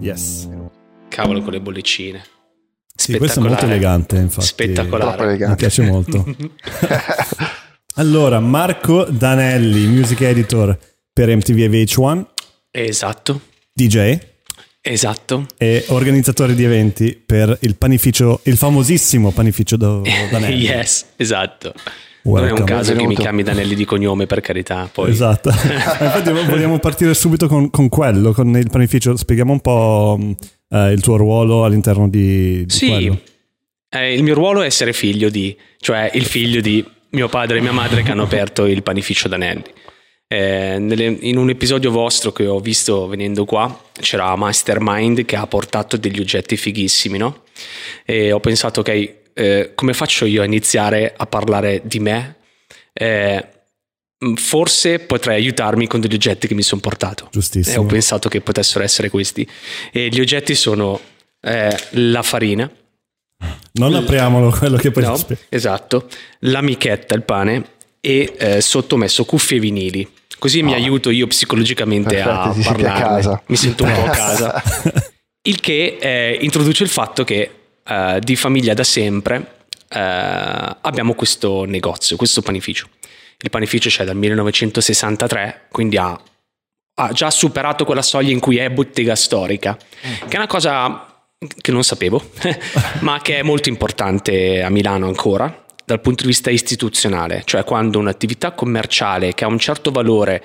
Yes. Cavolo con le bollicine. Sì, questo è molto elegante, infatti. Spettacolare. Elegante. Mi piace molto. allora, Marco Danelli, music editor per MTV VH1. Esatto. DJ. Esatto. E organizzatore di eventi per il panificio, il famosissimo panificio Danelli. yes, esatto. Welcome. Non è un caso che mi chiami Danelli di cognome, per carità. Poi. Esatto. Infatti vogliamo partire subito con, con, quello, con il panificio. Spieghiamo un po' eh, il tuo ruolo all'interno di, di sì. quello. Eh, il mio ruolo è essere figlio di, cioè il figlio di mio padre e mia madre che hanno aperto il panificio Danelli. Eh, nelle, in un episodio vostro che ho visto venendo qua c'era Mastermind che ha portato degli oggetti fighissimi, no? E ho pensato, ok, eh, come faccio io a iniziare a parlare di me? Eh, forse potrei aiutarmi con degli oggetti che mi sono portato. Giustissimo. E ho pensato che potessero essere questi. E gli oggetti sono eh, la farina. Non apriamolo quello che poi no, Esatto, l'amichetta, il pane e eh, sotto messo cuffie vinili. Così oh. mi aiuto io psicologicamente Perfetto, a parlare. Mi sento un po' a casa. Il che eh, introduce il fatto che eh, di famiglia da sempre eh, abbiamo questo negozio, questo panificio. Il panificio c'è dal 1963, quindi ha, ha già superato quella soglia in cui è bottega storica, mm. che è una cosa che non sapevo, ma che è molto importante a Milano ancora dal punto di vista istituzionale, cioè quando un'attività commerciale che ha un certo valore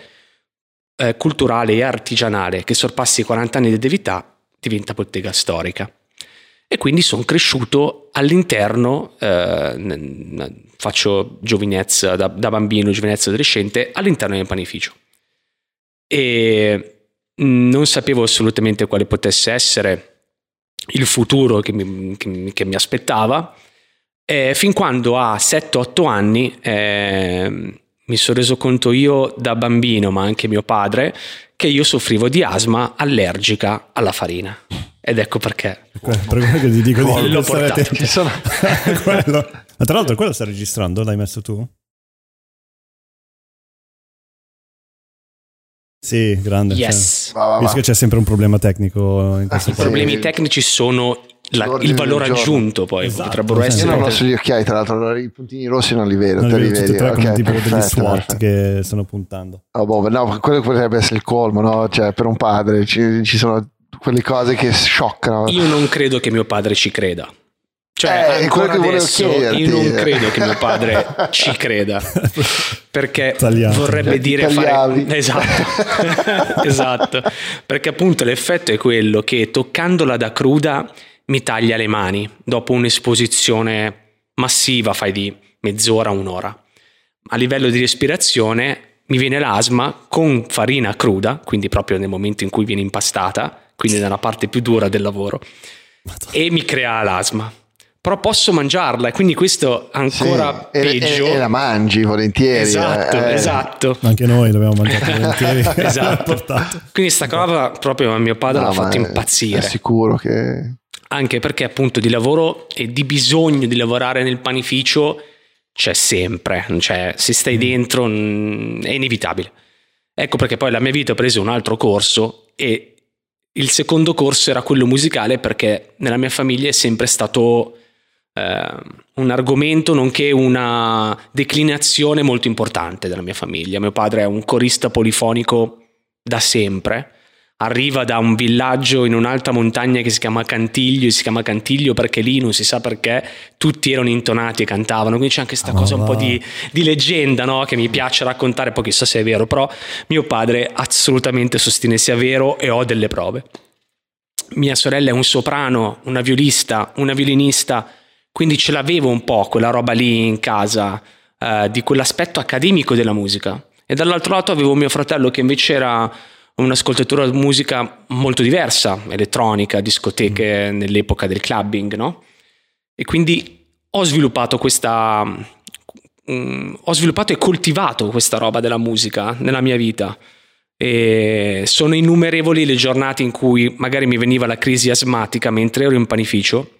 eh, culturale e artigianale che sorpassi i 40 anni di attività diventa bottega storica e quindi sono cresciuto all'interno, eh, faccio giovinezza da, da, bambino, giovinezza adolescente, all'interno del panificio. E non sapevo assolutamente quale potesse essere il futuro che mi, che, che mi aspettava, eh, fin quando a 7-8 anni eh, mi sono reso conto io da bambino, ma anche mio padre, che io soffrivo di asma allergica alla farina. Ed ecco perché. Per quello che ti dico di l'ho portato. Sono... quello. Ma tra l'altro quello sta registrando, l'hai messo tu? Sì, grande. Yes. Cioè, va, va, Visto che c'è sempre un problema tecnico in questo ah, I problemi tecnici sono la, il valore aggiunto poi esatto, potrebbero essere io non ho sugli occhiali tra l'altro i puntini rossi non li vedo non te li vedi tre okay, come tipo perfetto, degli SWAT che stanno puntando oh, boh, no, quello potrebbe essere il colmo no? cioè per un padre ci, ci sono quelle cose che scioccano. Io non credo che mio padre ci creda. Cioè, eh, ancora adesso io non credo che mio padre ci creda. Perché Tagliato. vorrebbe dire fare esatto. esatto. Perché appunto l'effetto è quello che toccandola da cruda mi taglia le mani. Dopo un'esposizione massiva, fai di mezz'ora, un'ora. A livello di respirazione mi viene l'asma con farina cruda, quindi proprio nel momento in cui viene impastata, quindi nella parte più dura del lavoro, Madonna. e mi crea l'asma. Però posso mangiarla e quindi questo ancora sì, peggio. E, e, la mangi volentieri. Esatto, eh. esatto. Anche noi l'abbiamo mangiata volentieri. esatto. Quindi sta cosa proprio mio padre no, l'ha fatto impazzire. È sicuro che anche perché appunto di lavoro e di bisogno di lavorare nel panificio c'è sempre, cioè se stai mm. dentro è inevitabile. Ecco perché poi la mia vita ha preso un altro corso e il secondo corso era quello musicale perché nella mia famiglia è sempre stato eh, un argomento nonché una declinazione molto importante della mia famiglia. Mio padre è un corista polifonico da sempre arriva da un villaggio in un'alta montagna che si chiama Cantiglio, e si chiama Cantiglio perché lì non si sa perché tutti erano intonati e cantavano, quindi c'è anche questa oh, cosa un po' di, di leggenda no? che mi piace raccontare, poi chissà se è vero, però mio padre assolutamente sostiene sia vero e ho delle prove. Mia sorella è un soprano, una violista, una violinista, quindi ce l'avevo un po' quella roba lì in casa, eh, di quell'aspetto accademico della musica. E dall'altro lato avevo mio fratello che invece era un'ascoltatura di musica molto diversa, elettronica, discoteche mm. nell'epoca del clubbing, no? E quindi ho sviluppato questa... Um, ho sviluppato e coltivato questa roba della musica nella mia vita. E sono innumerevoli le giornate in cui magari mi veniva la crisi asmatica mentre ero in panificio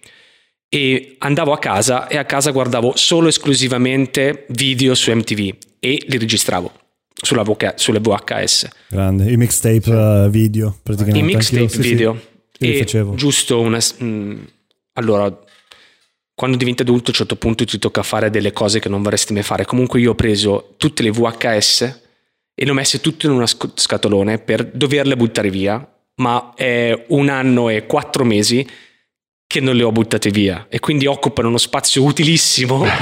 e andavo a casa e a casa guardavo solo esclusivamente video su MTV e li registravo sulla VH sulle VHS. Grande, i mixtape uh, video praticamente. I mixtape sì, video. Sì, e facevo. giusto una... mh, allora, quando diventi adulto a un certo punto ti tocca fare delle cose che non vorresti mai fare. Comunque io ho preso tutte le VHS e le ho messe tutte in una sc- scatolone per doverle buttare via, ma è un anno e quattro mesi che non le ho buttate via. E quindi occupano uno spazio utilissimo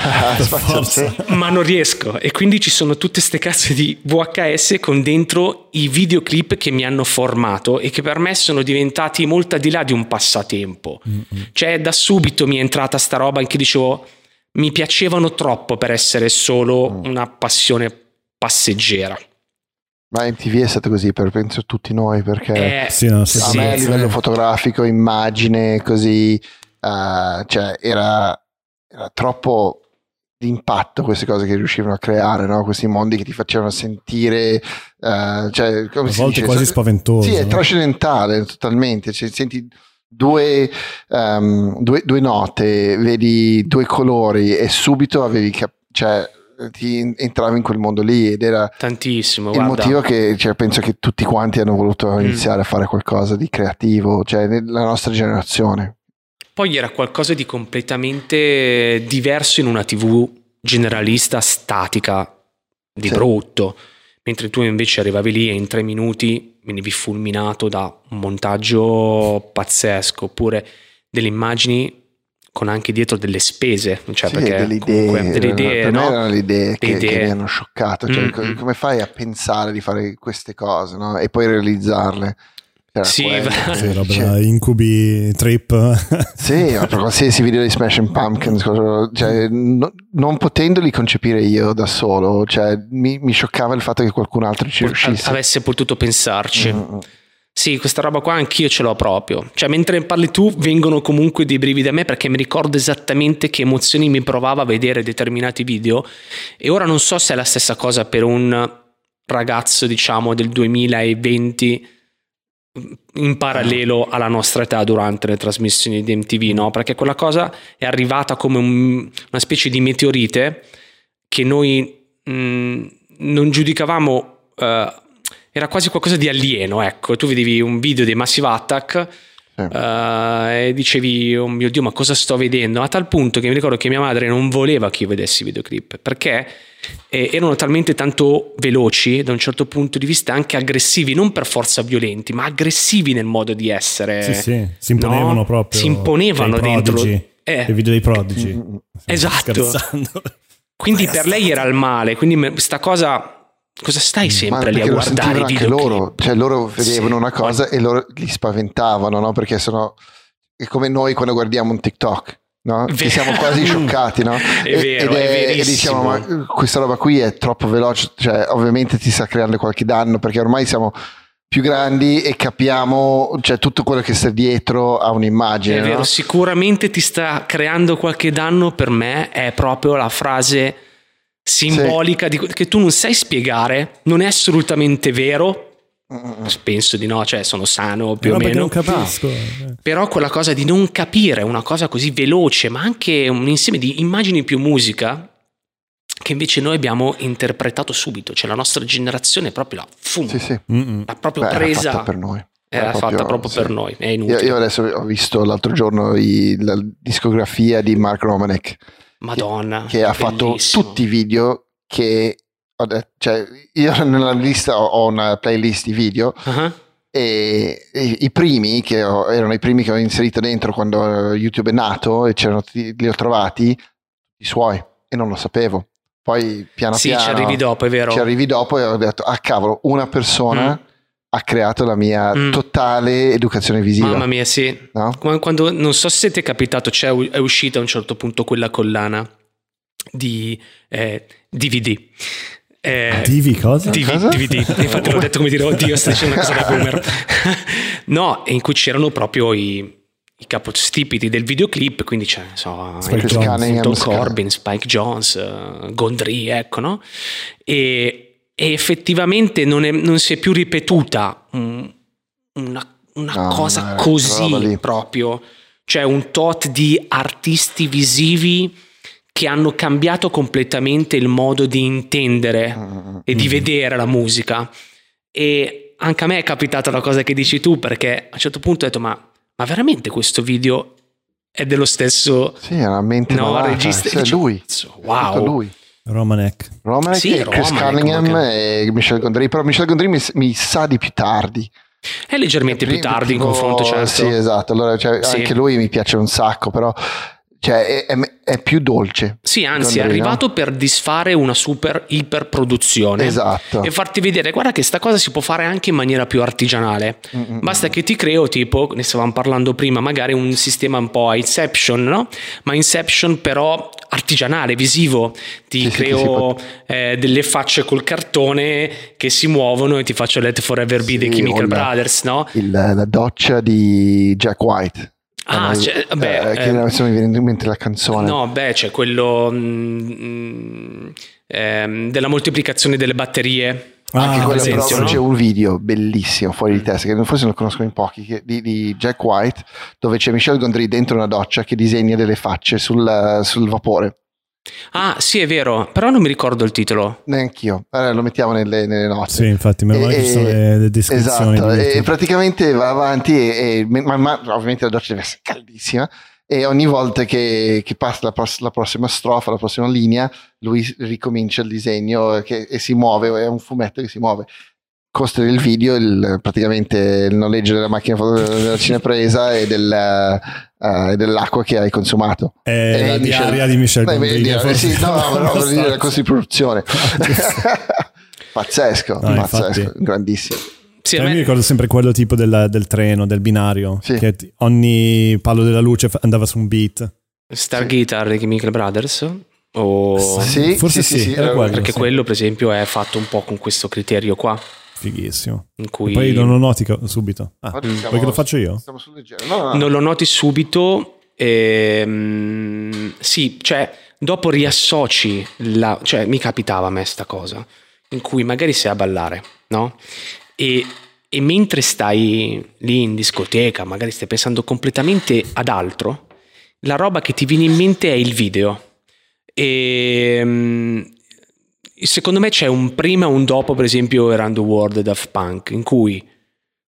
Ah, ma non riesco. E quindi ci sono tutte ste cazzo di VHS con dentro i videoclip che mi hanno formato e che per me sono diventati molto al di là di un passatempo. Cioè da subito mi è entrata sta roba in cui dicevo mi piacevano troppo per essere solo una passione passeggera Ma MTV è stato così per penso tutti noi perché Eh, Sì, no, sì, a sì. me a livello fotografico, immagine, così, eh, cioè era, era troppo d'impatto queste cose che riuscivano a creare, no? questi mondi che ti facevano sentire, eh, cioè, come A si volte dice? quasi So- spaventoso. Sì, è no? trascendentale totalmente, cioè, senti due, ehm, due, due note, vedi due colori e subito avevi cap- cioè, ti entravi in quel mondo lì ed era tantissimo il guarda. motivo che cioè, penso che tutti quanti hanno voluto Mm. iniziare a fare qualcosa di creativo, cioè nella nostra generazione. Poi era qualcosa di completamente diverso in una TV generalista statica di Sì. brutto, mentre tu invece arrivavi lì e in tre minuti venivi fulminato da un montaggio pazzesco, oppure delle immagini con anche dietro delle spese, cioè Sì, perché delle comunque idee, delle idee, per me no? erano le idee che, idee. che mi hanno scioccato, cioè, Mm, co- mm. come fai a pensare di fare queste cose no? e poi realizzarle? Era Sì, quello che- Sì, roba cioè, incubi, trip. Sì, ma per qualsiasi video di Smashing Pumpkins, cioè, no- non potendoli concepire io da solo, cioè, mi, mi scioccava il fatto che qualcun altro ci riuscisse. avesse potuto pensarci. Mm, mm. Sì, questa roba qua anch'io ce l'ho proprio. Cioè, mentre parli tu, vengono comunque dei brividi a me perché mi ricordo esattamente che emozioni mi provava a vedere determinati video. E ora non so se è la stessa cosa per un ragazzo, diciamo, del 2020 in parallelo alla nostra età durante le trasmissioni di MTV, no? Perché quella cosa è arrivata come un- una specie di meteorite che noi mh, non giudicavamo eh, era quasi qualcosa di alieno, ecco, tu vedevi un video dei Massive Attack eh, e dicevi, oh mio Dio, ma cosa sto vedendo? A tal punto che mi ricordo che mia madre non voleva che io vedessi i videoclip, perché eh, erano talmente tanto veloci, da un certo punto di vista anche aggressivi, non per forza violenti, ma aggressivi nel modo di essere. sì, sì, si imponevano no? proprio. Si imponevano Cioè, dentro. Eh. I video dei prodigi. Esatto. Quindi per lei era il male, quindi me- sta cosa... Cosa stai sempre lì a guardare i sentivano anche videoclip? loro, cioè loro vedevano Sì. una cosa e loro li spaventavano, no? Perché sono è come noi quando guardiamo un TikTok. No? Ci Vero. siamo quasi scioccati, no? È E- vero, ed è e diciamo, ma questa roba qui è troppo veloce, cioè ovviamente ti sta creando qualche danno perché ormai siamo più grandi e capiamo cioè, tutto quello che sta dietro a un'immagine. È vero, no? sicuramente ti sta creando qualche danno per me, è proprio la frase simbolica di, che tu non sai spiegare, non è assolutamente vero, penso di no, cioè sono sano più No, o meno, non capisco. Eh. però quella cosa di non capire una cosa così veloce, ma anche un insieme di immagini più musica, che invece noi abbiamo interpretato subito, cioè la nostra generazione proprio la, fum, Sì, sì. L'ha proprio Beh, era presa, fatta per noi. era Era fatta proprio sì. per noi, è Io, inutile. io adesso ho visto l'altro giorno i- la discografia di Mark Romanek Madonna, che ha fatto tutti i video che ho detto, cioè io nella lista ho, una playlist di video Ah, e, e i primi che ho- erano i primi che ho inserito dentro quando YouTube è nato e li ho trovati i suoi e non lo sapevo poi piano Sì, piano ci arrivi dopo, è vero. ci arrivi dopo e ho detto ah cavolo una persona Mm. Ha creato la mia Mm. totale educazione visiva Mamma mia, sì. no? Quando, non so se ti è capitato, c'è, è uscita a un certo punto quella collana di eh, DVD. Eh, Divi cosa? DV, Cosa? DVD. Infatti l'ho detto come dire, oddio, stai dicendo una cosa da boomer. no, in cui c'erano proprio i, i capostipiti del videoclip, quindi c'è, so, Spike. Fulton Sky. Corbin, Spike Jones, eh, Gondry, ecco, no? E, e effettivamente non, è- non si è più ripetuta mm, una, una No, cosa così proprio. Cioè un tot di artisti visivi che hanno cambiato completamente il modo di intendere Mm, e di Mhm. vedere la musica. E anche a me è capitata la cosa che dici tu, perché a un certo punto ho detto: Ma, ma veramente questo video è dello stesso Sì, era mente no, malata. regista? Sì, è Dici, lui. "Cazzo, Tutto Wow. lui. Romanek. Romanek Sì, e Chris Romanek, Cunningham ma e Michel Gondry. Però Michel Gondry mi, mi sa di più tardi. È leggermente più tardi in tipo- confronto, certo. Sì, esatto. Allora, cioè, Sì. anche lui mi piace un sacco, però cioè, è, è- più dolce. Sì, anzi, è no? arrivato per disfare una super iperproduzione. Esatto. E farti vedere, guarda che sta cosa si può fare anche in maniera più artigianale. Mm, mm, Basta che ti creo, tipo, ne stavamo parlando prima, magari un sistema un po' a Inception, no? Ma Inception però artigianale, visivo. Ti Sì, sì, creo eh, delle facce col cartone che si muovono e ti faccio Let Forever Be dei Sì, Chemical o la- Brothers, no? Il- la doccia di Jack White. Ah, cioè, beh, eh, che eh, adesso mi viene in mente la canzone. No, beh, c'è quello mm, mm, ehm, della moltiplicazione delle batterie. Anche Ah, quello ad però esempio, no? c'è un video bellissimo fuori di testa che forse lo conoscono in pochi che- di, di Jack White dove c'è Michel Gondry dentro una doccia che disegna delle facce sul, sul vapore Ah, sì, è vero, però non mi ricordo il titolo. neanch'io Eh, lo mettiamo nelle, nelle note Sì, infatti, meno male che ci sono le, le descrizioni. esatto e praticamente va avanti e, e- ma, ma ovviamente la doccia deve essere caldissima e ogni volta che, che passa la, pros- la prossima strofa la prossima linea lui ricomincia il disegno che- e si muove è un fumetto che si muove costo del video il- praticamente il noleggio della macchina foto- della cinepresa e, del, e dell'acqua che hai consumato È Eh, la Michel- diaria di Michel Beh, Gondry. vedi, che eh, forse- sì, no, no, no, dire la costo di produzione pazzesco No, pazzesco infatti. grandissimo Sì, me- mi ricordo sempre quello tipo del, del treno, del binario, Sì. che ogni palo della luce andava su un beat. Star Guitar dei Chemical Brothers. O... Sì, Forse sì, sì, sì, sì, era quello. Perché sì. quello, per esempio, è fatto un po' con questo criterio qua. Fighissimo. In cui Poi non lo noti subito. Ah, siamo- che lo faccio io? Stiamo sul leggero. No, no, no. non lo noti subito. ehm, sì, cioè, dopo riassoci la. cioè, mi capitava a me sta cosa. In cui magari sei a ballare, no? E, e mentre stai lì in discoteca, magari stai pensando completamente ad altro, la roba che ti viene in mente è il video. E mm, secondo me c'è un prima e un dopo, per esempio, Around the World Daft Punk, in cui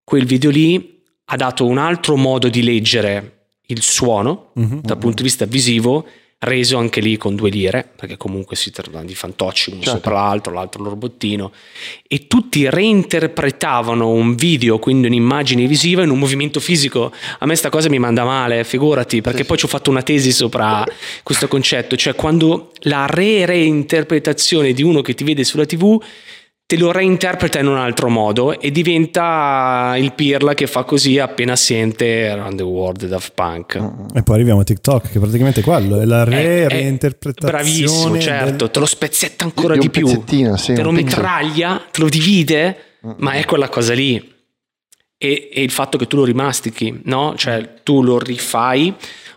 quel video lì ha dato un altro modo di leggere il suono Mhm. dal punto di vista visivo, reso anche lì con due lire, perché comunque si tratta di fantocci uno Certo. sopra l'altro, l'altro lo robottino, e tutti reinterpretavano un video, quindi un'immagine visiva, in un movimento fisico. A me sta cosa mi manda male, figurati, perché Sì, poi sì. ci ho fatto una tesi sopra questo concetto, cioè quando la re-reinterpretazione di uno che ti vede sulla TV te lo reinterpreta in un altro modo e diventa il pirla che fa così appena sente Around the World Daft Punk. Mm, E poi arriviamo a TikTok, che praticamente è quello, è la re- è reinterpretazione. Bravissimo, del- certo, te lo spezzetta ancora Di di, più, sì, te lo mitraglia, te lo divide, Mm. ma è quella cosa lì. E, e il fatto che tu lo rimastichi, no? Cioè tu lo rifai,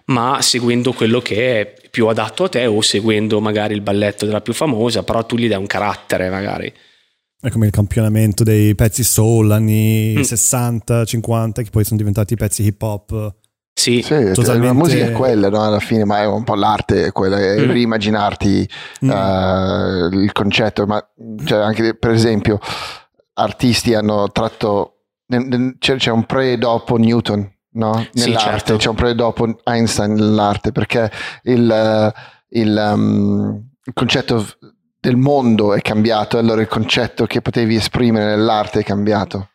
ma seguendo quello che è più adatto a te o seguendo magari il balletto della più famosa, però tu gli dai un carattere magari. È come il campionamento dei pezzi soul anni Mm. 60, 50, che poi sono diventati pezzi hip hop. Sì, Sì, cioè, Totalmente- la musica è quella, no? alla fine, ma è un po' l'arte, è quella, è Mm. riimmaginarti Mm. eh, il concetto, ma cioè, anche per esempio artisti hanno tratto, c'è, c'è un pre e dopo Newton, no? Sì, Nell'arte, certo. c'è un pre e dopo Einstein nell'arte, perché il, il, um, il concetto del mondo è cambiato, e allora il concetto che potevi esprimere nell'arte è cambiato.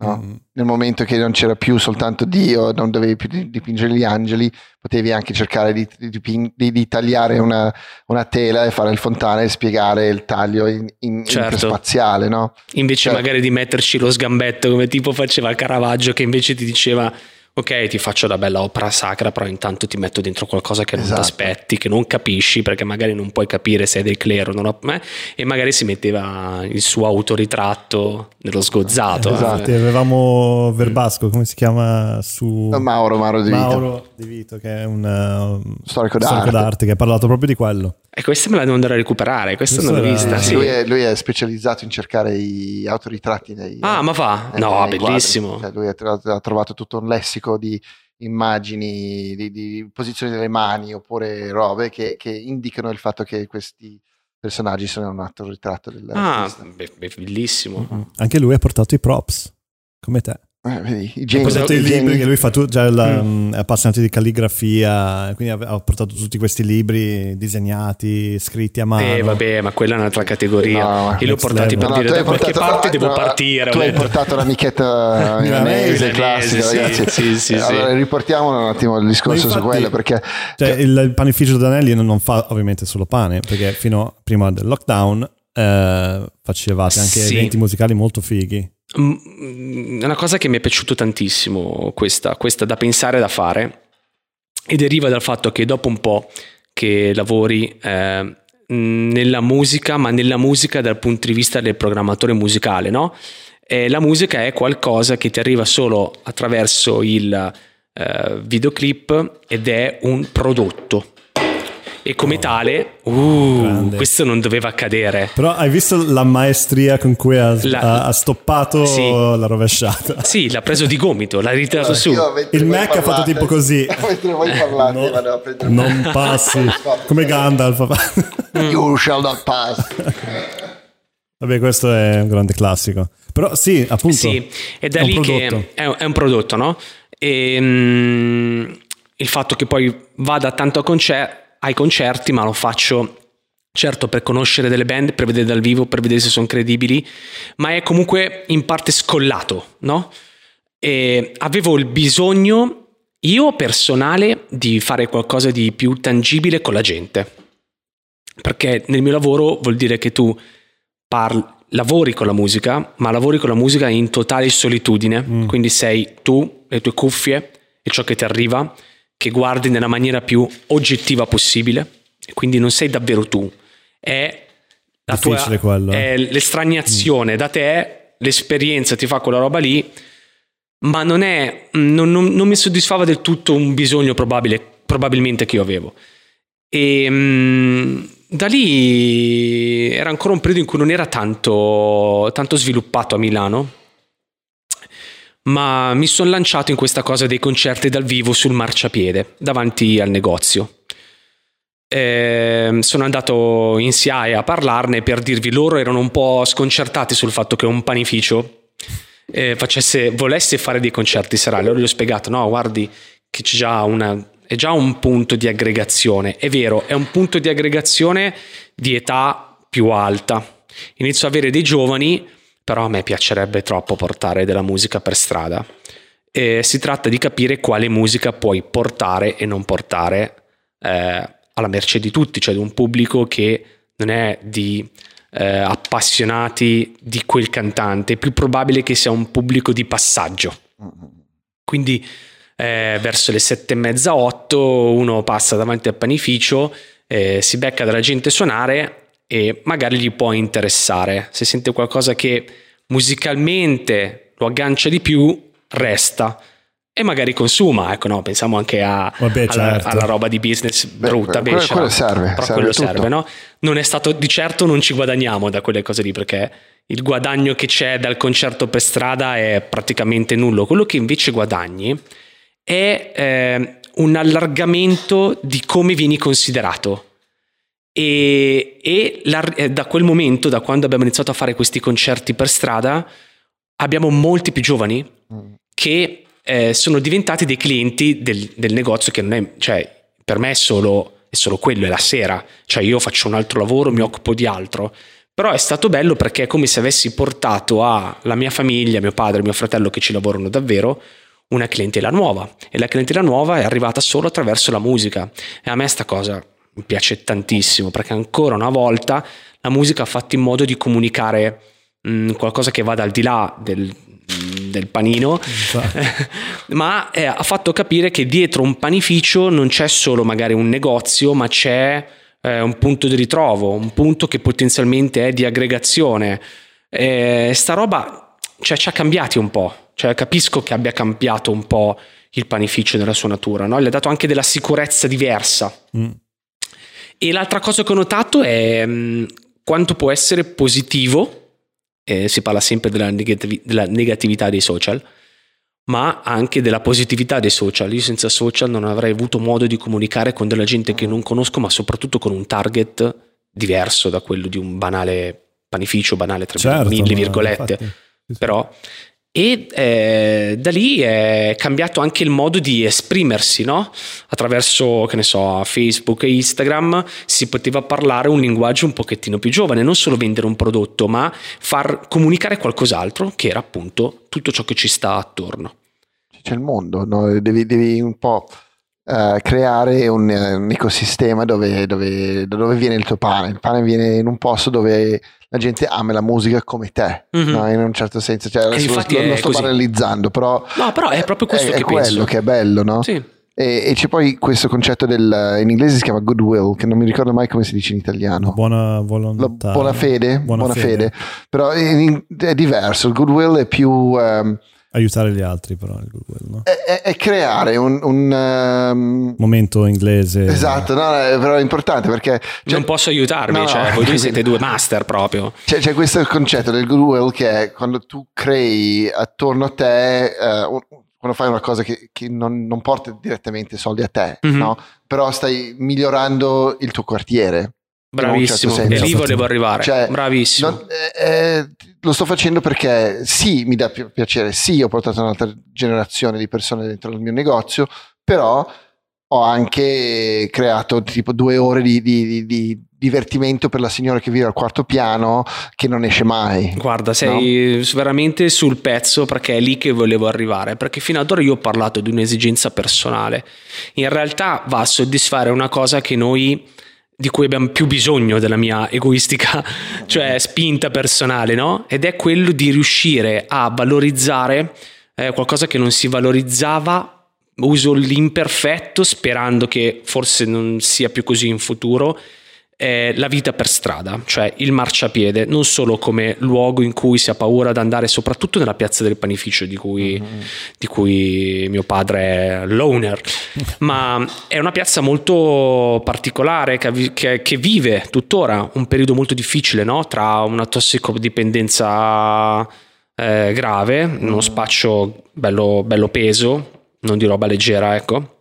No? Mm. nel momento che non c'era più soltanto Dio, non dovevi più di- dipingere gli angeli, potevi anche cercare di, di di- di tagliare una, una tela e fare il fontana e spiegare il taglio in, in, Certo. interspaziale, no? invece Cioè- magari di metterci lo sgambetto come tipo faceva Caravaggio che invece ti diceva ok ti faccio la bella opera sacra però intanto ti metto dentro qualcosa che non Esatto. ti aspetti che non capisci perché magari non puoi capire se è del clero non ho- eh, e magari si metteva il suo autoritratto nello sgozzato Esatto, eh. avevamo Verbasco, come si chiama su Mauro, Mauro Di Vito, Mauro Di Vito, che è un uh, storico storico d'arte. d'arte, che ha parlato proprio di quello. E questa me la devo andare a recuperare questa non l'ho vista Sì. Lui, è, lui è specializzato in cercare i autoritratti nei, ah ma va eh, no nei bellissimo. Cioè, lui ha, tro- ha trovato tutto un lessico di immagini di, di posizioni delle mani oppure robe che, che indicano il fatto che questi personaggi sono un altro ritratto dell'artista. Ah, be- be- bellissimo. Mm. Anche lui ha portato i props, come te. Eh, vedi, i Ha geni, portato i i libri geni- che lui fa tu, già la- è appassionato di calligrafia, quindi ha, ha portato tutti questi libri disegnati, scritti a mano. Eh, vabbè, ma quella è un'altra categoria. No, Io li ho portati per No, dire tu hai da qualche portato- parte devo no, partire. Tu ho hai portato l'amichetta milanese classica, sì, ragazzi. sì, sì, sì. allora, riportiamo un attimo il discorso Ma su infatti- quello perché Cioè, il, il panificio Danelli non, non fa ovviamente solo pane, perché fino a prima del lockdown eh, facevate anche Sì. eventi musicali molto fighi. Mm, È una cosa che mi è piaciuto tantissimo, questa, questa da pensare e da fare, e deriva dal fatto che dopo un po' che lavori eh, nella musica, ma nella musica dal punto di vista del programmatore musicale, no? Eh, la musica è qualcosa che ti arriva solo attraverso il eh, videoclip ed è un prodotto. E come tale, uh, questo non doveva accadere. Però hai visto la maestria con cui ha, La- ha- ha stoppato Sì. la rovesciata? Sì, l'ha preso di gomito, l'ha ritirato su. Il Mac ha fatto parlate- tipo così. mentre voi parlate No, vado a prendere- non passi, come Gandalf. You shall not pass Vabbè, questo è un grande classico. Però sì, appunto. Sì, è, è un lì prodotto. che è, è un prodotto, no? E, mm, il fatto che poi vada tanto a concer- ai concerti, ma lo faccio certo per conoscere delle band, per vedere dal vivo, per vedere se sono credibili, ma è comunque in parte scollato, no? E avevo il bisogno, io personale, di fare qualcosa di più tangibile con la gente. Perché nel mio lavoro vuol dire che tu parli, lavori con la musica, ma lavori con la musica in totale solitudine. Mm. Quindi sei tu, le tue cuffie e ciò che ti arriva, che guardi nella maniera più oggettiva possibile. Quindi non sei davvero tu. È la tua Difficile quello, eh. è l'estraniazione da te, l'esperienza ti fa quella roba lì, ma non è non, non- non mi soddisfava del tutto un bisogno probabile, probabilmente che io avevo. E mm, da lì era ancora un periodo in cui non era tanto, tanto sviluppato a Milano, ma mi sono lanciato in questa cosa dei concerti dal vivo sul marciapiede, davanti al negozio. Ehm, sono andato in SIAE a parlarne per dirvi loro erano un po' sconcertati sul fatto che un panificio eh, facesse, volesse fare dei concerti serali. Allora gli ho spiegato: no, guardi, che c'è già una, è già un punto di aggregazione. È vero, è un punto di aggregazione di età più alta. Inizio a avere dei giovani, però a me piacerebbe troppo portare della musica per strada. E si tratta di capire quale musica puoi portare e non portare eh, alla merce di tutti, cioè di un pubblico che non è di eh, appassionati di quel cantante, è più probabile che sia un pubblico di passaggio. Quindi eh, verso le sette e mezza, otto, uno passa davanti al panificio, eh, si becca della gente suonare e magari gli può interessare. Se sente qualcosa che musicalmente lo aggancia di più, resta. E magari consuma, ecco, no, pensiamo anche a, Vabbè, alla, certo. alla roba di business brutta, quello- becera. quello serve, però serve quello tutto. serve, no? Non è stato di certo non ci guadagniamo da quelle cose lì perché il guadagno che c'è dal concerto per strada è praticamente nullo. Quello che invece guadagni è eh, un allargamento di come vieni considerato. E, e la- eh, da quel momento, da quando abbiamo iniziato a fare questi concerti per strada, abbiamo molti più giovani che eh, sono diventati dei clienti del, del negozio che non è, cioè, per me è solo, è solo quello, è la sera. Cioè, io faccio un altro lavoro, mi occupo di altro. Però è stato bello perché è come se avessi portato alla mia famiglia, mio padre mio fratello che ci lavorano davvero, una clientela nuova. E la clientela nuova è arrivata solo attraverso la musica. E a me sta cosa mi piace tantissimo perché ancora una volta la musica ha fatto in modo di comunicare mh, qualcosa che vada al di là del, del panino, ma eh, ha fatto capire che dietro un panificio non c'è solo magari un negozio, ma c'è eh, un punto di ritrovo, un punto che potenzialmente è di aggregazione. Eh, sta roba cioè, ci ha cambiati un po', cioè, capisco che abbia cambiato un po' il panificio nella sua natura, no? gli ha dato anche della sicurezza diversa. Mm. E l'altra cosa che ho notato è mh, quanto può essere positivo, eh, si parla sempre della, negativi- della negatività dei social, ma anche della positività dei social. Io senza social non avrei avuto modo di comunicare con della gente che non conosco, ma soprattutto con un target diverso da quello di un banale panificio, banale tra Certo, mille virgolette. infatti, sì, sì. Però e eh, da lì è cambiato anche il modo di esprimersi, no? Attraverso, che ne so, Facebook e Instagram si poteva parlare un linguaggio un pochettino più giovane, non solo vendere un prodotto, ma far comunicare qualcos'altro, che era appunto tutto ciò che ci sta attorno. c'è il mondo, no? devi, devi un po' eh, creare un, un ecosistema dove, dove- da dove viene il tuo pane. Il pane viene in un posto dove la gente ama la musica come te, Mhm. no? in un certo senso. Cioè, adesso lo, lo- è lo sto così. banalizzando, però No, però è proprio questo è, che è quello penso. che è bello, no? Sì. E, e c'è poi questo concetto del, in inglese si chiama goodwill, che non mi ricordo mai come si dice in italiano. Buona La volontà. buona fede, Buona buona, fede. fede. però in- è diverso. Il goodwill è più ehm, Aiutare gli altri, però, no? è, è- è creare un, un, ehm, Momento inglese. esatto, no, è- però è importante perché cioè, non posso aiutarvi, no, cioè, no. voi due siete due master proprio. c'è, c'è questo concetto del goodwill che è quando tu crei attorno a te, un- quando fai una cosa che, che non, non porta direttamente soldi a te, Mhm. no? però stai migliorando il tuo quartiere. Un Bravissimo, certo e lì volevo arrivare. Cioè, Bravissimo. Non- eh, eh, lo sto facendo perché sì, mi dà pi- piacere, sì, ho portato un'altra generazione di persone dentro il mio negozio, però ho anche creato tipo due ore di, di- di- di divertimento per la signora che vive al quarto piano che non esce mai. Guarda, sei veramente sul pezzo perché è lì che volevo arrivare, perché fino ad ora io ho parlato di un'esigenza personale. In realtà va a soddisfare una cosa che noi di cui abbiamo più bisogno della mia egoistica, cioè spinta personale, no? Ed è quello di riuscire a valorizzare eh, qualcosa che non si valorizzava. Uso l'imperfetto sperando che forse non sia più così in futuro, è la vita per strada, cioè il marciapiede, non solo come luogo in cui si ha paura ad andare, soprattutto nella piazza del panificio di cui, di cui mio padre è l'owner, ma è una piazza molto particolare che, che- che vive tuttora un periodo molto difficile no? tra una tossicodipendenza eh, grave, uno spaccio bello, bello peso, non di roba leggera, ecco.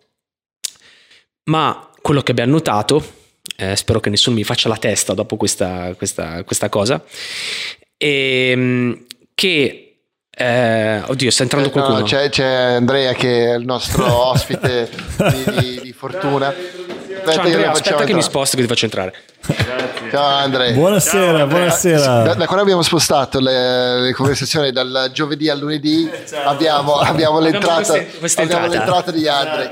Ma quello che abbiamo notato, eh, spero che nessuno mi faccia la testa dopo questa, questa- questa cosa, è che... eh, oddio, sta entrando Eh, no, qualcuno. c'è, c'è Andrea che è il nostro ospite di, di- di fortuna. Aspetta, Ciao che Andrea, aspetta facciamo che mi entrare. sposto che ti faccio entrare. Ciao Andrea. Buonasera, Da, buonasera. da quando abbiamo spostato le, le conversazioni dal giovedì al lunedì, abbiamo, abbiamo l'entrata, queste- questa abbiamo entrata. l'entrata di Andre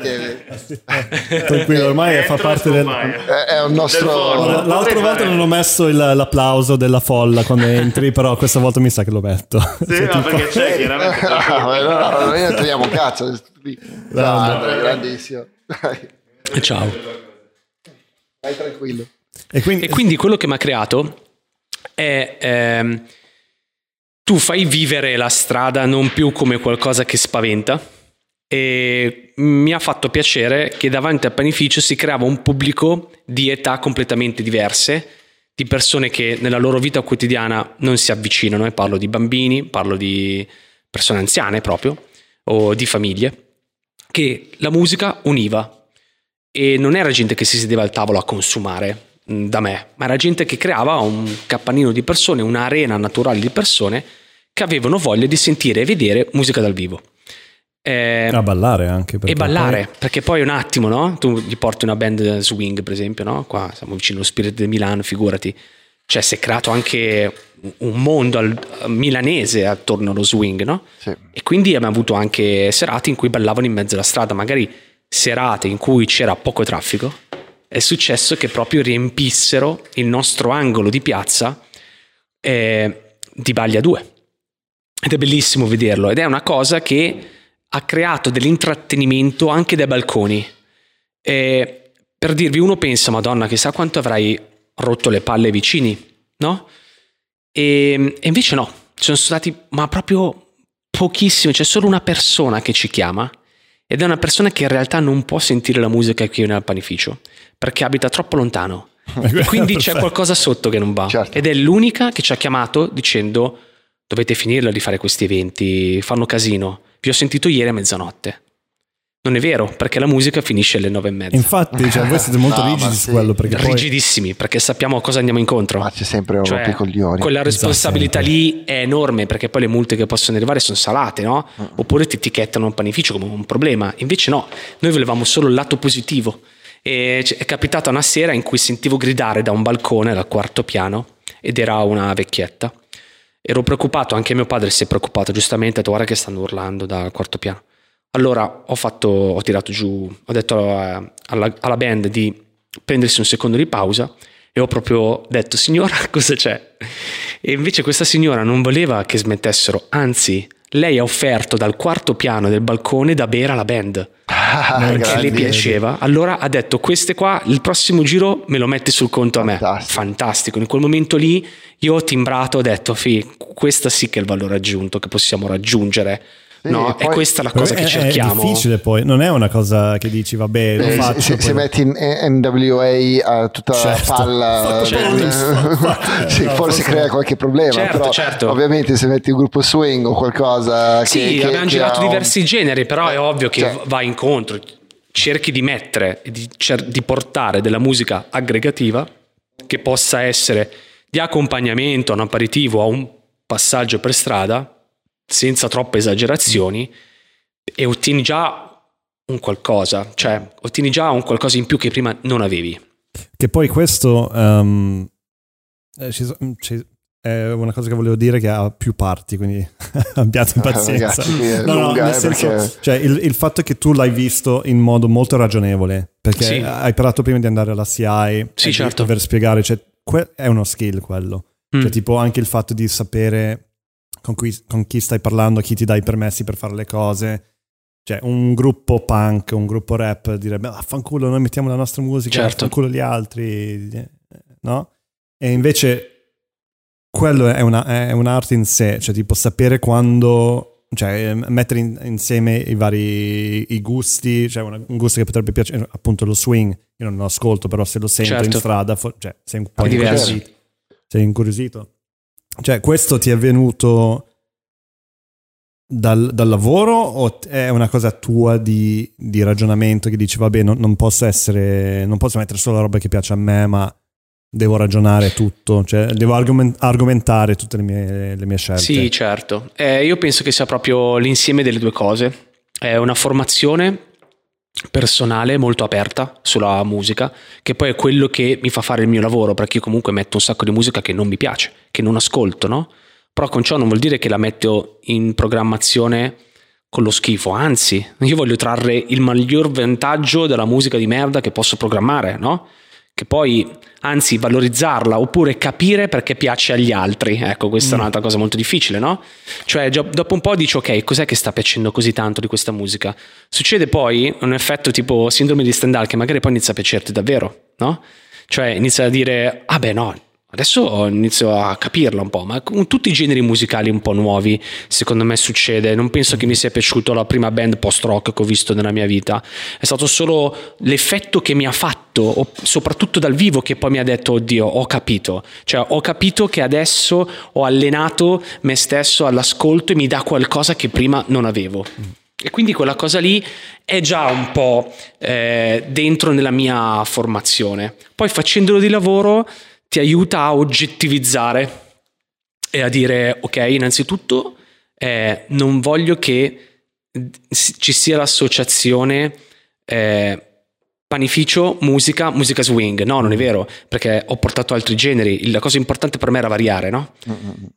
che Tranquillo, ormai fa parte del... è, un nostro... L'altra volta non ho messo il- l'applauso della folla quando entri, però questa volta mi sa che lo metto. Sì, no, perché c'è chiaramente Ah, no, no, noi un cazzo. Ciao Grande. Andre, grandissimo. Ciao. Vai tranquillo. E quindi, E quindi quello che mi ha creato è ehm, tu fai vivere la strada non più come qualcosa che spaventa e mi ha fatto piacere che davanti al panificio si creava un pubblico di età completamente diverse, di persone che nella loro vita quotidiana non si avvicinano, e parlo di bambini, parlo di persone anziane proprio, o di famiglie, che la musica univa e non era gente che si sedeva al tavolo a consumare mh, da me, ma era gente che creava un capannino di persone, un'arena naturale di persone che avevano voglia di sentire e vedere musica dal vivo. Eh, a ballare anche. e ballare, perché poi un attimo, no? Tu gli porti una band swing, per esempio, no? Qua siamo vicino allo Spirit di Milano, figurati. Cioè, si è creato anche un mondo al- milanese attorno allo swing, no? Sì. E quindi abbiamo avuto anche serate in cui ballavano in mezzo alla strada, magari serate in cui c'era poco traffico. È successo che proprio riempissero il nostro angolo di piazza eh, di Baglia 2. Ed è bellissimo vederlo. Ed è una cosa che ha creato dell'intrattenimento anche dai balconi. E per dirvi, uno pensa, Madonna, chissà quanto avrai rotto le palle ai vicini, no? E, e invece no, ci sono stati, ma proprio pochissimi, c'è solo una persona che ci chiama ed è una persona che in realtà non può sentire la musica qui nel panificio perché abita troppo lontano. E quindi c'è qualcosa sotto che non va. Certo. Ed è l'unica che ci ha chiamato dicendo dovete finirla di fare questi eventi, fanno casino, vi ho sentito ieri a mezzanotte. Non è vero, perché la musica finisce alle nove e mezza. Infatti, cioè, voi siete molto No, rigidi sì. su quello perché poi Rigidissimi, perché sappiamo a cosa andiamo incontro. Ma c'è sempre un Cioè, rompicoglioni. quella responsabilità sempre. lì è enorme perché poi le multe che possono arrivare sono salate, no? Oppure ti etichettano un panificio come un problema. Invece no, noi volevamo solo il lato positivo. E è capitata una sera in cui sentivo gridare da un balcone dal quarto piano ed era una vecchietta. Ero preoccupato, anche mio padre si è preoccupato, giustamente, ha detto guarda che stanno urlando dal quarto piano. Allora ho fatto, ho tirato giù, ho detto alla, alla band di prendersi un secondo di pausa e ho proprio detto signora cosa c'è? E invece questa signora non voleva che smettessero, anzi lei ha offerto dal quarto piano del balcone da bere alla band Ah, perché grandi. le piaceva. Allora ha detto queste qua, il prossimo giro me lo metti sul conto a me. Fantastico. Fantastico. In quel momento lì io ho timbrato, ho detto, fi, questa sì che è il valore aggiunto che possiamo raggiungere. No? poi- questa è la cosa è, che è cerchiamo. difficile poi, non è una cosa che dici vabbè, lo Eh, faccio. se, se metti in NWA a tutta Certo. la palla, eh, sì, no, forse crea qualche problema. Certo, però certo. ovviamente se metti un gruppo swing o qualcosa che, Sì, che- abbiamo che girato ha un- diversi generi, però è ovvio che Cioè- va incontro. Cerchi di mettere di, cer- di portare della musica aggregativa che possa essere di accompagnamento a un aperitivo, a un passaggio per strada, senza troppe esagerazioni, e ottieni già un qualcosa, cioè ottieni già un qualcosa in più che prima non avevi. Che poi questo ci- è una cosa che volevo dire che ha più parti, quindi abbiate pazienza. Ragazzi, qui è No, no, nel eh, senso, perché- cioè, il, il fatto che tu l'hai visto in modo molto ragionevole, perché Sì. hai parlato prima di andare alla CI, Sì, certo. dover spiegare, cioè, que- è uno skill quello. Mm. Cioè, tipo anche il fatto di sapere con, cui- con chi stai parlando, chi ti dà i permessi per fare le cose. Cioè, un gruppo punk, un gruppo rap direbbe, ah, fanculo, noi mettiamo la nostra musica, Certo. fanculo gli altri, eh, no? E invece quello è, una- è un'arte in sé, cioè tipo sapere quando, cioè mettere in- insieme i vari i gusti, cioè una- un gusto che potrebbe piacere, appunto lo swing, io non lo ascolto, però se lo sento in Certo. strada, fo- cioè sei un po' incuriosito. Sei incuriosito. Cioè questo ti è venuto dal, dal lavoro o è una cosa tua di, di ragionamento che dici vabbè non, non posso essere, non posso mettere solo la roba che piace a me ma devo ragionare tutto, cioè devo argomen- argomentare tutte le mie, le mie scelte. Sì, certo. Eh, io penso che sia proprio l'insieme delle due cose. È una formazione personale molto aperta sulla musica, che poi è quello che mi fa fare il mio lavoro, perché io comunque metto un sacco di musica che non mi piace, che non ascolto, no? Però con ciò non vuol dire che la metto in programmazione con lo schifo, anzi, io voglio trarre il miglior vantaggio dalla musica di merda che posso programmare, no? Che poi, anzi, valorizzarla oppure capire perché piace agli altri. Ecco, questa è un'altra cosa molto difficile, no? Cioè, dopo un po' dici, ok, cos'è che sta piacendo così tanto di questa musica? Succede poi un effetto tipo sindrome di Stendhal che magari poi inizia a piacerti davvero, no? Cioè, inizia a dire, ah beh no, adesso inizio a capirla un po', ma con tutti i generi musicali un po' nuovi, secondo me succede. Non penso che mi sia piaciuto la prima band post-rock che ho visto nella mia vita. È stato solo l'effetto che mi ha fatto, soprattutto dal vivo, che poi mi ha detto, oddio, ho capito. Cioè, ho capito che adesso ho allenato me stesso all'ascolto e mi dà qualcosa che prima non avevo. E quindi quella cosa lì è già un po' eh, dentro nella mia formazione. Poi facendolo di lavoro ti aiuta a oggettivizzare e a dire, ok, innanzitutto eh, non voglio che ci sia l'associazione eh, panificio, musica, musica swing. No, non è vero, perché ho portato altri generi. La cosa importante per me era variare, no?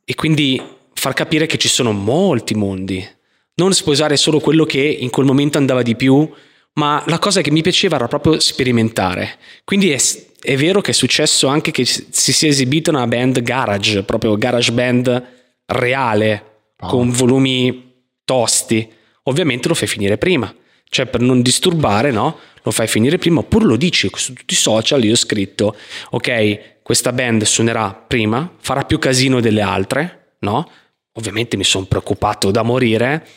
E quindi far capire che ci sono molti mondi. Non sposare solo quello che in quel momento andava di più, ma la cosa che mi piaceva era proprio sperimentare. Quindi è, è vero che è successo anche che si sia esibita una band garage, proprio garage band reale, con volumi tosti. Ovviamente lo fai finire prima. Cioè per non disturbare, no? Lo fai finire prima, oppure lo dici su tutti i social. Io ho scritto, ok, questa band suonerà prima, farà più casino delle altre, no? Ovviamente mi sono preoccupato da morire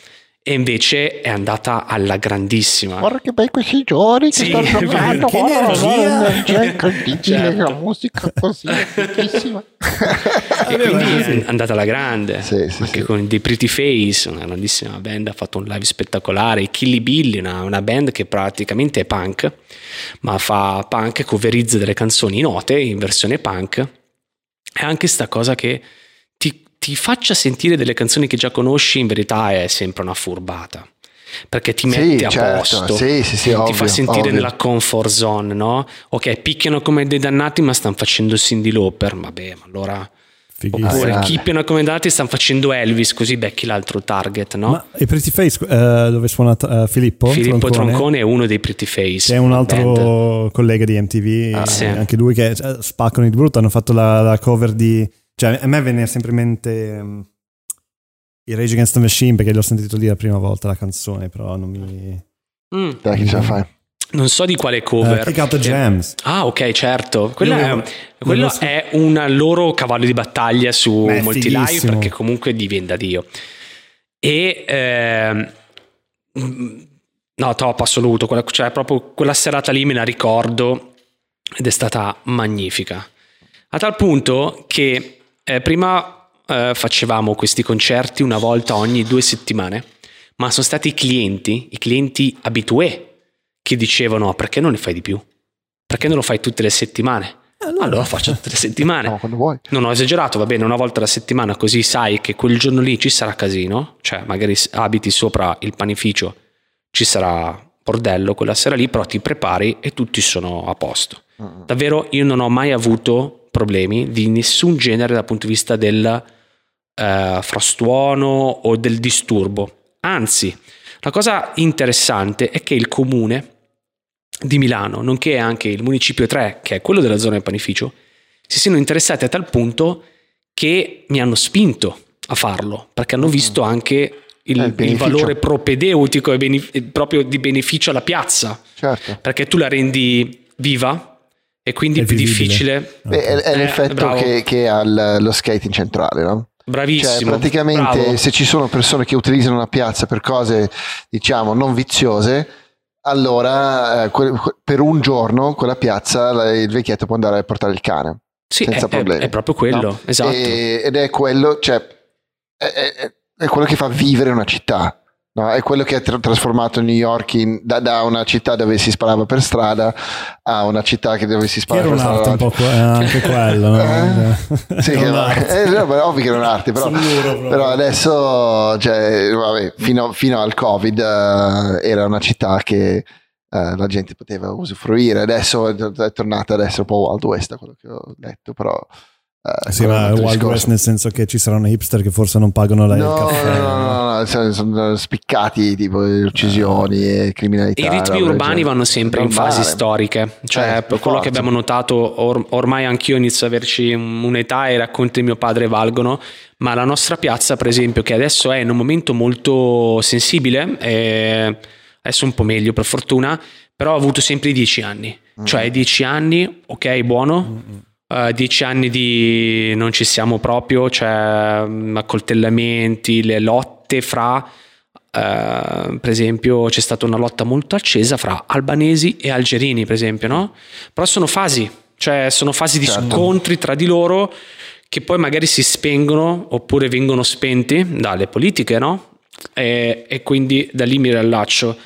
e invece è andata alla grandissima. Guarda che bei questi giorni che Sì, stanno è vero. giocando, Che energia. guarda, l'energia incredibile, Certo. la musica così, bellissima. E quindi è andata alla grande, Sì, sì, anche sì. con dei Pretty Face, una grandissima band, ha fatto un live spettacolare, i Killy Billy, una, una band che praticamente è punk, ma fa punk coverizza delle canzoni note in versione punk, e anche sta cosa che ti, faccia sentire delle canzoni che già conosci, in verità è sempre una furbata. Perché ti Sì, mette a certo, posto, sì, sì, sì, ti ovvio, fa sentire ovvio. nella comfort zone, no? Ok, picchiano come dei dannati, ma stanno facendo Cindy Lauper. Vabbè, ma allora Fighissimo. Oppure grande. chippiano come dati stanno facendo Elvis, così becchi l'altro target, no? Ma i Pretty Face eh, dove suona eh, Filippo? Filippo Troncone? Troncone è uno dei Pretty Face. Che è un altro band. collega di MTV, Ah, eh, sì. anche lui che eh, spaccano di brutto, hanno fatto la, la cover di... Cioè a me venne sempre in mente ehm, i Rage Against the Machine perché l'ho sentito lì la prima volta la canzone, però non mi... Mm, Dai, chi ce la fai? non so di quale Uh, cover. Kick Out the Jams. Ah, ok, certo. Quella Io- è, quello so- è un loro cavallo di battaglia su Beh, molti live perché comunque diventa da Dio. E ehm, mm, no, top assoluto. Quella, cioè, proprio quella serata lì me la ricordo ed è stata magnifica. A tal punto che eh, prima eh, facevamo questi concerti una volta ogni due settimane, ma sono stati i clienti, i clienti abitué, che dicevano "Ah, perché non ne fai di più? Perché non lo fai tutte le settimane? Allora lo faccio tutte le settimane. No, quando vuoi. Non ho esagerato, va bene, una volta alla settimana, così sai che quel giorno lì ci sarà casino, cioè magari abiti sopra il panificio, ci sarà bordello quella sera lì, però ti prepari e tutti sono a posto. Davvero io non ho mai avuto problemi di nessun genere dal punto di vista del eh, frastuono o del disturbo. Anzi, la cosa interessante è che il comune di Milano, nonché anche il municipio 3, che è quello della zona del panificio, si siano interessati a tal punto che mi hanno spinto a farlo, perché hanno visto anche il, Eh, il il valore propedeutico e bene- proprio di beneficio alla piazza, Certo. perché tu la rendi viva e quindi È è più visibile. difficile. Beh, è, è Eh, l'effetto che, che ha lo skating centrale, no? Cioè, Bravissimo. praticamente bravo. se ci sono persone che utilizzano una piazza per cose, diciamo, non viziose, allora eh, que- per un giorno quella piazza la- il vecchietto può andare a portare il cane. Sì, senza è, è- problemi. è proprio quello, no? esatto. E- ed è quello, cioè, è, è- è quello che fa vivere una città. No? È quello che ha tra- trasformato New York in- da, da una città dove si sparava per strada a una città che dove si sparava era per strada. un'arte un po' que- eh, anche quello, no? Eh? Sì, Era che un'arte. eh, no, ovvio che era un'arte, però, però adesso, cioè, vabbè, fino, fino al Covid eh, era una città che eh, la gente poteva usufruire. Adesso è, tornata ad essere un po' Wild West, da quello che ho letto, però... eh, Sì, ma Wild discorso. West nel senso che ci saranno hipster che forse non pagano la, No, il caffè. no, no, no, no, sono, sono spiccati tipo uccisioni e criminalità. I ritmi urbani genere. vanno sempre in fasi storiche, cioè Eh, quello che forza. abbiamo notato or- ormai anch'io inizio ad averci un'età e i racconti di mio padre valgono, ma la nostra piazza per esempio che adesso è in un momento molto sensibile, e adesso un po' meglio per fortuna, però ha avuto sempre i dieci anni, Mm. cioè dieci anni, ok buono, eh, dieci anni di non ci siamo proprio, cioè mm, accoltellamenti, le lotte fra eh, per esempio c'è stata una lotta molto accesa fra albanesi e algerini per esempio no? però sono fasi cioè sono fasi di Certo. scontri tra di loro che poi magari si spengono oppure vengono spenti dalle politiche no? e, e quindi da lì mi riallaccio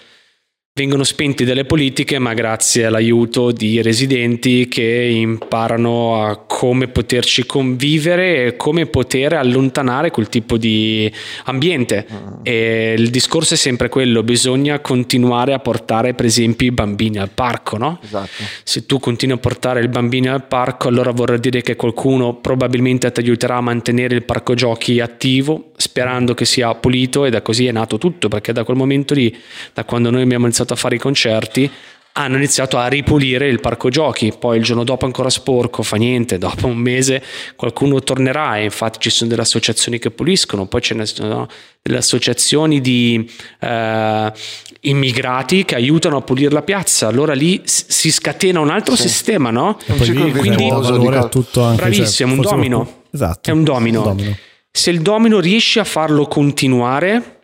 vengono spenti dalle politiche ma grazie all'aiuto di residenti che imparano a come poterci convivere e come poter allontanare quel tipo di ambiente e il discorso è sempre quello bisogna continuare a portare per esempio i bambini al parco no? Esatto. se tu continui a portare il bambino al parco, allora vorrà dire che qualcuno probabilmente ti aiuterà a mantenere il parco giochi attivo, sperando che sia pulito e da così è nato tutto, perché da quel momento lì, da quando noi abbiamo iniziato a fare i concerti, hanno iniziato a ripulire il parco giochi, poi il giorno dopo ancora sporco, fa niente, dopo un mese qualcuno tornerà e infatti ci sono delle associazioni che puliscono, poi ce ne sono delle associazioni di eh, immigrati che aiutano a pulire la piazza, allora lì si scatena un altro Sì. sistema, no? Un Poi lì Quindi- valore a tutto anche, Bravissimo, cioè, un domino. Esatto. È un domino. Se il domino riesce a farlo continuare,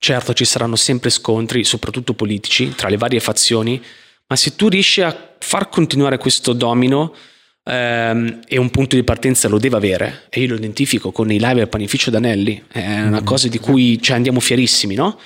certo ci saranno sempre scontri, soprattutto politici, tra le varie fazioni, ma se tu riesci a far continuare questo domino ehm, e un punto di partenza lo deve avere, e io lo identifico con i live al panificio d'Anelli, è una cosa di cui cioè, andiamo fierissimi, no?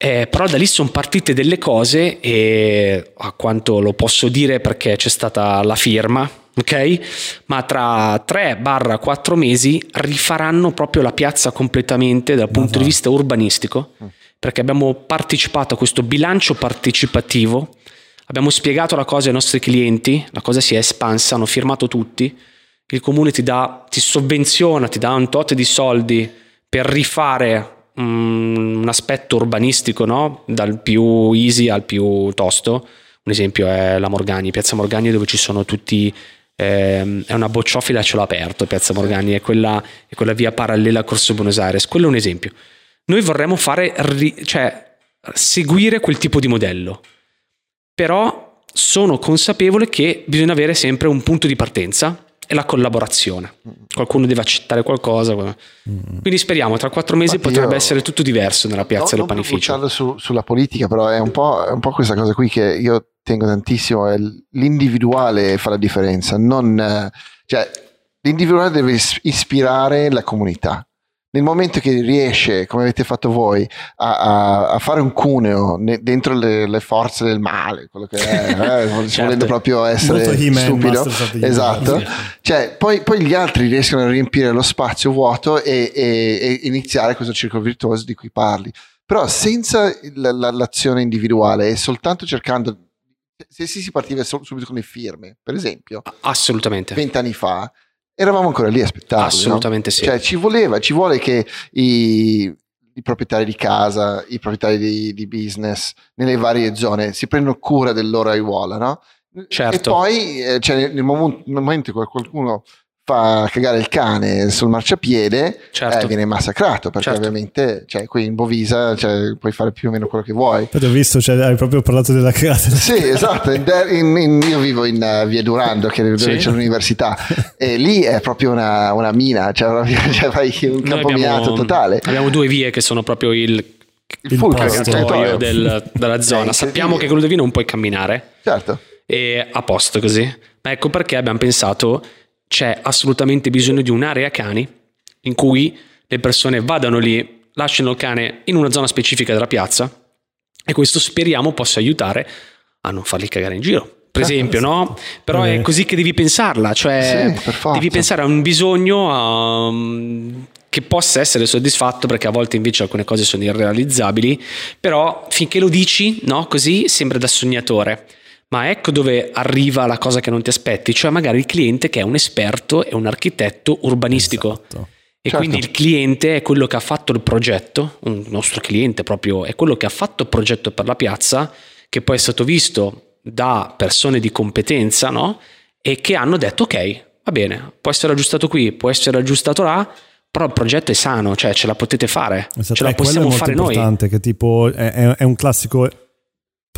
Eh, però da lì sono partite delle cose e a quanto lo posso dire perché c'è stata la firma, ok? Ma tra 3-4 mesi rifaranno proprio la piazza completamente dal punto va. di vista urbanistico, perché abbiamo partecipato a questo bilancio partecipativo, abbiamo spiegato la cosa ai nostri clienti, la cosa si è espansa, hanno firmato tutti, il comune ti dà, ti sovvenziona, ti dà un tot di soldi per rifare mm, un aspetto urbanistico, no? dal più easy al più tosto. Un esempio è la Morgani, Piazza Morgani dove ci sono tutti ehm, è una bocciofila a cielo aperto, Piazza Morgani, è quella, è quella via parallela a Corso Buenos Aires. Quello è un esempio. Noi vorremmo fare, cioè, seguire quel tipo di modello, però sono consapevole che bisogna avere sempre un punto di partenza e la collaborazione. Qualcuno deve accettare qualcosa. Quindi speriamo, tra quattro mesi Infatti potrebbe essere tutto diverso nella piazza No, del non panificio. buttarlo su- sulla politica, però è un, po', è un po' questa cosa qui che io tengo tantissimo, è l'individuale fa la differenza, non, cioè, l'individuale deve is- ispirare la comunità. Nel momento che riesce, come avete fatto voi, a, a- a fare un cuneo ne- dentro le, le forze del male, quello che è, eh, Certo. volendo proprio essere stupido, Universe. esatto, cioè, poi, poi gli altri riescono a riempire lo spazio vuoto e, e- e iniziare questo circolo virtuoso di cui parli. Però senza la- la- l'azione individuale e soltanto cercando, se si si partiva subito con le firme, per esempio, Assolutamente. vent'anni fa, eravamo ancora lì a aspettarli. no? Assolutamente sì. Cioè ci voleva, ci vuole che i, i proprietari di casa, i proprietari di, di business nelle varie zone si prendano cura del loro aiuola, no? Certo. E poi eh, cioè, nel, mom- nel momento in cui qualcuno fa cagare il cane sul marciapiede, Certo. eh, viene massacrato perché Certo. ovviamente cioè, qui in Bovisa cioè, puoi fare più o meno quello che vuoi. Poi ho visto, cioè, hai proprio parlato della cagata. Sì, esatto. In in- in- io vivo in uh, via Durando, che è dove Sì. c'è l'università, e lì è proprio una, una mina, cioè, proprio- cioè fai un Noi campo minato totale. abbiamo due vie che sono proprio il Il il fulcro, del- della zona. Sappiamo che quello di non puoi camminare Certo. e a posto così. Ma ecco perché abbiamo pensato c'è assolutamente bisogno di un'area cani in cui le persone vadano lì, lasciano il cane in una zona specifica della piazza e questo speriamo possa aiutare a non farli cagare in giro. Per Certo, esempio, no? Però Eh. è così che devi pensarla, cioè Sì, devi pensare a un bisogno um, che possa essere soddisfatto perché a volte invece alcune cose sono irrealizzabili, però finché lo dici, no, così sembra da sognatore. Ma ecco dove arriva la cosa che non ti aspetti, cioè magari il cliente che è un esperto è un architetto urbanistico. Esatto. E Certo. quindi il cliente è quello che ha fatto il progetto, un nostro cliente proprio è quello che ha fatto il progetto per la piazza, che poi è stato visto da persone di competenza, no? E che hanno detto ok, va bene, può essere aggiustato qui, può essere aggiustato là, però il progetto è sano, cioè ce la potete fare, Esatto, ce la eh, possiamo è fare noi. importante, che tipo è, è- è un classico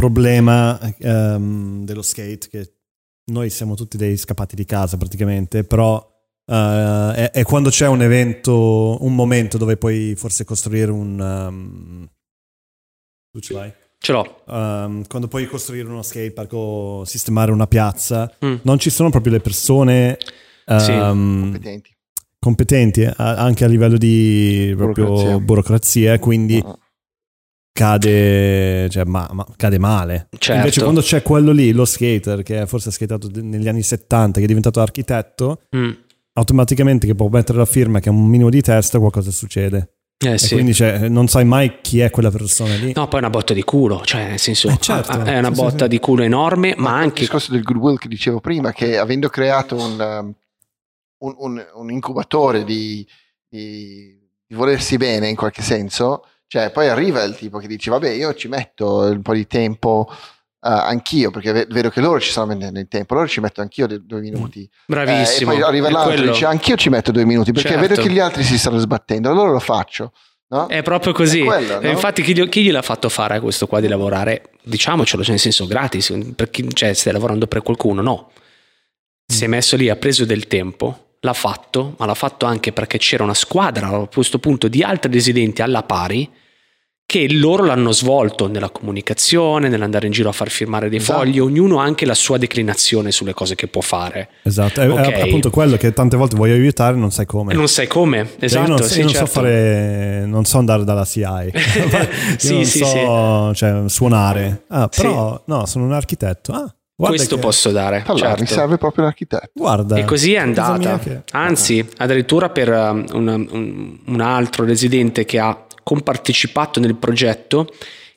problema ehm, dello skate che noi siamo tutti dei scappati di casa praticamente, però eh, è, è quando c'è un evento, un momento dove puoi forse costruire un... ehm, tu ce l'hai? Ce l'ho. Ehm, quando puoi costruire uno skatepark o sistemare una piazza, Mm. non ci sono proprio le persone Sì. Competenti. competenti anche a livello di proprio Burocrazia. burocrazia, quindi Ah. Cade, cioè, ma- ma- cade male. Certo. Invece quando c'è quello lì, lo skater, che forse ha skatato de- negli anni 70, che è diventato architetto, Mm. automaticamente che può mettere la firma che ha un minimo di testa, qualcosa succede. Eh E sì. quindi cioè, non sai mai chi è quella persona lì. No, poi è una botta di culo, cioè nel senso Eh, certo. è una Sì, botta sì. di culo enorme, ma Il anche discorso del goodwill che dicevo prima, che avendo creato un, um, un- un- un incubatore di, di- di volersi bene in qualche senso, cioè poi arriva il tipo che dice vabbè io ci metto un po' di tempo uh, anch'io, perché ve- vedo che loro ci stanno mettendo il tempo, allora ci metto anch'io due minuti. bravissimo. Eh, e poi arriva l'altro e quello. dice anch'io ci metto due minuti, perché Certo. vedo che gli altri si stanno sbattendo, allora lo faccio. No? È proprio così. È quello, E no? Infatti, chi, gli- chi gliel'ha fatto fare a questo qua di lavorare? Diciamocelo, cioè nel senso gratis, chi, cioè stai lavorando per qualcuno? No. Si è messo lì, ha preso del tempo, l'ha fatto, ma l'ha fatto anche perché c'era una squadra a questo punto di altri residenti alla pari che loro l'hanno svolto nella comunicazione, nell'andare in giro a far firmare dei Esatto. fogli, ognuno ha anche la sua declinazione sulle cose che può fare. Esatto, è, è Ok. appunto quello che tante volte vuoi aiutare e non sai come. E non sai come, Cioè, esatto, io non, sì, io non certo. so fare, non so andare dalla CIA, io Sì, non sì, so cioè, suonare. Ah, però no, sono un architetto. Ah, guarda Questo che- posso dare, Allora, certo. mi serve proprio l'architetto. Guarda. E così è andata. che- Anzi, addirittura per um, una- un, un altro residente che ha compartecipato nel progetto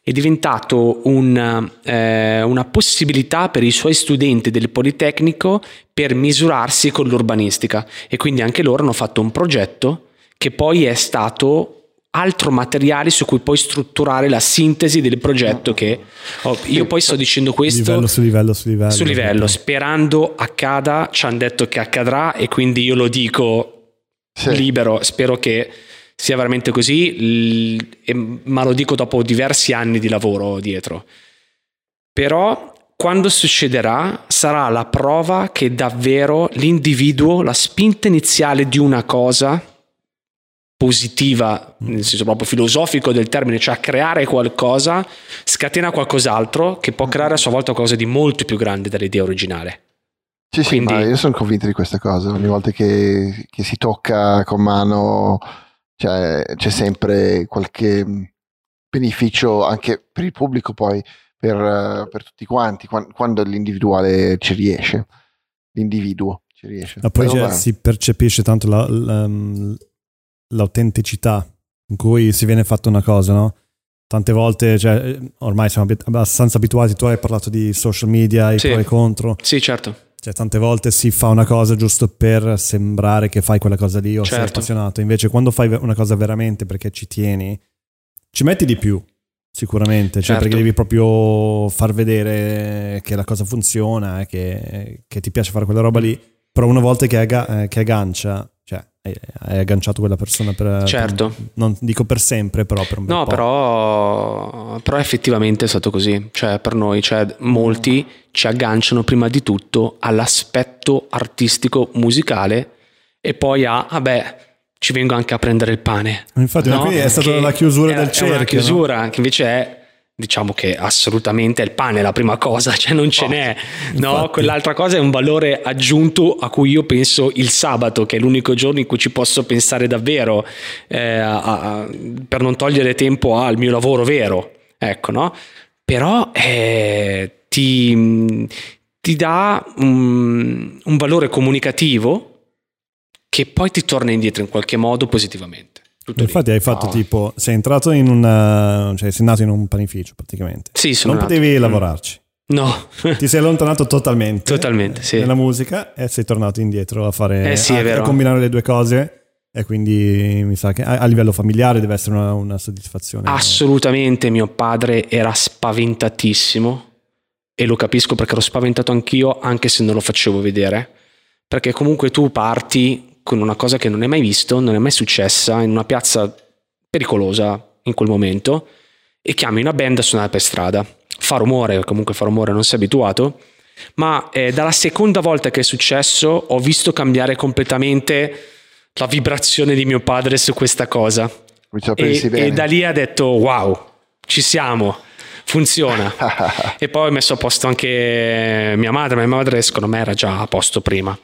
è diventato un, eh, una possibilità per i suoi studenti del Politecnico per misurarsi con l'urbanistica e quindi anche loro hanno fatto un progetto che poi è stato altro materiale su cui poi strutturare la sintesi del progetto che oh, io poi sto dicendo questo livello su livello su livello. su livello, sperando accada, ci hanno detto che accadrà e quindi io lo dico Sì. libero, spero che sia veramente così, ma lo dico dopo diversi anni di lavoro dietro. Però quando succederà sarà la prova che davvero l'individuo, la spinta iniziale di una cosa positiva, nel senso proprio filosofico del termine, cioè creare qualcosa, scatena qualcos'altro che può creare a sua volta qualcosa di molto più grande dell'idea originale. Sì, sì, Quindi- ma io sono convinto di questa cosa. Ogni volta che, che si tocca con mano cioè, c'è sempre qualche beneficio anche per il pubblico poi, per, per tutti quanti, quan- quando l'individuale ci riesce. L'individuo ci riesce. Ma poi cioè, si percepisce tanto la- la- l'autenticità in cui si viene fatta una cosa, no? Tante volte, cioè, ormai siamo abbastanza abituati, tu hai parlato di social media, i Sì. pro e i contro, Sì, certo. Cioè tante volte si fa una cosa giusto per sembrare che fai quella cosa lì o sei Certo. appassionato, invece quando fai una cosa veramente perché ci tieni, ci metti di più. Sicuramente, cioè Certo. perché devi proprio far vedere che la cosa funziona, e che, che ti piace fare quella roba lì. Però una volta che, agga- eh, che aggancia, hai, agganciato quella persona per, Certo. per- non dico per sempre, però per un No, po'. però, però effettivamente è stato così, cioè per noi, cioè molti ci agganciano prima di tutto all'aspetto artistico musicale e poi a, vabbè, ci vengo anche a prendere il pane. Infatti, No, è stata la chiusura è- del È cerchio. una no? chiusura che invece è, diciamo che assolutamente il pane è la prima cosa, cioè non ce n'è. No, infatti. quell'altra cosa è un valore aggiunto a cui io penso il sabato, che è l'unico giorno in cui ci posso pensare davvero, eh, a- a- per non togliere tempo al mio lavoro vero. Ecco, no? Però eh, ti, ti dà un, un valore comunicativo che poi ti torna indietro in qualche modo positivamente. Tutto lì. Infatti hai fatto No. tipo, sei entrato in un, cioè sei nato in un panificio praticamente. Sì, sono non nato- potevi Mm. lavorarci. No, Ti sei allontanato totalmente. Totalmente, sì. Nella musica e sei tornato indietro a fare, Eh sì, è a, a vero. combinare le due cose. E quindi mi sa che a, a livello familiare deve essere una, una soddisfazione. assolutamente mio padre era spaventatissimo e lo capisco perché ero spaventato anch'io anche se non lo facevo vedere. Perché comunque tu parti con una cosa che non hai mai visto, non è mai successa, in una piazza pericolosa in quel momento e chiami una band a suonare per strada. Fa rumore, comunque fa rumore, non sei abituato, ma eh, dalla seconda volta che è successo ho visto cambiare completamente la vibrazione di mio padre su questa cosa. E, e da lì ha detto wow, ci siamo, funziona. e poi ho messo a posto anche mia madre, ma mia madre secondo me era già a posto prima.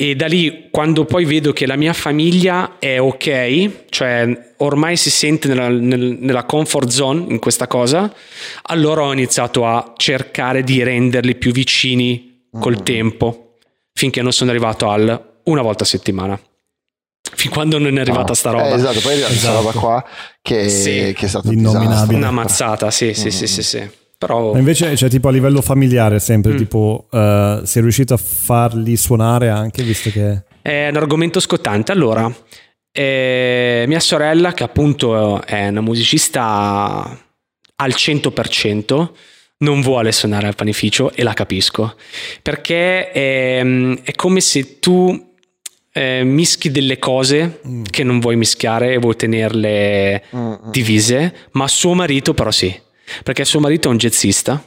E da lì, quando poi vedo che la mia famiglia è ok, cioè ormai si sente nella, nel- nella comfort zone in questa cosa, allora ho iniziato a cercare di renderli più vicini col tempo, finché non sono arrivato al una volta a settimana. Fin quando non è arrivata Ah, sta roba. eh, esatto, poi è arrivata Esatto. roba qua che, Sì. che è L'innominabile. disastro. Una mazzata, sì, sì, sì, sì, sì. Però Ma invece, cioè, tipo a livello familiare, sempre, Mm. tipo, eh, sei riuscito a farli suonare anche, visto che. è un argomento scottante. Allora, eh, mia sorella, che appunto è una musicista al 100%, non vuole suonare al panificio e la capisco, perché è, è come se tu eh, mischi delle cose Mm. che non vuoi mischiare e vuoi tenerle Mm, mm. divise, ma suo marito però sì, perché suo marito è un jazzista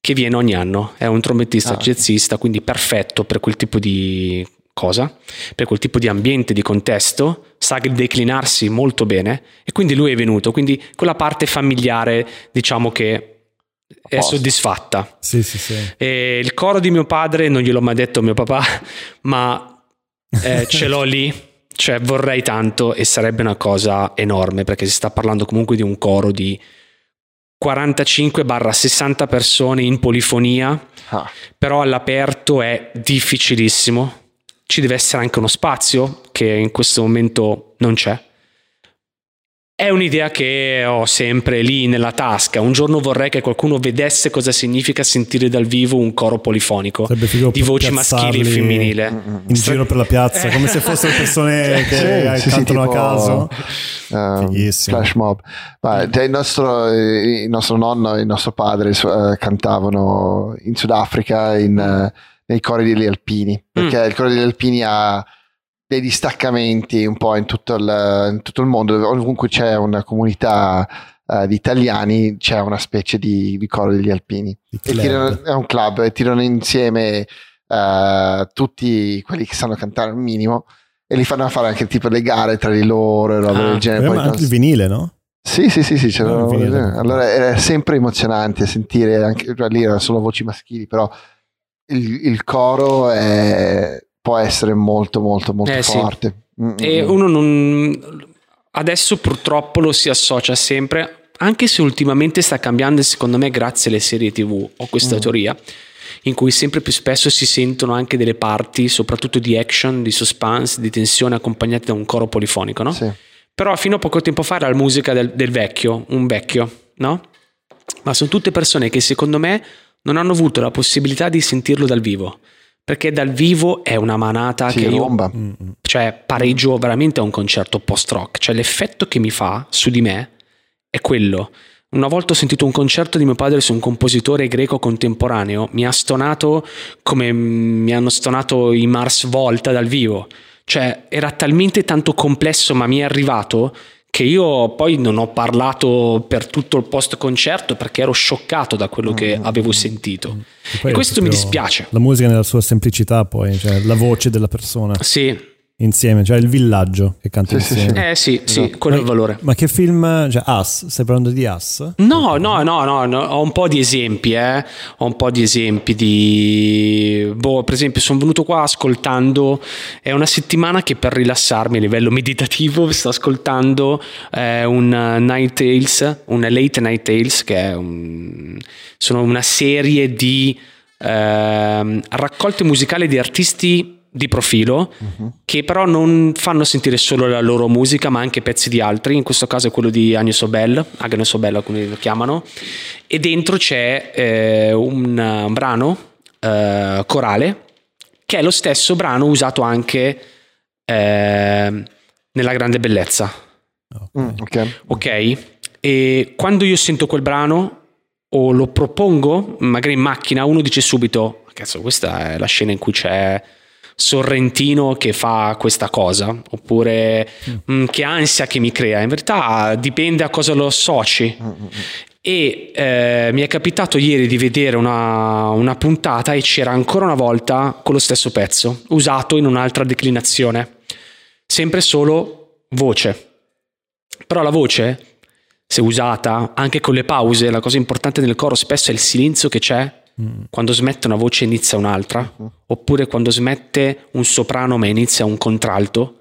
che viene ogni anno, è un trombettista Ah, jazzista, quindi perfetto per quel tipo di cosa, per quel tipo di ambiente, di contesto, sa declinarsi molto bene e quindi lui è venuto, quindi quella parte familiare diciamo che è posto. soddisfatta. Sì, sì, sì. E il coro di mio padre non gliel'ho mai detto a mio papà, ma eh, ce l'ho lì, cioè vorrei tanto e sarebbe una cosa enorme perché si sta parlando comunque di un coro di 45-60 persone in polifonia, Ah, però all'aperto è difficilissimo. Ci deve essere anche uno spazio che in questo momento non c'è. È un'idea che ho sempre lì nella tasca. Un giorno vorrei che qualcuno vedesse cosa significa sentire dal vivo un coro polifonico di voci maschili e femminile. In giro per la piazza, come se fossero persone che Sì, sì, sì, cantano tipo, a caso. Fighissimo. flash mob. Cioè, il, nostro, eh, il nostro nonno e il nostro padre eh, cantavano in Sudafrica in, eh, nei cori degli alpini, perché il coro degli alpini ha dei distaccamenti un po' in tutto il, in tutto il mondo, dove ovunque c'è una comunità eh, di italiani c'è una specie di, di coro degli alpini. E tirano- è un club, e tirano insieme eh, tutti quelli che sanno cantare un minimo e li fanno fare anche tipo le gare tra di loro e roba Ah. del genere. Poi ma anche il vinile, no? sì, sì, sì, sì, ce Ah, allora era sempre emozionante sentire anche lì erano solo voci maschili, però il, il coro è- può essere molto, molto, molto Eh, sì. forte. Mm, E mm, uno non. Adesso purtroppo lo si associa sempre, anche se ultimamente sta cambiando, e secondo me, grazie alle serie TV. Ho questa Mm. teoria in cui sempre più spesso si sentono anche delle parti, soprattutto di action, di suspense, di tensione, accompagnate da un coro polifonico, no? sì. Però fino a poco tempo fa era la musica del, del vecchio, un vecchio, no? Ma sono tutte persone che secondo me non hanno avuto la possibilità di sentirlo dal vivo. Perché dal vivo è una manata Sì, che io bomba. Mm, mm. cioè pareggio veramente a un concerto post-rock, cioè l'effetto che mi fa su di me è quello. Una volta ho sentito un concerto di mio padre su un compositore greco contemporaneo, mi ha stonato come mi hanno stonato i Mars Volta dal vivo. Cioè era talmente tanto complesso ma mi è arrivato che io poi non ho parlato per tutto il post concerto perché ero scioccato da quello che avevo sentito. E è questo mi dispiace. La musica nella sua semplicità, poi, cioè la voce della persona Sì, insieme, cioè il villaggio che canta Sì, sì, insieme. eh sì, sì, Esatto. quello è il valore. Ma che film, cioè Us, stai parlando di Us? No, no, no, no, no, ho un po' di esempi, eh. Ho un po' di esempi di... Boh, per esempio, sono venuto qua ascoltando... È una settimana che per rilassarmi a livello meditativo sto ascoltando eh, un Night Tales, un Late Night Tales, che è un... sono una serie di ehm, raccolte musicali di artisti di profilo che però non fanno sentire solo la loro musica ma anche pezzi di altri. In questo caso è quello di Agnes Obel Agnes Obel alcuni lo chiamano. E dentro c'è eh, un, uh, brano eh, corale che è lo stesso brano usato anche eh, nella grande bellezza. Mm, ok. ok? E quando io sento quel brano o lo propongo, magari in macchina, uno dice subito: Cazzo, questa è la scena in cui c'è Sorrentino che fa questa cosa, oppure "Mm, che ansia che mi crea. In verità dipende a cosa lo associ. E eh, mi è capitato ieri di vedere una, una puntata e c'era ancora una volta quello stesso pezzo, usato in un'altra declinazione, sempre solo voce. Però la voce, se usata anche con le pause, la cosa importante nel coro spesso è il silenzio che c'è quando smette una voce e inizia un'altra, oppure quando smette un soprano ma inizia un contralto.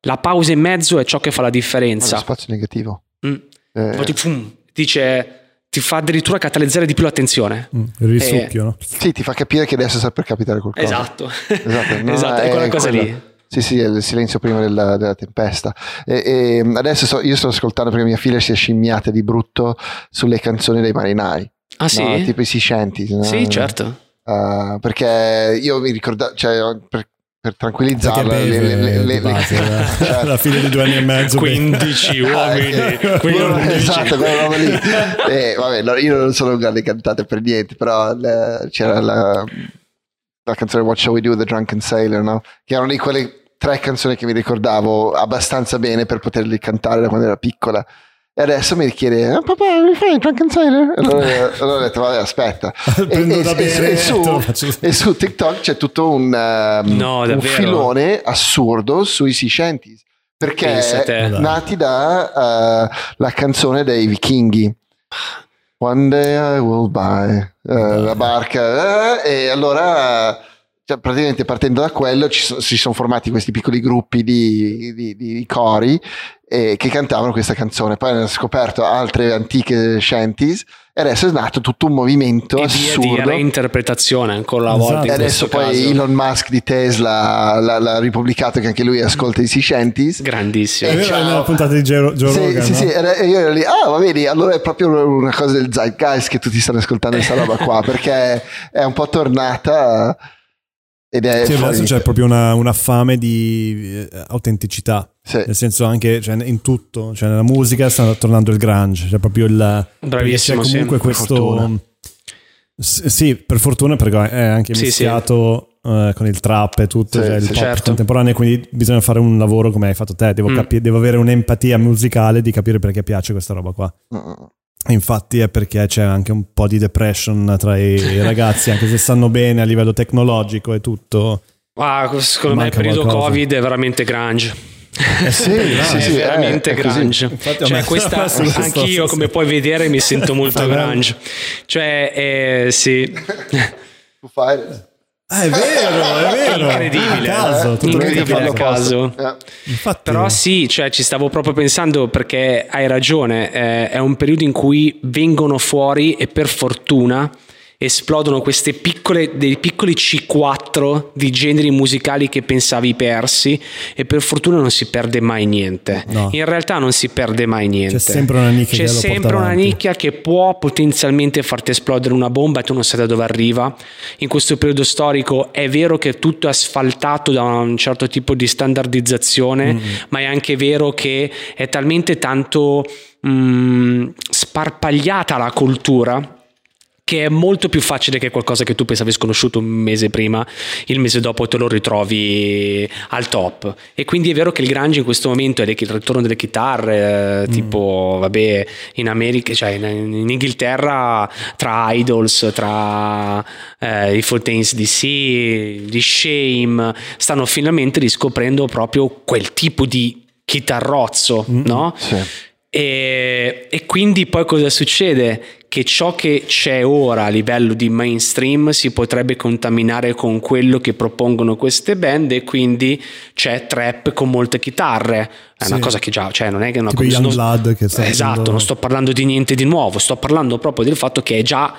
La pausa in mezzo è ciò che fa la Lo differenza. spazio negativo. Mm. Eh, Poi ti, fum, dice, ti fa addirittura catalizzare di più l'attenzione. Mm, il risucchio, no? sì, ti fa capire che adesso sta per capitare qualcosa. Esatto, Esatto, no, esatto, è è quella cosa quello. lì. Sì, sì, è il silenzio prima della, della tempesta. E, e adesso sto- io sto ascoltando perché mia figlia si è scimmiata di brutto sulle canzoni dei marinai. Ah sì? no? Tipo i si scienti. no? Sì, certo. Uh, perché io mi ricordavo, cioè, per, per tranquillizzarla, le- le- le- base, le- la- certo. la figlia di due anni e mezzo. 15 uomini, Ah, 15. esatto, quella roba lì. Eh, vabbè, no, io non sono un grande cantante per niente, però eh, c'era la, la canzone What Shall We Do, The Drunken Sailor, no? che erano di quelle tre canzoni che mi ricordavo abbastanza bene per poterli cantare da quando ero piccola. E adesso mi chiede, "Ah, papà, mi fai il Drunken Sailor? Allora, allora ho detto, vabbè, aspetta. E, e- e- bere, e su, e su TikTok c'è tutto un, ehm, No, un filone assurdo sui Sea Shanties. Perché nati da eh, la canzone dei vichinghi. One day I will buy eh, la barca. eh, e allora, cioè, praticamente partendo da quello, ci so- si sono formati questi piccoli gruppi di, di- di- di cori eh, che cantavano questa canzone. Poi hanno scoperto altre antiche shanties e adesso è nato tutto un movimento E via di assurdo. reinterpretazione ancora una Esatto. volta. E in adesso poi caso. Elon Musk di Tesla l'ha, l'ha ripubblicato che anche lui ascolta i Sea Shanties. Grandissimo. È vero, nella puntata di Joe, Joe Sì, Rogan, sì, no? sì, era- io ero lì, ah, va vedi, allora è proprio una cosa del zeitgeist che tutti stanno ascoltando questa roba qua, perché è un po' tornata ed è Sì, adesso c'è proprio una, una fame di eh, autenticità. sì. Nel senso anche cioè, in tutto, cioè nella musica sta tornando il grunge, cioè proprio il... Bravissimo, c'è comunque sì, questo... S- Sì, per fortuna perché è anche Sì, mischiato eh, con il trap e tutto, Sì, cioè il sì, pop certo. contemporaneo, quindi bisogna fare un lavoro come hai fatto te, devo, Mm. capi- devo avere un'empatia musicale di capire perché piace questa roba qua. Mm. Infatti è perché c'è anche un po' di depression tra i ragazzi, anche se stanno bene a livello tecnologico e tutto. Ah, secondo me il periodo qualcosa. Covid è veramente grunge. Eh sì, sì, è sì, eh, veramente è così. grunge. Infatti Cioè, questa, anch'io, come puoi vedere, mi sento molto grunge. Cioè, eh, sì. Ah, è vero, è vero. incredibile, A caso, eh? totalmente incredibile a caso. caso. Eh. Infatti, Però sì, cioè, ci stavo proprio pensando perché hai ragione, eh, è un periodo in cui vengono fuori e per fortuna esplodono queste piccole, dei piccoli C4 di generi musicali che pensavi persi e per fortuna non si perde mai niente. No. In realtà non si perde mai niente. C'è sempre una nicchia C'è che sempre una nicchia che può potenzialmente farti esplodere una bomba e tu non sai da dove arriva. In questo periodo storico è vero che tutto è asfaltato da un certo tipo di standardizzazione, ma è anche vero che è talmente tanto mm, sparpagliata la cultura che è molto più facile che qualcosa che tu pensavi sconosciuto un mese prima, il mese dopo te lo ritrovi al top. E quindi è vero che il grunge in questo momento è il ritorno delle chitarre, eh, tipo, vabbè, in America, cioè in, in Inghilterra, tra Idols, tra eh, i Fontaines DC, di Shame, stanno finalmente riscoprendo proprio quel tipo di chitarrozzo, no? Sì. E, e quindi poi cosa succede? Che ciò che c'è ora a livello di mainstream si potrebbe contaminare con quello che propongono queste band e quindi c'è trap con molte chitarre. È una Sì. cosa che già, cioè non è che è una Tipo cosa... non- Youngblood che sta Esatto, facendo- non sto parlando di niente di nuovo, sto parlando proprio del fatto che è già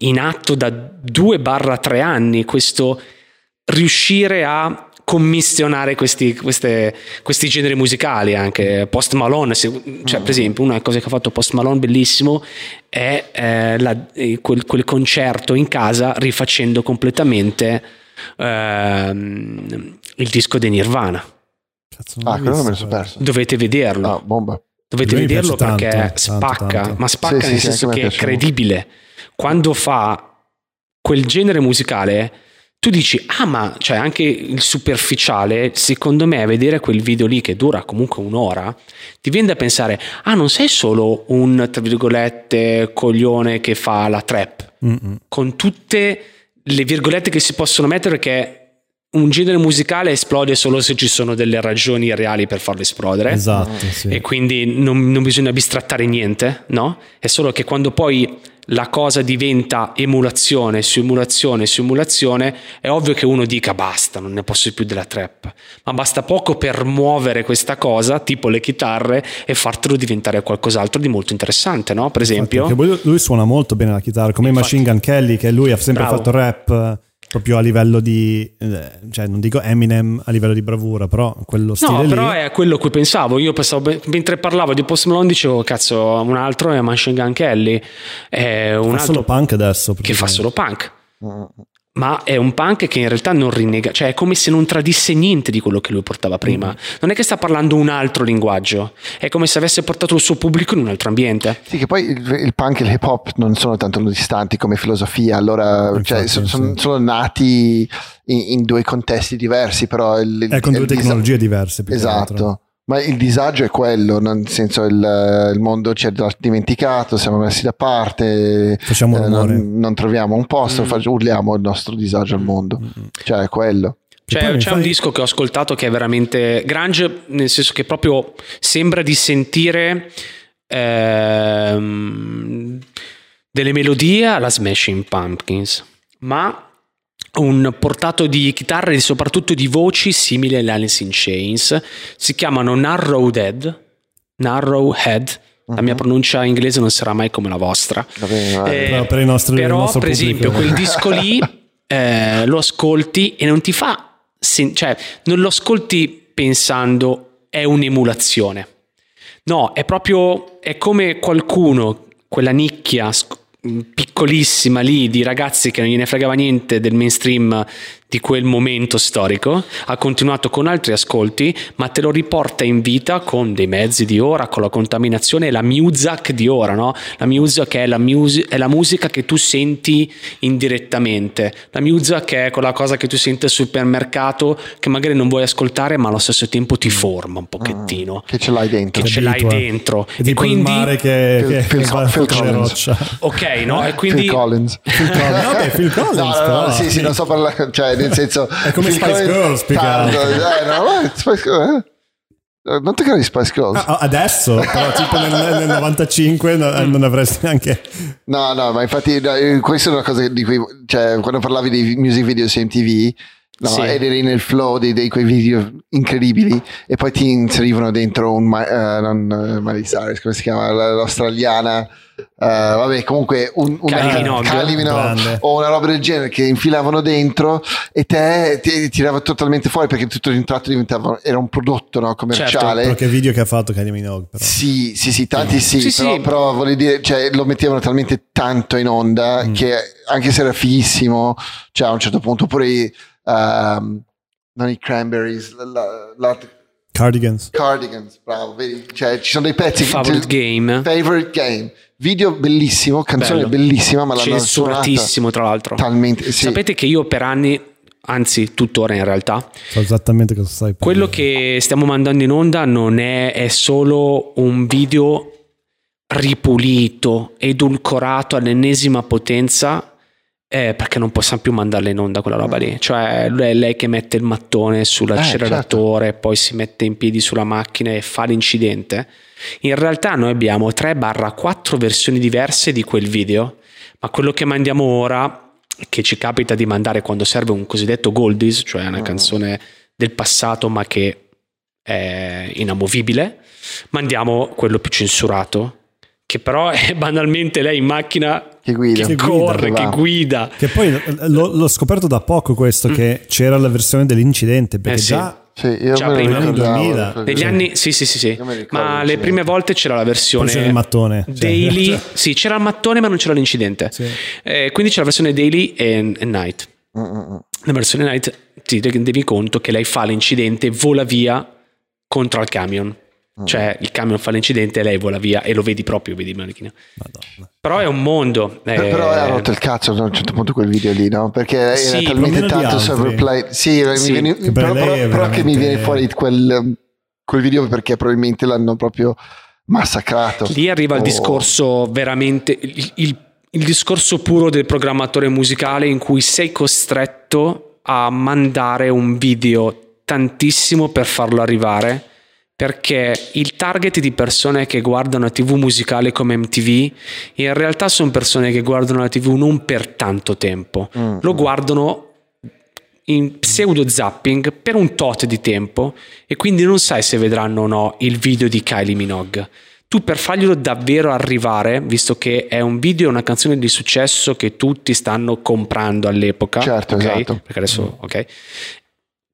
in atto da 2-3 anni questo riuscire a commissionare questi, queste- questi generi musicali anche Post Malone se- cioè per esempio una cosa che ha fatto Post Malone bellissimo è eh, la- eh, quel, quel concerto in casa rifacendo completamente ehm, il disco dei Nirvana Cazzo, Ah, quello me lo perso. dovete vederlo No, bomba. Dovete Lui vederlo perché tanto, tanto, spacca, tanto. ma spacca Sì, nel sì, senso che è credibile. Quando fa quel genere musicale, tu dici, ah ma cioè anche il superficiale, secondo me, vedere quel video lì che dura comunque un'ora, ti viene da pensare, ah non sei solo un, tra virgolette, coglione che fa la trap, Mm-mm. con tutte le virgolette che si possono mettere che un genere musicale esplode solo se ci sono delle ragioni reali per farlo esplodere Esatto, sì. e quindi non, non bisogna bistrattare niente, no? È solo che quando poi la cosa diventa emulazione su emulazione su emulazione, è ovvio che uno dica basta, non ne posso più della trap, ma basta poco per muovere questa cosa, tipo le chitarre, e fartelo diventare qualcos'altro di molto interessante, no? Per esempio, Perché lui, lui suona molto bene la chitarra, come Infatti. Machine Gun Kelly, che lui ha sempre Bravo. fatto rap proprio a livello di, eh, cioè non dico Eminem a livello di bravura, però quello stile No, lì. però è quello a cui pensavo. Io pensavo, mentre parlavo di Post Malone, dicevo, cazzo, un altro è Machine Gun Kelly, è un fa altro solo punk adesso. che fa solo punk. Ma è un punk che in realtà non rinnega, cioè è come se non tradisse niente di quello che lui portava prima. Mm. Non è che sta parlando un altro linguaggio, è come se avesse portato il suo pubblico in un altro ambiente. Sì, che poi il, il punk e l'hip hop non sono tanto distanti come filosofia, allora Infatti, cioè, so- sì. sono, sono nati in, in due contesti diversi, però il, È con il- due il- tecnologie diverse. più che altro. Esatto. Ma il disagio è quello, nel senso il, il mondo ci è dimenticato, siamo messi da parte, Facciamo eh, non, non troviamo un posto, Mm. faccio- urliamo il nostro disagio al mondo. Cioè è quello. C'è, mi c'è un fai- disco che ho ascoltato che è veramente grunge, nel senso che proprio sembra di sentire ehm, delle melodie alla Smashing Pumpkins, ma un portato di chitarre e soprattutto di voci simili alle Alice in Chains. Si chiamano Narrow Dead, Narrow Head. La mia Mhm. pronuncia inglese non sarà mai come la vostra. Bene. Eh, Però per i nostri- il però, nostro per esempio, pubblico. quel disco lì eh, lo ascolti e non ti fa, sen- cioè, non lo ascolti pensando è un'emulazione. No, è proprio è come qualcuno, quella nicchia sc- piccolissima lì di ragazzi che non gliene fregava niente del mainstream di quel momento storico, ha continuato con altri ascolti, ma te lo riporta in vita con dei mezzi di ora, con la contaminazione e la music di ora, no? La music è la, musi- è la musica che tu senti indirettamente, la music è quella cosa che tu senti al supermercato che magari non vuoi ascoltare, ma allo stesso tempo ti forma un pochettino. Che ce l'hai dentro. Che ce l'hai dentro. E quindi, il mare che, Phil- che, Phil Phil le Collins. roccia. ok, no? E quindi Phil Collins. Phil Collins. Vabbè, Phil Collins. No, no, però. no, sì, sì, non so parlare, cioè nel senso... È come Spice Girls, più eh, no, eh, Spice Girls, eh. Non ti credi Spice Girls? Ah, Adesso, però tipo nel, nel 95 no- non avresti neanche... No, no, ma infatti no, eh, questa è una cosa di cui, cioè, quando parlavi di music video su MTV, no, Sì. ed eri nel flow di, di quei video incredibili e poi ti inserivano dentro un, eh, non eh, Miley Cyrus, come si chiama, La- l'australiana, eh, vabbè, comunque un. Kylie Minogue, Grande. o una roba del genere che infilavano dentro e te ti tirava totalmente fuori perché tutto tratto diventava, era un prodotto no, commerciale. Però che video che ha fatto Kylie Minogue, però. Sì, sì, sì, tanti sì, Sì, però, sì. però voglio dire, cioè, lo mettevano talmente tanto in onda Mm. che anche se era fighissimo, cioè a un certo punto pure i, ehm, non i Cranberries, la, la- la- Cardigans. Cardigans, bravo, vedi? Cioè ci sono dei pezzi Favorite Game. Favorite Game, video bellissimo, canzone Bello. bellissima, ma l'hanno censuratissimo tra l'altro. talmente, sì. Sapete che io per anni, anzi tuttora in realtà, So esattamente cosa stai quello parlando. che stiamo mandando in onda non è, è solo un video ripulito, edulcorato all'ennesima potenza. eh, perché non possiamo più mandarla in onda quella roba lì. Cioè, è lei che mette il mattone sull'acceleratore, poi si mette in piedi sulla macchina e fa l'incidente. In realtà noi abbiamo 3-4 versioni diverse di quel video, ma quello che mandiamo ora, che ci capita di mandare quando serve un cosiddetto goldies, cioè una Mm. canzone del passato ma che è inamovibile, mandiamo quello più censurato, che però è banalmente lei in macchina che guida. che Che guida, corre, va. che guida. Che poi l'ho, l'ho scoperto da poco questo, che c'era la versione dell'incidente, perché Mm. Eh sì. già Sì, io lo prima. Negli 2000. quello Negli che- anni, sì, sì, sì, sì. Ma le prime volte c'era la poi c'era versione il mattone. cioè, daily, cioè, sì, c'era il mattone, ma non c'era l'incidente. sì. Eh, quindi c'è la versione daily e, e night. Mm, mm, mm. La versione night ti rendevi conto che lei fa l'incidente, vola via contro il camion. Mm. Cioè il camion fa l'incidente e lei vola via e lo vedi proprio, vedi in macchina. Madonna. Però è un mondo. Eh, eh, Però ha rotto il cazzo a un certo punto quel video lì, no? Perché era Sì, talmente tanto overplay. Sì, mi Sì. viene- Che però, però- è però che mi veramente- viene fuori quel, quel video perché probabilmente l'hanno proprio massacrato. Lì arriva il Oh. discorso veramente, il, il- il discorso puro del programmatore musicale in cui sei costretto a mandare un video tantissimo per farlo arrivare perché il target di persone che guardano la tv musicale come MTV in realtà sono persone che guardano la tv non per tanto tempo, Mm. lo guardano in pseudo zapping per un tot di tempo e quindi non sai se vedranno o no il video di Kylie Minogue. Tu per farglielo davvero arrivare, visto che è un video e una canzone di successo che tutti stanno comprando all'epoca, Certo, ok? esatto. Perché adesso, ok?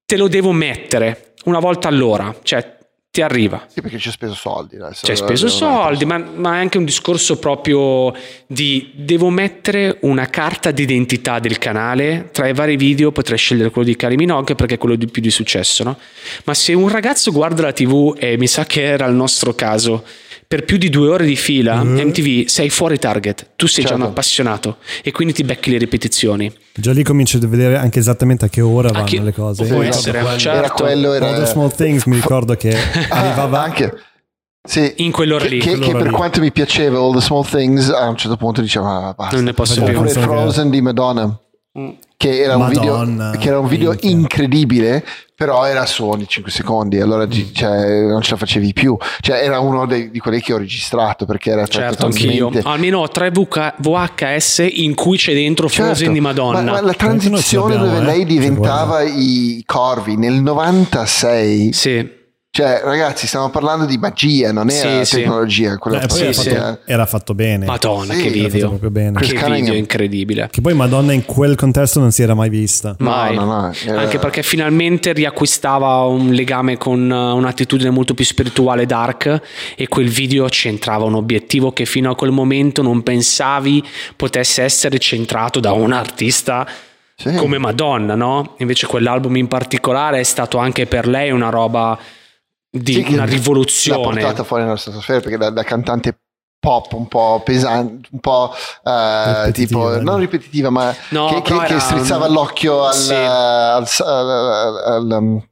Te lo devo mettere una volta all'ora, cioè ti arriva. Sì, perché ci ho speso soldi. adesso Ci hai speso soldi, ma, ma è anche un discorso proprio di devo mettere una carta d'identità del canale. Tra i vari video potrei scegliere quello di Kylie Minogue perché è quello di più di successo, no? Ma se un ragazzo guarda la TV, e mi sa che era il nostro caso, per più di due ore di fila, Mhm. MTV sei fuori target, tu sei già Certo. un appassionato e quindi ti becchi le ripetizioni. Già lì cominci a vedere anche esattamente a che ora vanno che- le cose. può essere, esatto. certo. Era quello, era... All the small things mi ricordo che Ah, arrivava anche sì, In quell'ora che, lì. che- che quell'ora per lì. quanto mi piaceva All the Small Things a un certo punto diceva "Ah, basta Non ne posso più. oppure Pensavo che- Frozen di Madonna Mm. che era un video, Madonna, che era un video incredibile però era su ogni 5 secondi allora Mm. cioè, non ce la facevi più cioè era uno dei- di quelli che ho registrato perché era Certo, anch'io. Almeno ho tre VK VHS in cui c'è dentro Frozen Certo, di Madonna. Ma, ma la transizione l'abbiamo, dove eh. lei diventava i corvi nel 96 Sì. Cioè ragazzi stiamo parlando di magia non era Sì, sì. tecnologia quello Eh, poi Sì, era, sì. fatto, era fatto bene. Madonna, Sì, che video. proprio bene. Che video incredibile. Che poi Madonna in quel contesto non si era mai vista. Mai. no, no, era- Anche perché finalmente riacquistava un legame con uh, un'attitudine molto più spirituale dark e quel video centrava un obiettivo che fino a quel momento non pensavi potesse essere centrato da un artista Sì. come Madonna, no? Invece quell'album in particolare è stato anche per lei una roba di Sì, una L'ha rivoluzione. portata fuori nella stratosfera perché da, da cantante pop un po' pesante, un po' Ripetitiva, tipo no? non ripetitiva, ma No, che, che- che strizzava l'occhio al, Sì. al- al- al- um,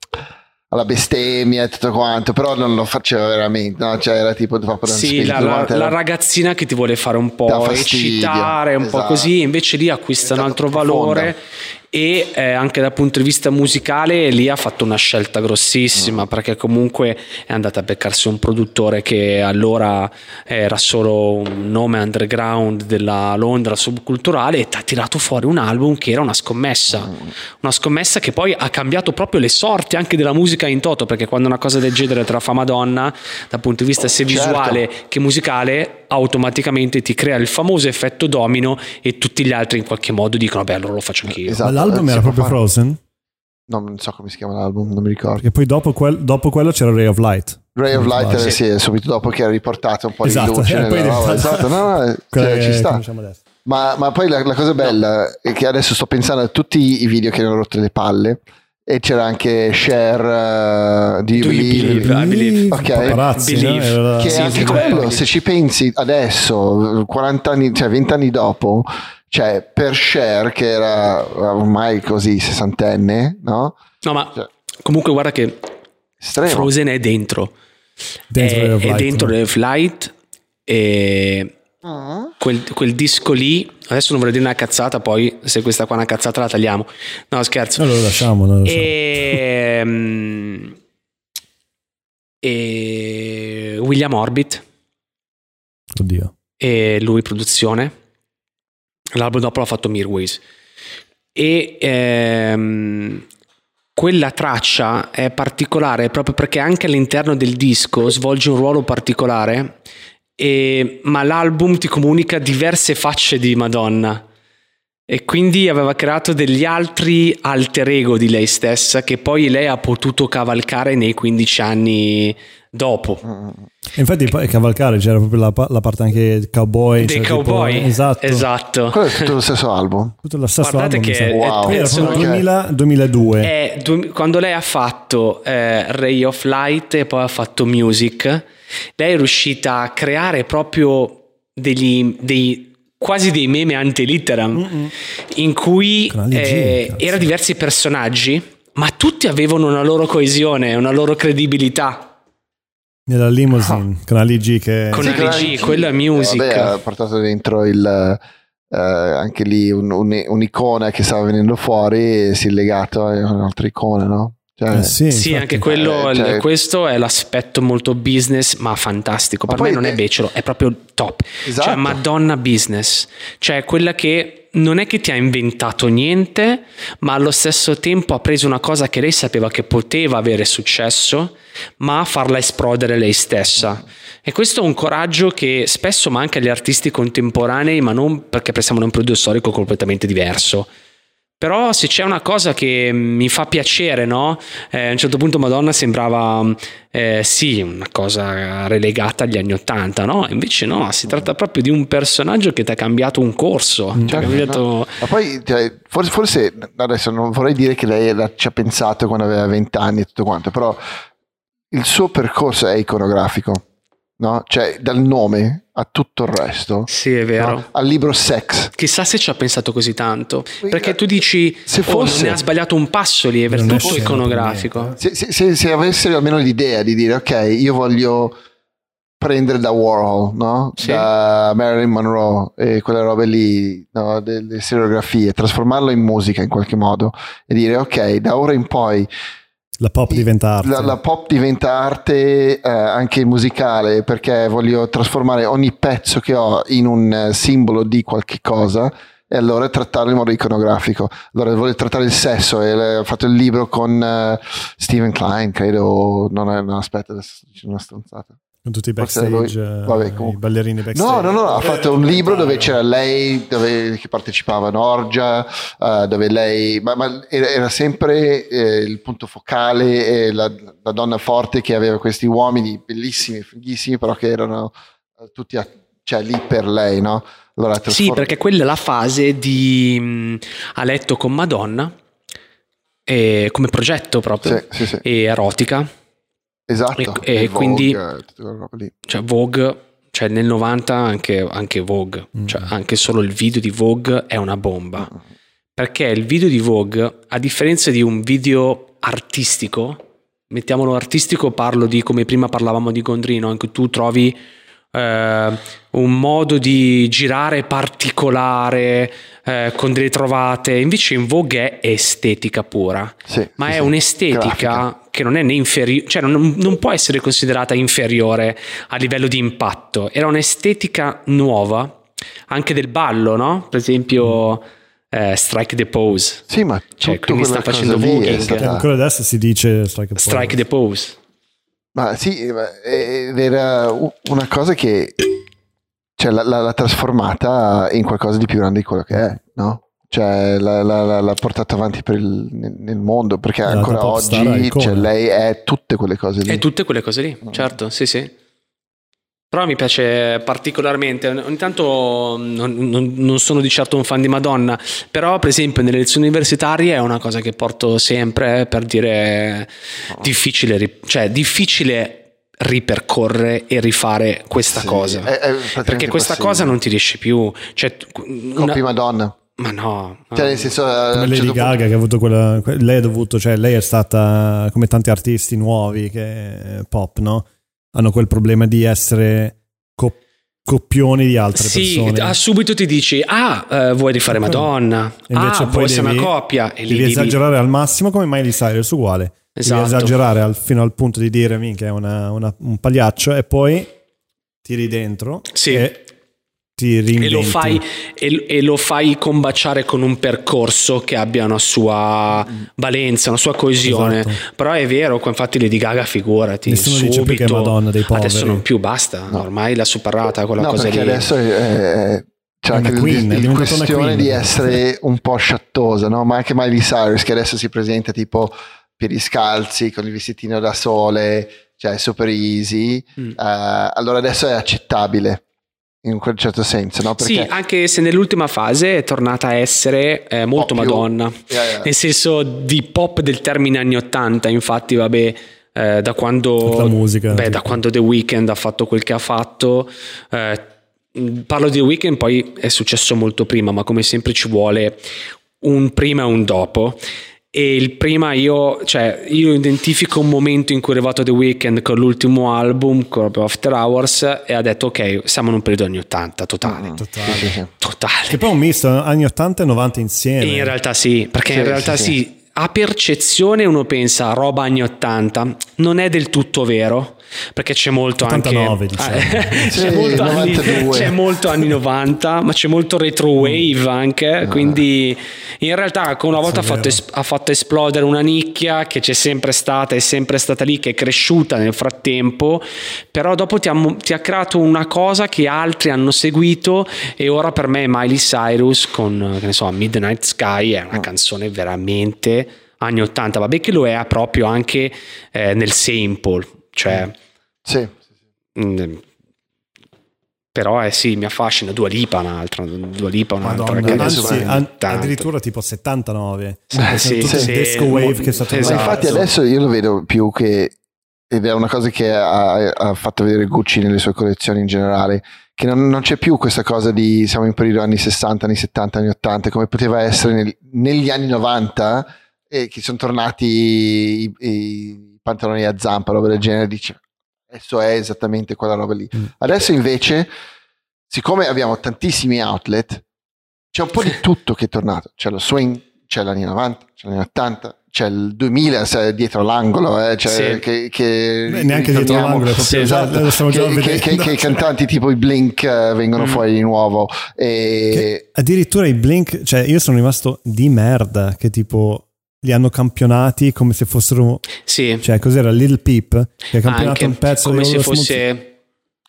alla bestemmia e tutto quanto, però non lo faceva veramente, no? cioè era tipo un Sì, la, la- guarda, la ragazzina che ti vuole fare un po' eccitare, un po' esatto. così, invece lì acquista un È altro profonda. valore e eh, anche dal punto di vista musicale lì ha fatto una scelta Mm. grossissima perché comunque è andata a beccarsi un produttore che allora era solo un nome underground della Londra subculturale e ha tirato fuori un album che era una scommessa, Mm. una scommessa che poi ha cambiato proprio le sorti anche della musica in toto perché quando una cosa del genere te la fa Madonna dal punto di vista sia Certo. visuale che musicale automaticamente ti crea il famoso effetto domino e tutti gli altri in qualche modo dicono beh allora lo faccio anch'io Esatto, Ma l'album eh, era proprio fare. Frozen? No, non so come si chiama l'album, non mi ricordo. Perché poi dopo, quel- dopo quello c'era Ray of Light. Ray of Light, eh, sì, subito dopo che era riportato un po' Esatto, di luce. e poi nella è roba, esatto, no, no, cioè, ci sta. Ma, ma poi la, la cosa bella è che adesso sto pensando a tutti i video che hanno rotto le palle e c'era anche Share uh, you Believe? believe? I believe. Ok. Paparazzi, no? Believe. Era- Che Sì, anche sì, quello, se ci pensi adesso, 40 anni, cioè 20 anni dopo, cioè per Cher che era ormai così sessantenne, no? no ma Cioè, comunque guarda che Estremo. Frozen è dentro Dentro è, è dentro no? Ray of Light e Mm. quel, quel disco lì adesso non vorrei dire una cazzata poi se questa qua è una cazzata la tagliamo no scherzo No, lo lasciamo. lo lasciamo. e, mm, e William Orbit Oddio. e lui produzione. L'album dopo l'ha fatto Mirways. E ehm, quella traccia è particolare proprio perché anche all'interno del disco svolge un ruolo particolare, e- ma l'album ti comunica diverse facce di Madonna. E quindi aveva creato degli altri alter ego di lei stessa che poi lei ha potuto cavalcare nei 15 anni dopo. Mm. E Infatti, poi cavalcare c'era proprio la, la parte anche cowboy. Dei cioè, tipo- cowboy. esatto. esatto. Quello è tutto lo stesso album. Tutto lo stesso Guardate album, che. Wow. Poi era sono- proprio Ok. 2000, 2002. È du- quando lei ha fatto eh, Ray of Light e poi ha fatto Music, lei è riuscita a creare proprio degli, dei quasi dei meme antilitteram in cui eh, erano diversi personaggi, ma tutti avevano una loro coesione, una loro credibilità. Nella limousine, con Ali G che... Con Sì, Ali G, quello è music. Vabbè, ha portato dentro il, eh, anche lì un- un- un'icona che stava venendo fuori e si è legato a un'altra icona, no? Cioè, Eh, sì, Sì, anche quello, Eh, cioè- questo è l'aspetto molto business, ma fantastico. Ma per me non è becero, è proprio top. Esatto. Cioè, Madonna business, cioè quella che non è che ti ha inventato niente, ma allo stesso tempo ha preso una cosa che lei sapeva che poteva avere successo, ma farla esplodere lei stessa. E questo è un coraggio che spesso manca agli artisti contemporanei, ma non perché pensiamo a un periodo storico completamente diverso. Però se c'è una cosa che mi fa piacere, no? Eh, a un certo punto Madonna sembrava, eh, sì, una cosa relegata agli anni Ottanta, no? Invece no, si tratta proprio di un personaggio che ti ha cambiato un corso. ti ha Certo, cambiato... no. Ma poi cioè, forse, forse adesso non vorrei dire che lei ci ha pensato quando aveva 20 anni e tutto quanto, però il suo percorso è iconografico. No? Cioè, dal nome a tutto il resto. Sì, è vero. no? Al libro Sex. Chissà se ci ha pensato così tanto. Perché tu dici, Se oh, fosse- non ne ha sbagliato un passo lì, è Non tutto iconografico. per niente, Se, se, se avessero almeno l'idea di dire, ok, io voglio prendere da Warhol, no? Sì. Da Marilyn Monroe e quelle robe lì, no? delle seriografie, trasformarlo in musica in qualche modo e dire, ok, da ora in poi La pop diventa arte. la, la pop diventa arte eh, anche musicale perché voglio trasformare ogni pezzo che ho in un eh, simbolo di qualche cosa e allora trattarlo in modo iconografico. Allora voglio trattare il sesso e ho fatto il libro con eh, Stephen Klein, credo, non è, no, aspetta, adesso dicendo una stronzata. Con tutti i backstage, lui- eh, vabbè, i ballerini backstage. No, no, no, ha Eh, fatto un libro dove documentario. c'era lei dove, che partecipava a Norgia, eh, dove lei, ma, ma era, sempre eh, il punto focale, e la, la donna forte che aveva questi uomini bellissimi, fighissimi, però che erano eh, tutti a- cioè, lì per lei, no? Allora, Sì, trasform- perché quella è la fase di mh, a letto con Madonna, e come progetto proprio, Sì, sì, sì, e erotica, esatto. e- e quindi- Vogue, cioè Vogue, cioè nel 90 anche, anche Vogue, Mm. cioè anche solo il video di Vogue è una bomba. Perché il video di Vogue, a differenza di un video artistico, mettiamolo artistico, parlo di come prima parlavamo di Gondrino, in cui tu trovi eh, un modo di girare particolare, eh, con delle trovate, invece in Vogue è estetica pura. Sì, Ma sì, è sì. un'estetica Grafica. che non è né inferiore, cioè non, non può essere considerata inferiore a livello di impatto. Era un'estetica nuova, anche del ballo, no? Per esempio, eh, Strike the Pose. Sì, ma Cioè, tutto quindi sta facendo voguing. Stata- ancora adesso si dice strike. Strike the Pose. Ma sì, ed era una cosa che cioè, l'ha, trasformata in qualcosa di più grande di quello che è, no? Cioè, l'ha, portata avanti per il- nel, mondo perché È ancora oggi cioè, lei è tutte quelle cose lì. E tutte quelle cose lì, certo, sì, sì. Però mi piace particolarmente, ogni tanto non, non- non sono di certo un fan di Madonna, però per esempio nelle lezioni universitarie è una cosa che porto sempre per dire difficile, ri- cioè difficile ripercorrere e rifare questa Sì, cosa. è- è Perché questa impossibile. cosa non ti riesce più. Cioè, Con una- prima donna. Ma no. Cioè, nel senso, un Come Lady certo punto- Gaga che ha avuto quella que- lei ha dovuto cioè lei è stata come tanti artisti nuovi che eh, pop no hanno quel problema di essere co- coppioni di altre Sì, persone ah, subito ti dici, ah, eh, vuoi rifare. Madonna? E invece ah, poi vuoi essere devi- una coppia? E devi devi- esagerare al massimo come Miley Cyrus uguale Esatto. devi esagerare al- fino al punto di dire minchia è una- una- un pagliaccio e poi tiri dentro Sì. e E lo, fai, e, e lo fai combaciare con un percorso che abbia una sua valenza, una sua coesione. Esatto. Però è vero, qua infatti Lady Gaga, figurati. Nessuno dice più che è subito- Madonna dei poveri. Adesso non più, basta. No. Ormai l'ha superata quella No, cosa perché lì. adesso è, è- c'è anche il, queen, il questione di essere un po' sciattosa, no? Ma anche Miley Cyrus che adesso si presenta tipo piedi scalzi con il vestitino da sole, cioè super easy. Mm. Eh, allora adesso è accettabile in quel certo senso, no? Sì, anche se nell'ultima fase è tornata a essere eh, molto Madonna. Yeah, yeah. Nel senso di pop del termine anni 80, infatti, vabbè, eh, da quando La musica, beh, da quando The Weeknd ha fatto quel che ha fatto. eh, parlo di The Weeknd, poi è successo molto prima, ma come sempre ci vuole un prima e un dopo. E il prima io, cioè, io identifico un momento in cui è arrivato The Weeknd con l'ultimo album, proprio After Hours, e ha detto ok, siamo in un periodo anni 80 totale. Mm. Totale. Totale. che poi è un misto anni 80 e 90 insieme In realtà sì, perché Sì, in realtà sì, sì, sì. a percezione uno pensa roba anni 80, non è del tutto vero, perché c'è molto 89, anche diciamo. Ah, c'è, Sì, molto anni, 92. c'è molto anni 90, ma c'è molto retro wave anche, quindi in realtà una volta ha fatto, es- ha fatto esplodere una nicchia che c'è sempre stata, è sempre stata lì, che è cresciuta nel frattempo, però dopo ti ha, ti ha creato una cosa che altri hanno seguito e ora per me Miley Cyrus con, che ne so, Midnight Sky è una canzone veramente anni 80, vabbè che lo è proprio anche eh, nel sample, cioè... Sì. mm, però eh sì, mi affascina. Dua Lipa un'altra, Dua Lipa un'altra Madonna, anzi, an- addirittura tipo 79 Eh, sì, sì, il disco wave che è stato Ma Esatto. infatti adesso io lo vedo più che ed è una cosa che ha, ha fatto vedere Gucci nelle sue collezioni in generale, che non, non c'è più questa cosa di siamo in periodo anni 60, anni 70, anni 80, come poteva essere nel- negli anni 90, e che sono tornati i, i pantaloni a zampa, roba del genere, dici adesso è esattamente quella roba lì. Mm. Adesso invece, siccome abbiamo tantissimi outlet, c'è un po' di tutto che è tornato. C'è lo swing, c'è l'anni 90, c'è l'anni 80, c'è il 2000 se- dietro l'angolo, eh, cioè Sì. che, che Beh, neanche dietro l'angolo, Sì, Esatto, che, che- che- i cantanti tipo i Blink eh, vengono Mm. fuori di nuovo. E... Addirittura i Blink, cioè io sono rimasto di merda che tipo li hanno campionati come se fossero, Sì, cioè cos'era Lil Peep che ha campionato anche un pezzo come di se fosse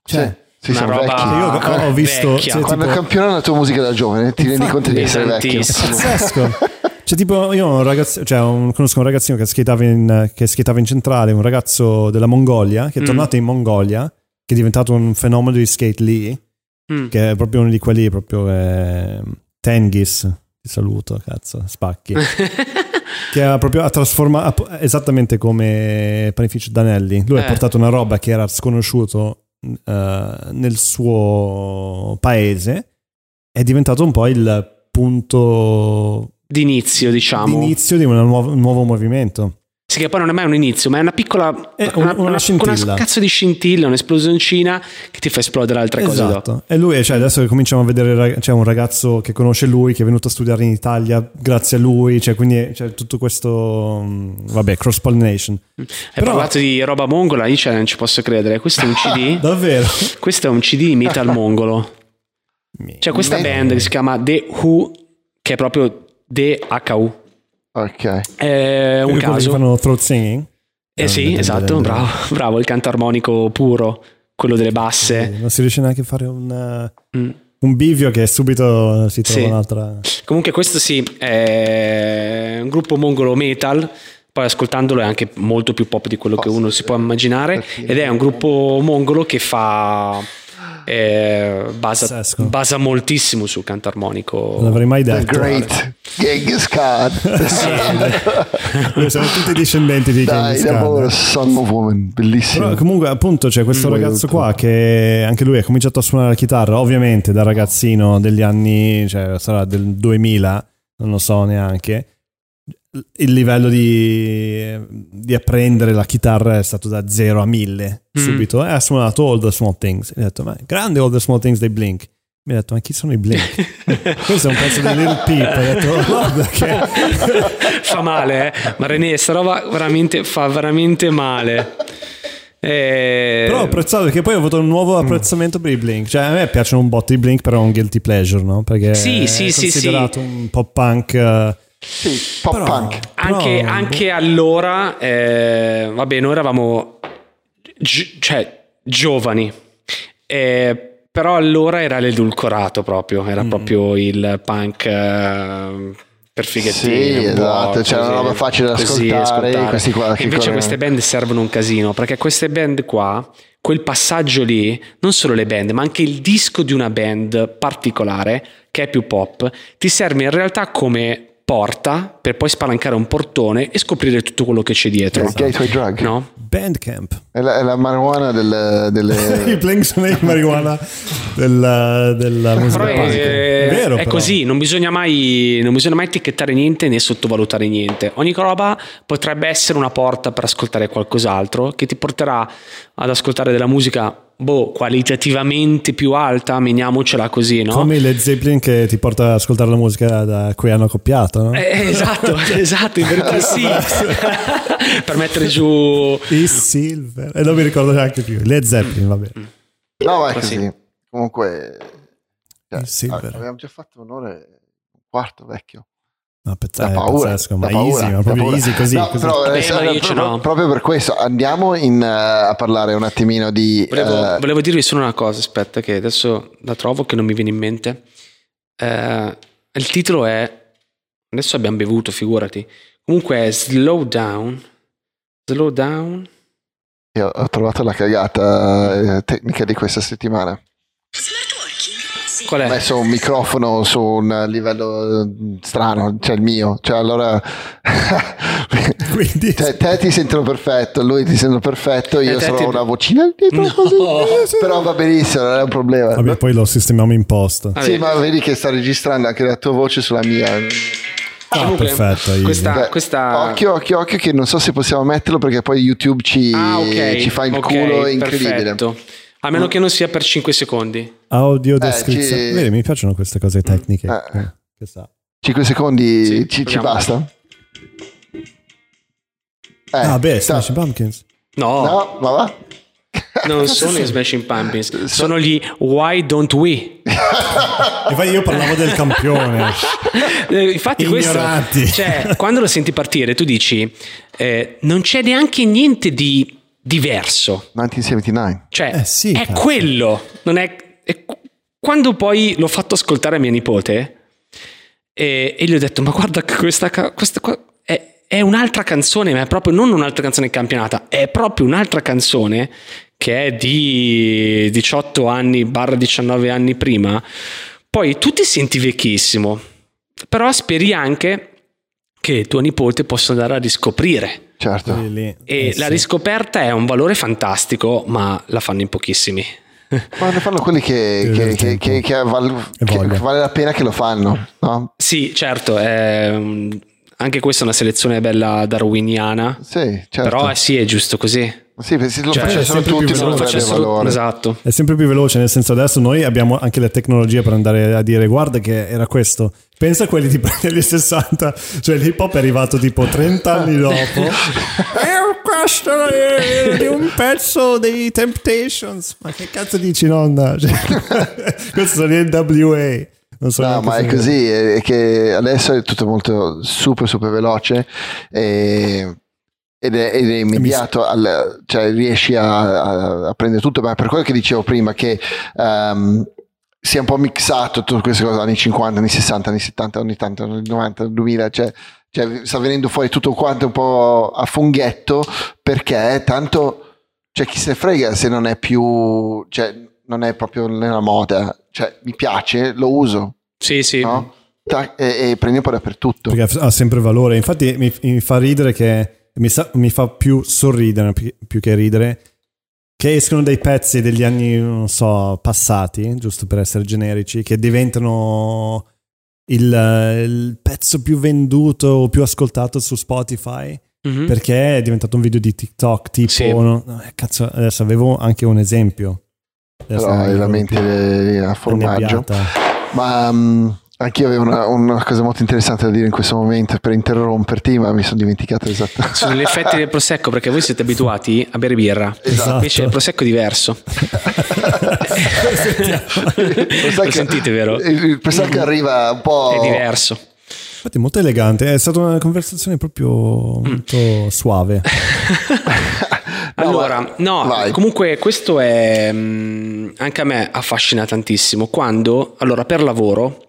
cioè, sì, una roba vecchi. Io ho- ho visto- vecchia. sì, Quando tipo- campiona la tua musica da giovane, ti rendi conto di essere vecchio. pazzesco. Cioè, tipo, io ho un ragazzo, cioè, un- conosco un ragazzino che skateava, in, che skateava in centrale, un ragazzo della Mongolia, che è Mm. tornato in Mongolia, che è diventato un fenomeno di skate lì, Mm. che è proprio uno di quelli, proprio eh, Tenghis, ti saluto, cazzo, spacchi. che ha proprio ha trasformato esattamente come Panificio Danelli. Lui ha Eh. portato una roba che era sconosciuto eh, nel suo paese, è diventato un po' il punto D'inizio, diciamo. d'inizio di nuova- un nuovo movimento. Sì, che poi non è mai un inizio, ma è una piccola. È un- una scintilla. cazzo di scintilla, un'esplosioncina che ti fa esplodere altre cose dopo. Esatto. E lui, cioè, adesso che cominciamo a vedere, c'è un ragazzo che conosce lui, che è venuto a studiare in Italia grazie a lui, cioè, quindi c'è tutto questo, mm, vabbè, cross pollination. Hai Però- parlato di roba mongola, io cioè, non ci posso credere. Questo è un CD. Davvero? questo è un CD di metal mongolo. C'è questa Me- band che si chiama The Who, che è proprio DHU. Ok. È un Quelli che caso. fanno throat singing? Eh sì, esatto, bravo, bravo, il canto armonico puro, quello delle basse. Non si riesce neanche a fare un, Mm. un bivio che subito si trova Sì. un'altra... Comunque questo sì, è un gruppo mongolo metal, poi ascoltandolo è anche molto più pop di quello che Posso uno si può immaginare, ed è un gruppo mongolo che fa... eh, basa, basa moltissimo sul canto armonico. Non l'avrei mai The detto. Great Genghis Khan. Noi siamo tutti discendenti di Dai, Genghis Khan. lavoro, Song of Woman, bellissimo. Però comunque appunto c'è questo Mm. ragazzo qua che anche lui ha cominciato a suonare la chitarra, ovviamente da ragazzino degli anni, cioè sarà del 2000, non lo so neanche. Il livello di, di apprendere la chitarra è stato da 0 a 1000 Mm. subito e ha suonato All the Small Things. E ho detto, ma grande All the Small Things dei Blink. Mi ha detto, ma chi sono i Blink? Questo è un pezzo di Little Peep. Ho detto, guarda che... fa male, eh? ma René, sta roba veramente, fa veramente male. Eh, Però ho apprezzato perché poi ho avuto un nuovo apprezzamento per i Blink. Cioè, a me piacciono un botto i Blink, però è un guilty pleasure, no? Perché Sì, è sì, sì, considerato un pop punk. eh, Sì, pop però- punk. anche, però- anche allora, eh, vabbè, noi eravamo gi- cioè, giovani, eh, però allora era l'edulcorato proprio, Mm. era proprio il punk eh, per fighettini. Sì, esatto, c'era una roba facile da così, ascoltare, questi qua che Invece corrono- queste band servono un casino, perché queste band qua, quel passaggio lì, non solo le band, ma anche il disco di una band particolare, che è più pop, ti serve in realtà come porta per poi spalancare un portone e scoprire tutto quello che c'è dietro. Il gateway drug. No? Bandcamp. È, la, è la marijuana del- I delle... Blink sono i marijuana della, della musica Però punk. è, È vero, è però. così, non bisogna, mai, non bisogna mai etichettare niente né sottovalutare niente. Ogni roba potrebbe essere una porta per ascoltare qualcos'altro che ti porterà ad ascoltare della musica boh, qualitativamente più alta, meniamocela così, no? Come i Led Zeppelin che ti porta ad ascoltare la musica da cui hanno copiato, no? Eh, esatto, esatto, in verità sì. per mettere giù I Silver. E non mi ricordo neanche più. Led Zeppelin, vabbè. No, ma è Ma così. sì. Comunque... cioè, Il Silver. abbiamo già fatto un'ora e un quarto vecchio. No, pezz- Da è paura, pazzesco, ma da paura, easy, ma proprio paura. easy così. No, così. però, Vabbè, eh, ma io ce proprio, n'ho. proprio per questo andiamo in, eh, a parlare un attimino di... Volevo, eh, volevo dirvi solo una cosa, aspetta, che adesso la trovo che non mi viene in mente. Eh, il titolo è. Adesso abbiamo bevuto, figurati. Comunque è Slow Down. Slow Down. io ho trovato la cagata eh, tecnica di questa settimana. Qual ho è? messo un microfono su un livello eh, strano, cioè il mio, cioè allora Quindi te, te ti sentono perfetto, lui ti sente perfetto, io sono ti- una vocina dietro No. così, però va benissimo, non è un problema. vabbè, poi lo sistemiamo in post. Vabbè. Sì, ma vedi che sta registrando anche la tua voce sulla mia. Ah, Comunque, perfetto. questa- Beh, questa- Occhio, occhio, occhio, che non so se possiamo metterlo perché poi YouTube ci, Ah, ok. ci fa il ok, culo incredibile. perfetto. A meno che non sia per 5 secondi. Audio Eh, descrizione. ci- Vedi, mi piacciono queste cose tecniche. Eh. Eh, che sa. 5 secondi Sì, ci, ci basta? Eh, ah, beh, sta- Smashing Pumpkins. No, No, ma va. non sono i Smashing Pumpkins, sono gli Why Don't We. Infatti io parlavo del campione. Eh, Infatti, questo, Ignoranti. cioè, quando lo senti partire, tu dici: eh, Non c'è neanche niente di diverso. 1979. Cioè, Eh, sì, è cazzo. quello. Non è, è- Quando poi l'ho fatto ascoltare a mia nipote, e, e gli ho detto: Ma guarda, che questa, questa qua è, è un'altra canzone, ma è proprio non un'altra canzone campionata, è proprio un'altra canzone che è di 18 anni, barra 19 anni prima. Poi tu ti senti vecchissimo, però speri anche che tuo nipote possa andare a riscoprire. Certo. Quelli lì. E Eh, la sì. riscoperta è un valore fantastico, ma la fanno in pochissimi. Ma ne fanno quelli che, Più che, che, che, che val- vale la pena che lo fanno. No? Sì, certo, è un- anche questa è una selezione bella darwiniana, Sì, certo. però eh, sì, è giusto così. Sì, perché se lo Cioè, facessero sempre più tutti veloce. non Se lo avrebbe facessero- valore. Esatto. È sempre più veloce, nel senso adesso noi abbiamo anche le tecnologie per andare a dire guarda che era questo. Pensa a quelli tipo negli 60, cioè l'hip hop è arrivato tipo 30 anni dopo. e questo è di un pezzo dei Temptations. Ma che cazzo dici nonna? Cioè, questo sono gli NWA. Non so No, ma è così, è che adesso è tutto molto super super veloce e- ed, è, ed è immediato, al- cioè riesci a, a- a prendere tutto, ma per quello che dicevo prima che si è un po' mixato tutte queste cose, anni 50, anni 60, anni 70, anni 80, anni 90, 2000, cioè, cioè sta venendo fuori tutto quanto un po' a funghetto perché tanto, cioè chi se ne frega se non è più, cioè non è proprio nella moda, cioè mi piace, lo uso, Sì, sì. no? E, e prendi un po' dappertutto. Perché ha sempre valore. Infatti mi, mi fa ridere che mi, sa- mi fa più sorridere più, più che ridere che escono dei pezzi degli anni, non so, passati, giusto per essere generici, che diventano il, il pezzo più venduto o più ascoltato su Spotify Mhm. perché è diventato un video di TikTok tipo Sì. no, eh, cazzo, adesso avevo anche un esempio. Adesso hai la mente a formaggio. Annebbiata. Ma mm, anch'io avevo una, una cosa molto interessante da dire in questo momento per interromperti, ma mi sono dimenticato esattamente. Sono gli effetti del prosecco perché voi siete abituati a bere birra. Esatto. Invece il prosecco è diverso. Lo sentite, vero? Il, prosecco arriva un po'. È diverso. Infatti molto elegante, è stata una conversazione proprio molto suave. No, allora, vai. no, Vai. comunque questo è mh, anche a me affascina tantissimo quando, allora per lavoro,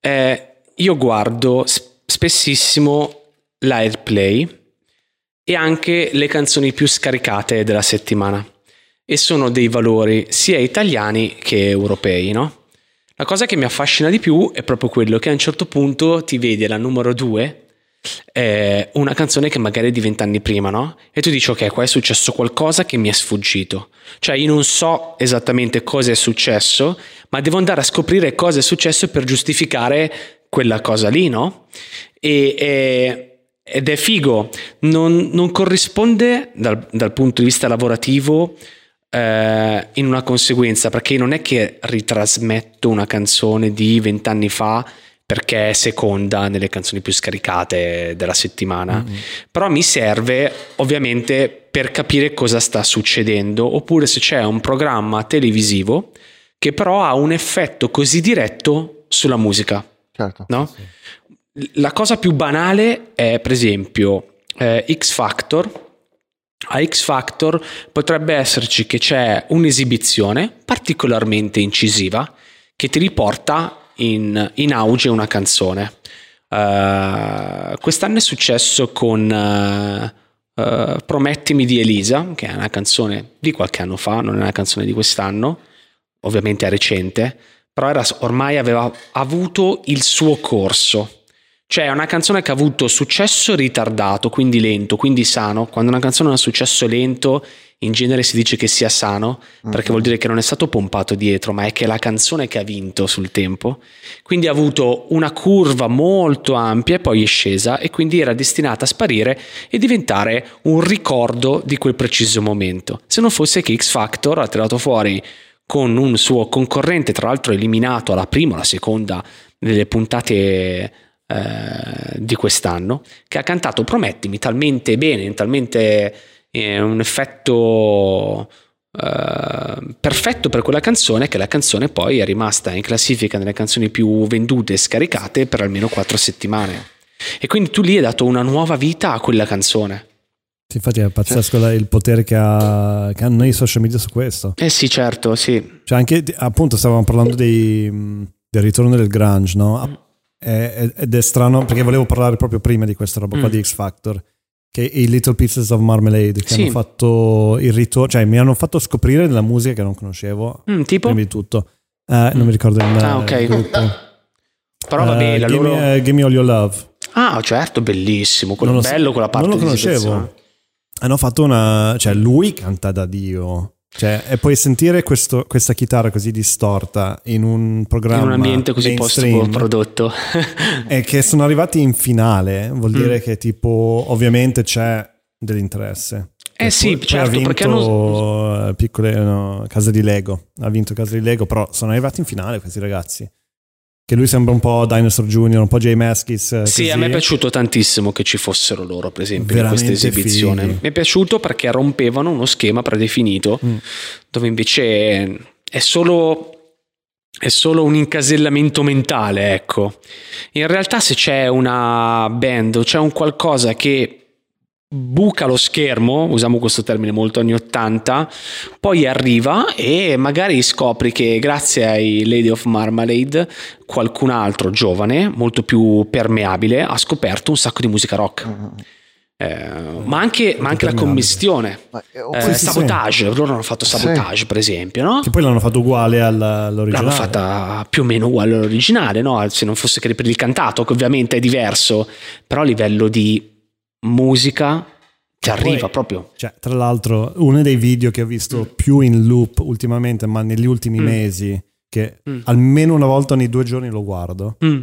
eh, io guardo spessissimo l'Airplay e anche le canzoni più scaricate della settimana e sono dei valori sia italiani che europei, no? La cosa che mi affascina di più è proprio quello che a un certo punto ti vedi alla numero due eh, una canzone che magari è di vent'anni prima, no? E tu dici, ok, qua è successo qualcosa che mi è sfuggito. Cioè, io non so esattamente cosa è successo, ma devo andare a scoprire cosa è successo per giustificare quella cosa lì, no? E, e- ed è figo, non, non corrisponde dal, dal punto di vista lavorativo eh, in una conseguenza, perché non è che ritrasmetto una canzone di vent'anni fa perché è seconda nelle canzoni più scaricate della settimana, però mi serve ovviamente per capire cosa sta succedendo, oppure se c'è un programma televisivo che però ha un effetto così diretto sulla musica. Certo. No? La cosa più banale è, per esempio, eh, X Factor. A X Factor potrebbe esserci che c'è un'esibizione particolarmente incisiva che ti riporta in, in auge una canzone. Eh, quest'anno è successo con eh, eh, Promettimi di Elisa, che è una canzone di qualche anno fa, non è una canzone di quest'anno, ovviamente è recente, però era, ormai aveva avuto il suo corso. Cioè è una canzone che ha avuto successo ritardato, quindi lento, quindi sano. Quando una canzone ha un successo lento, in genere si dice che sia sano, perché Mhm. vuol dire che non è stato pompato dietro, ma è che è la canzone che ha vinto sul tempo. Quindi ha avuto una curva molto ampia e poi è scesa e quindi era destinata a sparire e diventare un ricordo di quel preciso momento. Se non fosse che X Factor ha tirato fuori con un suo concorrente, tra l'altro eliminato alla prima o alla seconda delle puntate eh, di quest'anno, che ha cantato Promettimi talmente bene, talmente eh, un effetto eh, perfetto per quella canzone che la canzone poi è rimasta in classifica nelle canzoni più vendute e scaricate per almeno quattro settimane. E quindi tu lì hai dato una nuova vita a quella canzone. Sì, infatti è pazzesco la- il potere che, ha- che hanno i social media su questo. Eh sì, certo, sì. Cioè anche appunto stavamo parlando dei, del ritorno del grunge, no? È- ed è strano perché volevo parlare proprio prima di questa roba qua Mm. di X Factor. Che i Little Pieces of Marmalade che Sì. hanno fatto il ritorno, cioè mi hanno fatto scoprire della musica che non conoscevo Mm, tipo? prima di tutto. Eh, non mi ricordo il Ah, ok. gruppo. Però vabbè, Eh, la give, loro... me, eh, Give Me All Your Love. Ah, certo, bellissimo. Quello bello quella parte non lo conoscevo. Hanno fatto una. cioè, lui canta da Dio. Cioè, e poi sentire questo- questa chitarra così distorta in un programma In un ambiente così post mainstream, prodotto. e che sono arrivati in finale, vuol dire Mm. che tipo ovviamente c'è dell'interesse. Eh E sì, poi- poi certo, ha vinto perché hanno- eh, piccole no, case di Lego, ha vinto case di Lego, però sono arrivati in finale questi ragazzi. Che lui sembra un po' Dinosaur Jr., un po' Jay Maskis. eh, Sì, così. a me è piaciuto tantissimo che ci fossero loro, per esempio, in questa Veramente esibizione. fighi. Mi è piaciuto perché rompevano uno schema predefinito, Mm. dove invece è solo, è solo un incasellamento mentale, ecco. In realtà se c'è una band o c'è un qualcosa che buca lo schermo, usiamo questo termine molto anni 80, poi arriva e magari scopri che grazie ai Lady of Marmalade qualcun altro giovane, molto più permeabile, ha scoperto un sacco di musica rock. Eh, ma anche, ma anche la commistione. Ma, eh, oh, Eh, sì, sì, sabotage, loro hanno fatto Sì. sabotage per esempio, no? Che poi l'hanno fatto uguale all'originale. L'hanno fatta più o meno uguale all'originale, no? Se non fosse che per il cantato, che ovviamente è diverso, però a livello di musica ti Poi- arriva proprio. Cioè, tra l'altro, uno dei video che ho visto più in loop ultimamente, ma negli ultimi Mm. mesi, che Mm. almeno una volta ogni due giorni lo guardo, Mm.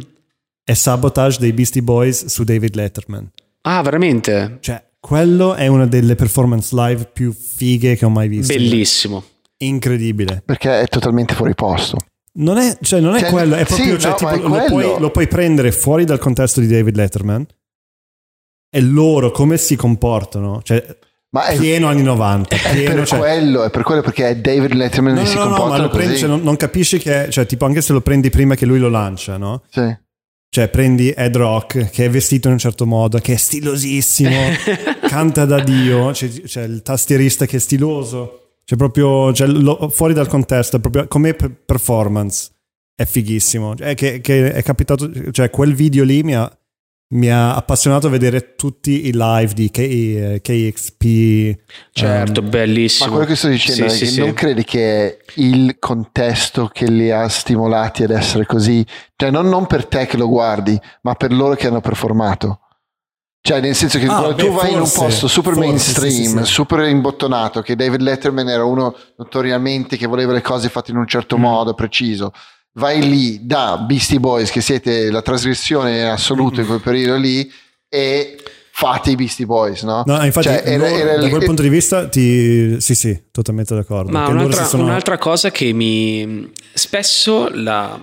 è Sabotage dei Beastie Boys su David Letterman. Ah, veramente? Cioè, quello è una delle performance live più fighe che ho mai visto. Bellissimo. Incredibile. perché è totalmente fuori posto. Non è, cioè, non è Cioè, quello, è sì, proprio, no, cioè, ma tipo, è lo, puoi, quello. lo puoi prendere fuori dal contesto di David Letterman e loro come si comportano. Cioè, Ma è, pieno anni 90. è Pieno, per cioè, quello, è per quello perché è David Letterman No, che no, si no, no, comporta ma lo prendi, cioè, non, non capisci che, cioè, tipo, anche se lo prendi prima che lui lo lancia, no? Sì. Cioè, prendi Ed Rock che è vestito in un certo modo, che è stilosissimo, canta da Dio, c'è, c'è il tastierista che è stiloso, c'è proprio cioè, lo- fuori dal contesto, è proprio come per- performance, è fighissimo. È che, che è capitato, cioè, quel video lì mi ha, mi ha appassionato a vedere tutti i live di K- eh, KXP. Certo, ehm, bellissimo. Ma quello che sto dicendo Sì, è sì, che sì. non credi che è il contesto che li ha stimolati ad essere così, cioè non, non per te che lo guardi, ma per loro che hanno performato. Cioè, nel senso che Ah, quando beh, tu vai in un forse, posto super forse, mainstream, sì, sì, sì. super imbottonato, che David Letterman era uno notoriamente che voleva le cose fatte in un certo Mm. modo, preciso. Vai lì da Beastie Boys, che siete la trasgressione assoluta in quel periodo lì, e fate i Beastie Boys, no? No, infatti, Cioè, era- era- da quel punto di vista, ti, sì, sì, totalmente d'accordo. Ma un'altra, sono- un'altra cosa che mi... Spesso la...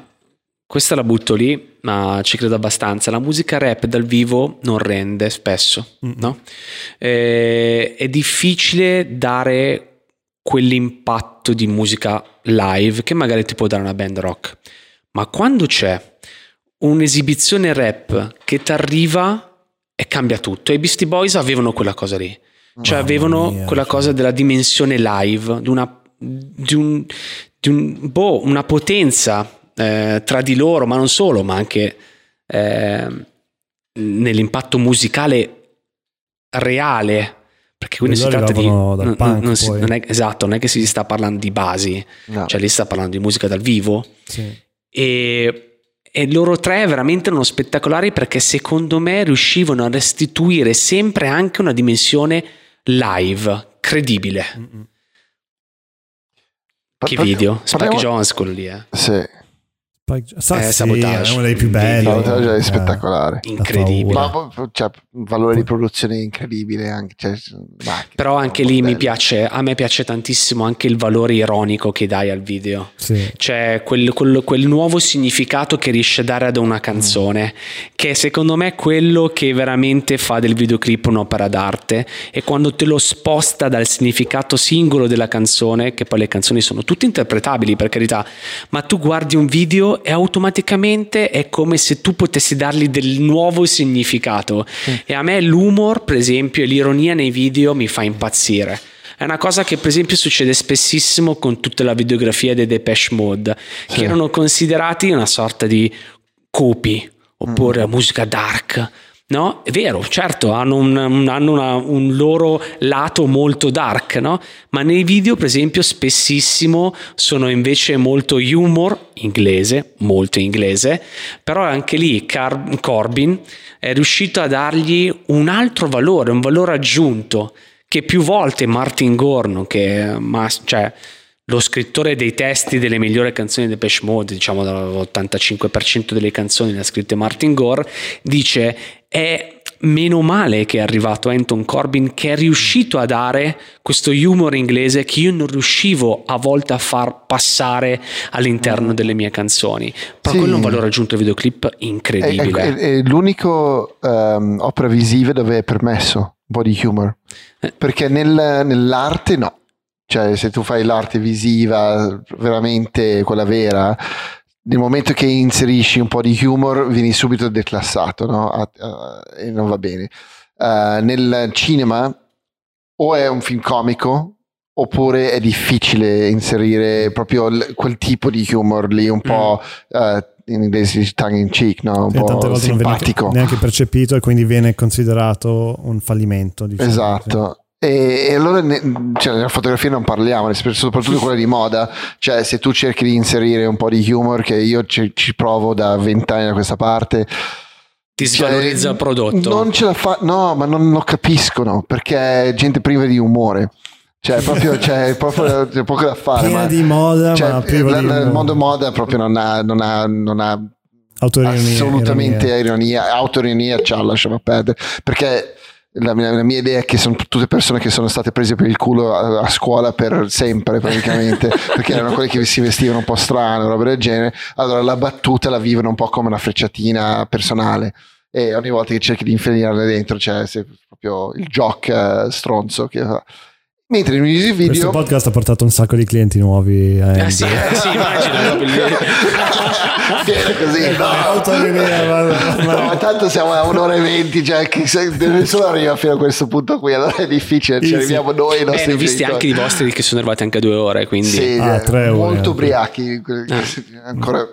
Questa la butto lì, ma ci credo abbastanza. La musica rap dal vivo non rende spesso, Mm. no? Eh, è difficile dare quell'impatto di musica live che magari ti può dare una band rock. Ma quando c'è un'esibizione rap che ti arriva e cambia tutto. E i Beastie Boys avevano quella cosa lì. Cioè Mamma avevano mia, quella cioè. cosa della dimensione live, di una, di un, di un- boh, una potenza eh, tra di loro, ma non solo, ma anche eh, nell'impatto musicale reale. Perché quindi si tratta di... dal non- punk, non si- non è, esatto, non è che si sta parlando di basi, No. cioè lì si sta parlando di musica dal vivo Sì. E, e loro tre veramente erano spettacolari perché secondo me riuscivano a restituire sempre anche una dimensione live, credibile. Che video? Spike Parliamo- Jones quello lì, eh. Sì, Sa- Eh, sì, Sabotage. è uno dei più belli. Sabotage è Eh, spettacolare. Incredibile. Ma cioè, un valore di produzione incredibile anche. Cioè, ma che- Però anche lì mi bello. piace, a me piace tantissimo anche il valore ironico che dai al video. Sì. Cioè quel, quel- quel nuovo significato che riesce a dare ad una canzone, che secondo me è quello che veramente fa del videoclip un'opera d'arte e quando te lo sposta dal significato singolo della canzone, che poi le canzoni sono tutte interpretabili per carità, ma tu guardi un video e automaticamente è come se tu potessi dargli del nuovo significato. E a me l'humor, per esempio, e l'ironia nei video mi fa impazzire. È una cosa che per esempio succede spessissimo con tutta la videografia dei Depeche Mode, che erano considerati una sorta di copi oppure musica dark. No? È vero, certo, hanno, un, hanno una- un loro lato molto dark, no? ma nei video, per esempio, spessissimo sono invece molto humor, inglese, molto inglese, però anche lì Car- Corbin è riuscito a dargli un altro valore, un valore aggiunto che più volte Martin Gorno, che è mas- cioè, lo scrittore dei testi delle migliori canzoni di Depeche Mode, diciamo l'85% delle canzoni le ha scritte Martin Gore, dice è meno male che è arrivato Anton Corbin che è riuscito a dare questo humor inglese che io non riuscivo a volte a far passare all'interno delle mie canzoni. Però Sì. quello è un valore aggiunto ai videoclip È, incredibile. è- è l'unico ehm, opera visiva dove è permesso un po' di humor. Eh. Perché nel- nell'arte no. Cioè, se tu fai l'arte visiva, veramente quella vera, nel momento che inserisci un po' di humor, vieni subito declassato, no? A- a- e non va bene. Eh, nel cinema, o è un film comico, oppure è difficile inserire proprio l- quel tipo di humor lì, un po' eh, in inglese tongue in cheek, no? un Sì, po' simpatico. neanche, neanche percepito e quindi viene considerato un fallimento. Diciamo. Esatto. E, e allora ne- cioè, nella fotografia non parliamo, soprattutto quella di moda, cioè se tu cerchi di inserire un po' di humor che io ci, ci provo da vent'anni da questa parte, Ti cioè, svalorizza il prodotto. Non ce la fa, no, ma non lo capiscono perché è gente priva di umore. Cioè, proprio, cioè, proprio c'è poco da fare. Piena ma- di moda, cioè, ma privo la- di la- il umore. mondo moda proprio non ha, non ha, non ha assolutamente ironia. ironia, autoironia, ciao, lasciamo perdere. Perché la mia, la mia idea è che sono tutte persone che sono state prese per il culo a, a scuola per sempre, praticamente, perché erano quelli che si vestivano un po' strano, roba del genere. Allora la battuta la vivono un po' come una frecciatina personale. E ogni volta che cerchi di infilare dentro c'è se- proprio il jock eh, stronzo che fa. Mentre nei music Questo video podcast ha portato un sacco di clienti nuovi. a Eh Andy. sì, eh sì, immagino. Viene così, no. Ma- No, ma tanto siamo a un'ora e venti, cioè nessuno arriva fino a questo punto qui, allora è difficile, ci arriviamo noi e i nostri visti anche i vostri che sono arrivati anche a due ore, quindi... Sì, Ah, eh, tre ore molto ubriachi, Eh. ancora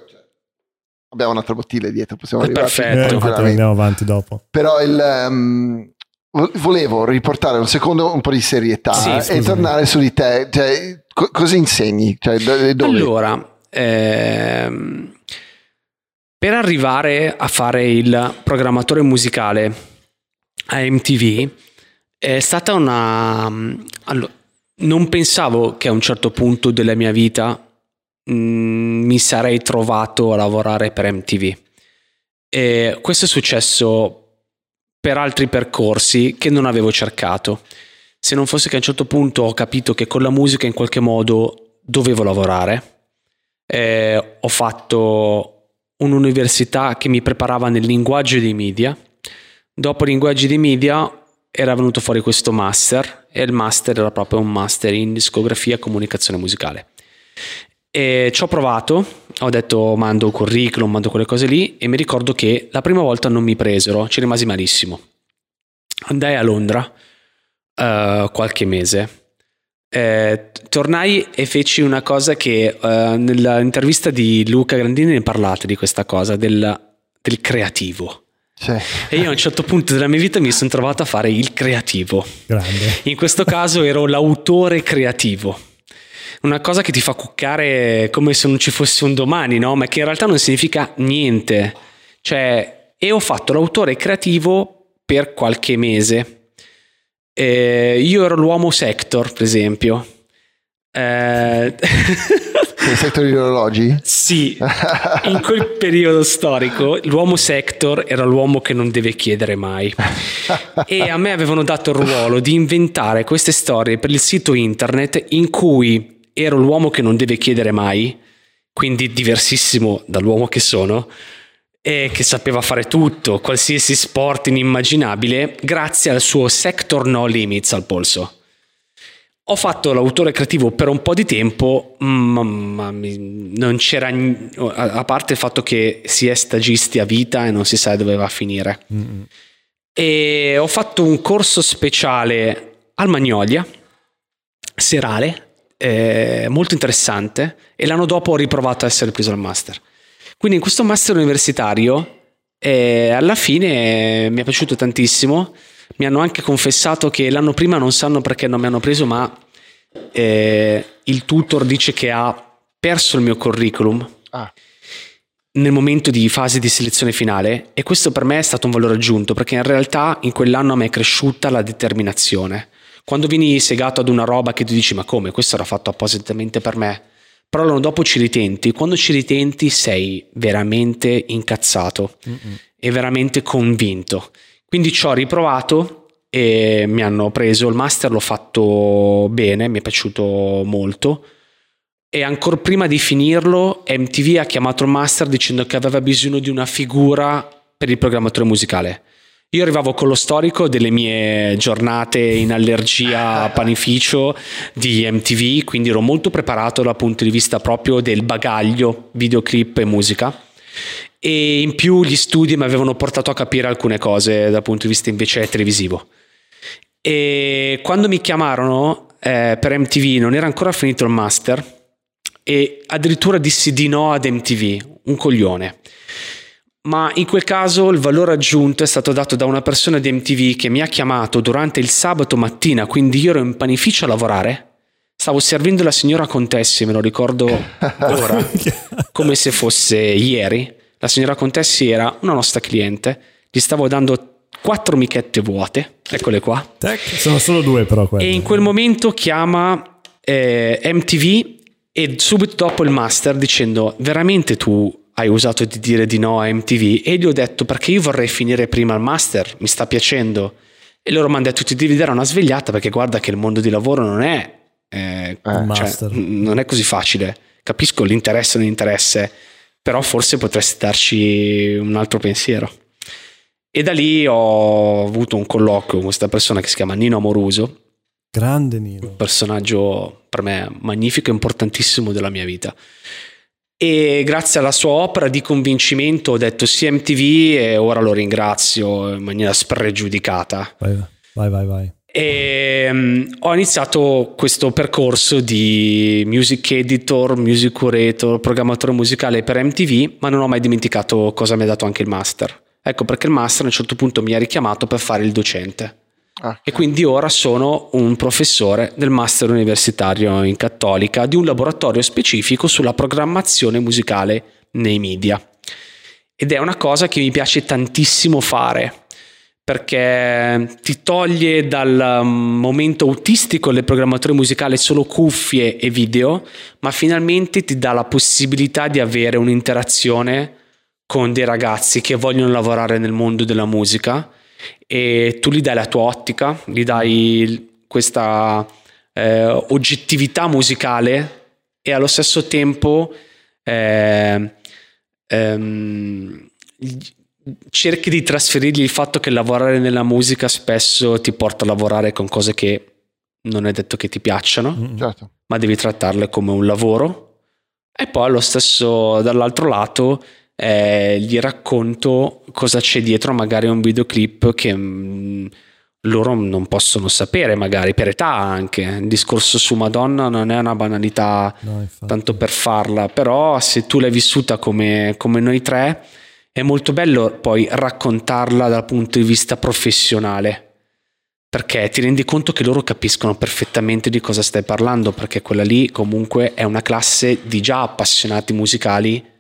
abbiamo un'altra bottiglia dietro, possiamo È arrivare perfetto. Eh, andiamo avanti dopo. Però il, vo- volevo riportare un secondo un po' di serietà Sì, e tornare su di te, cioè, co- cosa insegni? Cioè? Allora, ehm, per arrivare a fare il programmatore musicale a MTV è stata una... allora, non pensavo che a un certo punto della mia vita mm, mi sarei trovato a lavorare per MTV. E questo è successo per altri percorsi che non avevo cercato. Se non fosse che a un certo punto ho capito che con la musica in qualche modo dovevo lavorare, eh, ho fatto un'università che mi preparava nel linguaggio dei media. Dopo linguaggi dei media era venuto fuori questo master e il master era proprio un master in discografia e comunicazione musicale. E ci ho provato, ho detto mando curriculum, mando quelle cose lì e mi ricordo che la prima volta non mi presero, ci rimasi malissimo. Andai a Londra eh, qualche mese. Eh, tornai e feci una cosa che eh, nell'intervista di Luca Grandini ne parlate di questa cosa, del, del creativo. Sì. E io a un certo punto della mia vita mi sono trovato a fare il creativo. Grande. In questo caso ero l'autore creativo. Una cosa che ti fa cuccare come se non ci fosse un domani, no? Ma che in realtà non significa niente. Cioè, e ho fatto l'autore creativo per qualche mese. Eh, io ero l'uomo sector, per esempio. Eh... Nel settore di orologi? Sì, in quel periodo storico l'uomo sector era l'uomo che non deve chiedere mai. E a me avevano dato il ruolo di inventare queste storie per il sito internet in cui ero l'uomo che non deve chiedere mai, quindi diversissimo dall'uomo che sono, e che sapeva fare tutto, qualsiasi sport inimmaginabile, grazie al suo sector no limits al polso. Ho fatto l'autore creativo per un po' di tempo, ma, non c'era, a parte il fatto che si è stagisti a vita e non si sa dove va a finire. Mm-hmm. E ho fatto un corso speciale al Magnolia, serale, eh, molto interessante, e l'anno dopo ho riprovato a essere preso al master. Quindi in questo master universitario, eh, alla fine mi è piaciuto tantissimo mi hanno anche confessato che l'anno prima non sanno perché non mi hanno preso, ma eh, il tutor dice che ha perso il mio curriculum ah. nel momento di fase di selezione finale e questo per me è stato un valore aggiunto perché in realtà in quell'anno a me è cresciuta la determinazione. Quando vieni segato ad una roba che tu dici ma come, questo era fatto appositamente per me, però l'anno dopo ci ritenti, quando ci ritenti sei veramente incazzato Mm-mm. e veramente convinto. Quindi ci ho riprovato e mi hanno preso il master, l'ho fatto bene, mi è piaciuto molto. E ancora prima di finirlo, MTV ha chiamato il master dicendo che aveva bisogno di una figura per il programmatore musicale. Io arrivavo con lo storico delle mie giornate in allergia a panificio di MTV, quindi ero molto preparato dal punto di vista proprio del bagaglio, videoclip e musica e in più gli studi mi avevano portato a capire alcune cose dal punto di vista invece televisivo. E quando mi chiamarono eh, per MTV non era ancora finito il master e addirittura dissi di no ad MTV, un coglione. Ma in quel caso il valore aggiunto è stato dato da una persona di MTV che mi ha chiamato durante il sabato mattina, quindi io ero in panificio a lavorare. Stavo servendo la signora Contessi, me lo ricordo ora, come se fosse ieri. La signora Contessi era una nostra cliente, gli stavo dando quattro michette vuote, eccole qua. Tech, sono solo due però quelle. E in quel momento chiama eh, MTV e subito dopo il master dicendo veramente tu hai usato di dire di no a MTV e gli ho detto perché io vorrei finire prima il master, mi sta piacendo. E loro mi hanno detto ti devi dare una svegliata perché guarda che il mondo di lavoro non è, eh, eh, cioè, non è così facile. Capisco l'interesse o l'interesse però forse potresti darci un altro pensiero. E da lì ho avuto un colloquio con questa persona che si chiama Nino Amoruso. Grande Nino. Un personaggio per me magnifico e importantissimo della mia vita. E grazie alla sua opera di convincimento ho detto sì MTV e ora lo ringrazio in maniera spregiudicata. Vai, vai, vai. vai. E um, ho iniziato questo percorso di music editor, music curator, programmatore musicale per MTV, ma non ho mai dimenticato cosa mi ha dato anche il master. Ecco perché il master a un certo punto mi ha richiamato per fare il docente. Ah, e quindi ora sono un professore del master universitario in cattolica di un laboratorio specifico sulla programmazione musicale nei media. Ed è una cosa che mi piace tantissimo fare perché ti toglie dal um, momento autistico del programmatore musicale solo cuffie e video, ma finalmente ti dà la possibilità di avere un'interazione con dei ragazzi che vogliono lavorare nel mondo della musica e tu gli dai la tua ottica, gli dai questa eh, oggettività musicale e allo stesso tempo eh, ehm, cerchi di trasferirgli il fatto che lavorare nella musica spesso ti porta a lavorare con cose che non è detto che ti piacciono, mm, certo. ma devi trattarle come un lavoro. E poi allo stesso, dall'altro lato, eh, gli racconto cosa c'è dietro magari un videoclip che mh, mm, loro non possono sapere, magari per età anche. Il discorso su Madonna non è una banalità no, tanto per farla, però se tu l'hai vissuta come, come noi tre è molto bello poi raccontarla dal punto di vista professionale. perché ti rendi conto che loro capiscono perfettamente di cosa stai parlando, perché quella lì comunque è una classe di già appassionati musicali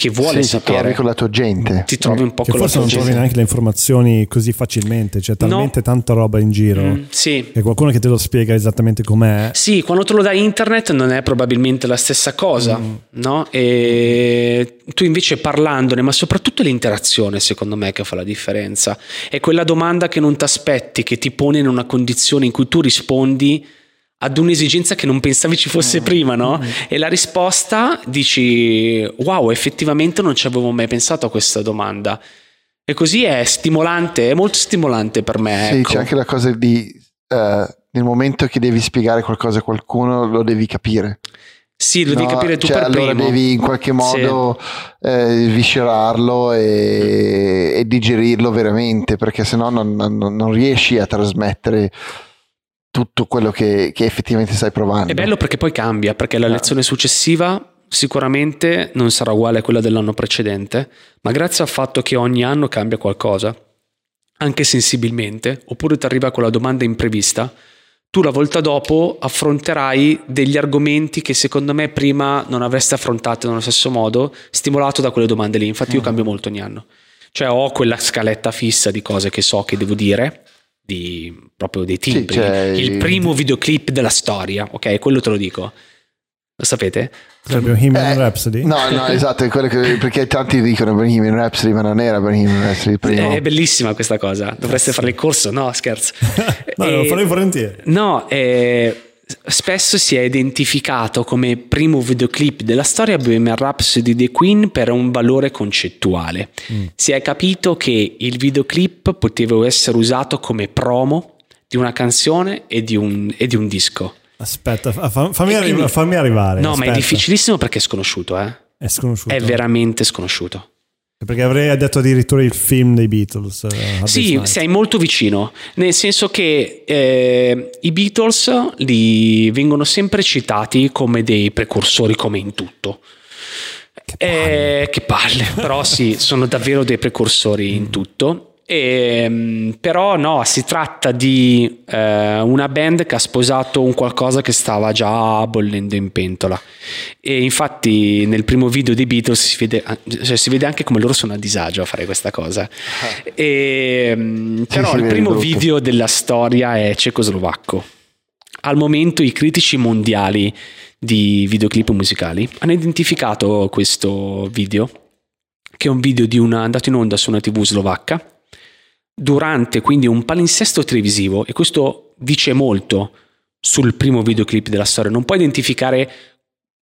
che vuole sì, sapere. Ti trovi con la tua gente. Ti trovi un po' Che con la forse tua non gente. trovi neanche le informazioni così facilmente, c'è talmente tanta roba in giro Mm, sì. che qualcuno che te lo spiega esattamente com'è. Sì, quando te lo dai internet non è probabilmente la stessa cosa, Mm. no? E tu invece parlandone, ma soprattutto l'interazione, secondo me, che fa la differenza. È quella domanda che non ti aspetti, che ti pone in una condizione in cui tu rispondi ad un'esigenza che non pensavi ci fosse prima, no? E la risposta dici: Wow, effettivamente non ci avevo mai pensato a questa domanda. E così è stimolante, è molto stimolante per me. Sì, ecco. c'è anche la cosa di eh, nel momento che devi spiegare qualcosa a qualcuno lo devi capire. Sì, lo devi No, capire tu cioè, per allora primo. devi in qualche modo eh, viscerarlo e, e digerirlo veramente perché sennò non, non, non riesci a trasmettere tutto quello che, che effettivamente stai provando. È bello perché poi cambia, perché la Ah. lezione successiva sicuramente non sarà uguale a quella dell'anno precedente, ma grazie al fatto che ogni anno cambia qualcosa, anche sensibilmente, oppure ti arriva quella domanda imprevista, tu la volta dopo affronterai degli argomenti che secondo me prima non avresti affrontato nello stesso modo, stimolato da quelle domande lì. Infatti io cambio molto ogni anno. Cioè ho quella scaletta fissa di cose che so che devo dire, di, proprio dei timbri. c'è il il- primo videoclip della storia, ok? Quello te lo dico. Lo sapete? Bohemian Eh, Rhapsody? No, no, esatto, è quello che, perché tanti dicono Bohemian Rhapsody, ma non era Bohemian Rhapsody il primo. È bellissima questa cosa. Dovreste fare il corso, no? Scherzo. no, E- lo farei volentieri. No, eh, spesso si è identificato come primo videoclip della storia Bohemian Rhapsody di The Queen per un valore concettuale. Si è capito che il videoclip poteva essere usato come promo di una canzone e di un, e di un disco. Aspetta, fa- fa- fammi, arri- quindi- fammi arrivare. No, ma è aspetta. difficilissimo perché è sconosciuto, eh? È sconosciuto. È veramente sconosciuto. Perché avrei detto addirittura il film dei Beatles. Hard Sì, sei molto vicino, nel senso che eh, i Beatles li vengono sempre citati come dei precursori, come in tutto. Eh, Che palle, però sì, sono davvero dei precursori in tutto. Ehm, però no, si tratta di eh, una band che ha sposato un qualcosa che stava già bollendo in pentola. E infatti nel primo video dei Beatles si vede, cioè, si vede anche come loro sono a disagio a fare questa cosa. E, mm, però il primo video della storia è cecoslovacco. Al momento i critici mondiali di videoclip musicali hanno identificato questo video, che è un video di una, andato in onda su una tv slovacca, durante quindi un palinsesto televisivo, e questo dice molto sul primo videoclip della storia. Non puoi identificare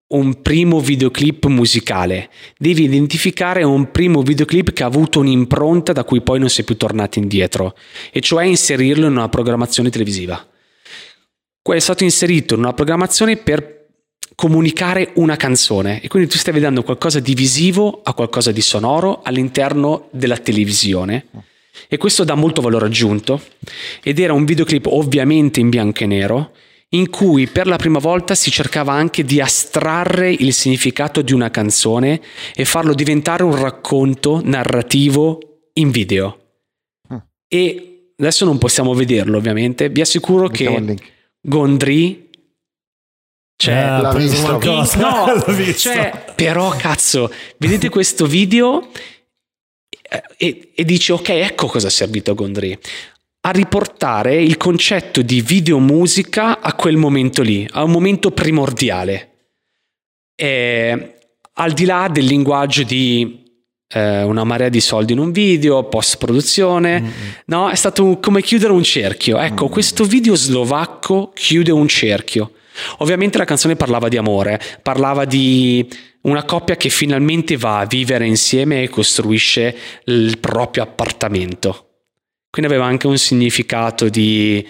un primo videoclip musicale, devi identificare un primo videoclip che ha avuto un'impronta da cui poi non è più tornati indietro, e cioè inserirlo in una programmazione televisiva. Qua è stato inserito in una programmazione per comunicare una canzone e quindi tu stai vedendo qualcosa di visivo a qualcosa di sonoro all'interno della televisione e questo dà molto valore aggiunto ed era un videoclip ovviamente in bianco e nero in cui per la prima volta si cercava anche di astrarre il significato di una canzone e farlo diventare un racconto narrativo in video. Mm. E adesso non possiamo vederlo ovviamente, vi assicuro Mettiamo che. Gondry cioè, Eh, l'ha visto. qualcosa, no, l'ho visto. cioè, però cazzo, vedete questo video e, e dici ok, ecco cosa è servito a Gondry. A riportare il concetto di videomusica a quel momento lì, a un momento primordiale. E, al di là del linguaggio di eh, una marea di soldi in un video, post produzione, no? È stato un- come chiudere un cerchio. Ecco, questo video slovacco chiude un cerchio. Ovviamente la canzone parlava di amore, parlava di una coppia che finalmente va a vivere insieme e costruisce il proprio appartamento. Quindi aveva anche un significato di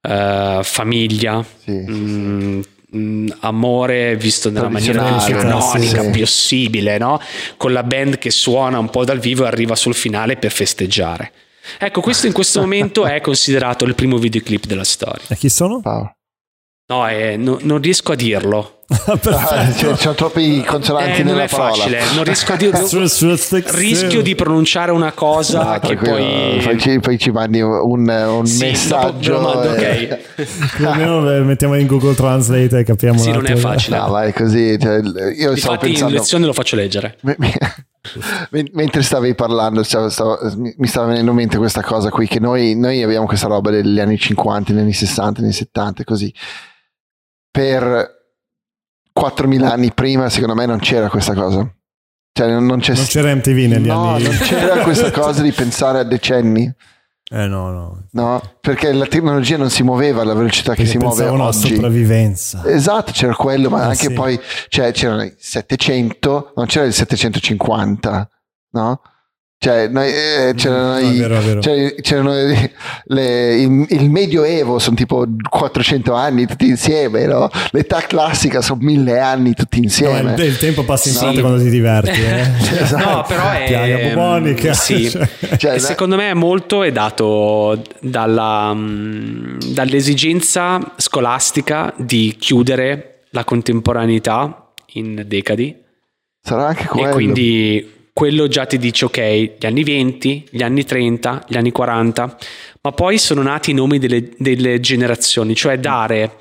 eh, famiglia, Sì, sì, mm, mm, amore visto nella maniera più canonica sì. possibile, no? Con la band che suona un po' dal vivo e arriva sul finale per festeggiare. Ecco, questo in questo momento è considerato il primo videoclip della storia. E chi sono? Paolo. No, eh, no- non riesco a dirlo. Ah, c'è, c'è troppi consonanti Eh, non nella è parola. facile, non riesco a dirlo. Rischio di pronunciare una cosa Ah, che poi... poi, ci, poi ci mandi un, un Sì, messaggio. mando, e- ok. Almeno mettiamo in Google Translate e capiamo. Sì, non è facile. No, vai così. cioè, io Infatti in pensando. lezione lo faccio leggere. Me- me- men- Mentre stavi parlando, stavo- stavo- mi mi stava venendo in mente questa cosa qui: che noi, noi abbiamo questa roba degli anni 50, negli anni 60, negli anni 70, così. Per 4.000 anni prima, secondo me, non c'era questa cosa. Cioè, non, non Non c'era MTV negli no, anni. non c'era questa cosa di pensare a decenni, Eh no, no. no? Perché la tecnologia non si muoveva alla velocità che Perché si muove alla oggi. sopravvivenza. Esatto, c'era quello, ma Ah, anche sì. poi cioè, c'erano i 700, non c'era il 750, no? Cioè, noi, eh, c'erano, No, i- vero, vero. cioè, c'erano le- le- il, il medioevo, sono tipo 400 anni tutti insieme, no? L'età classica sono mille anni tutti No, insieme. il, il tempo passa in Sì. quando ti diverti. Eh. Esatto. No, però è... Piaga bubonica. Sì. Cioè, E secondo me molto è dato dalla, mm, dall'esigenza scolastica di chiudere la contemporaneità in decadi sarà anche quello. e quindi quello già ti dice ok, gli anni 20, gli anni 30, gli anni 40, ma poi sono nati i nomi delle, delle generazioni, cioè dare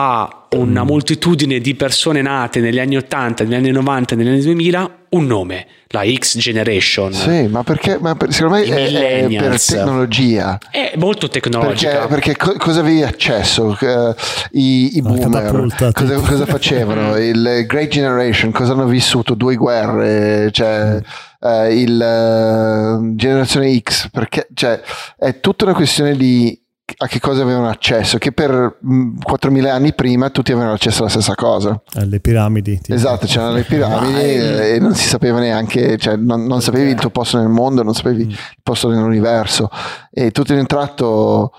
a una moltitudine di persone nate negli anni 80, negli anni 90, negli anni 2000 un nome, la X Generation. Sì, ma perché? Ma per- secondo me è, è per tecnologia. È molto tecnologica. Perché, perché co- cosa avevi accesso? Eh, I, i boomer cosa, cosa facevano? Il Great Generation cosa hanno vissuto? Due guerre, cioè eh, il eh, generazione X, perché cioè, è tutta una questione di a che cosa avevano accesso, che per mh, 4.000 anni prima tutti avevano accesso alla stessa cosa. Alle piramidi. tipo. Esatto, c'erano le piramidi e non si sapeva neanche, cioè non, non sapevi il tuo posto nel mondo, non sapevi Mm. il posto nell'universo e tutto in un tratto,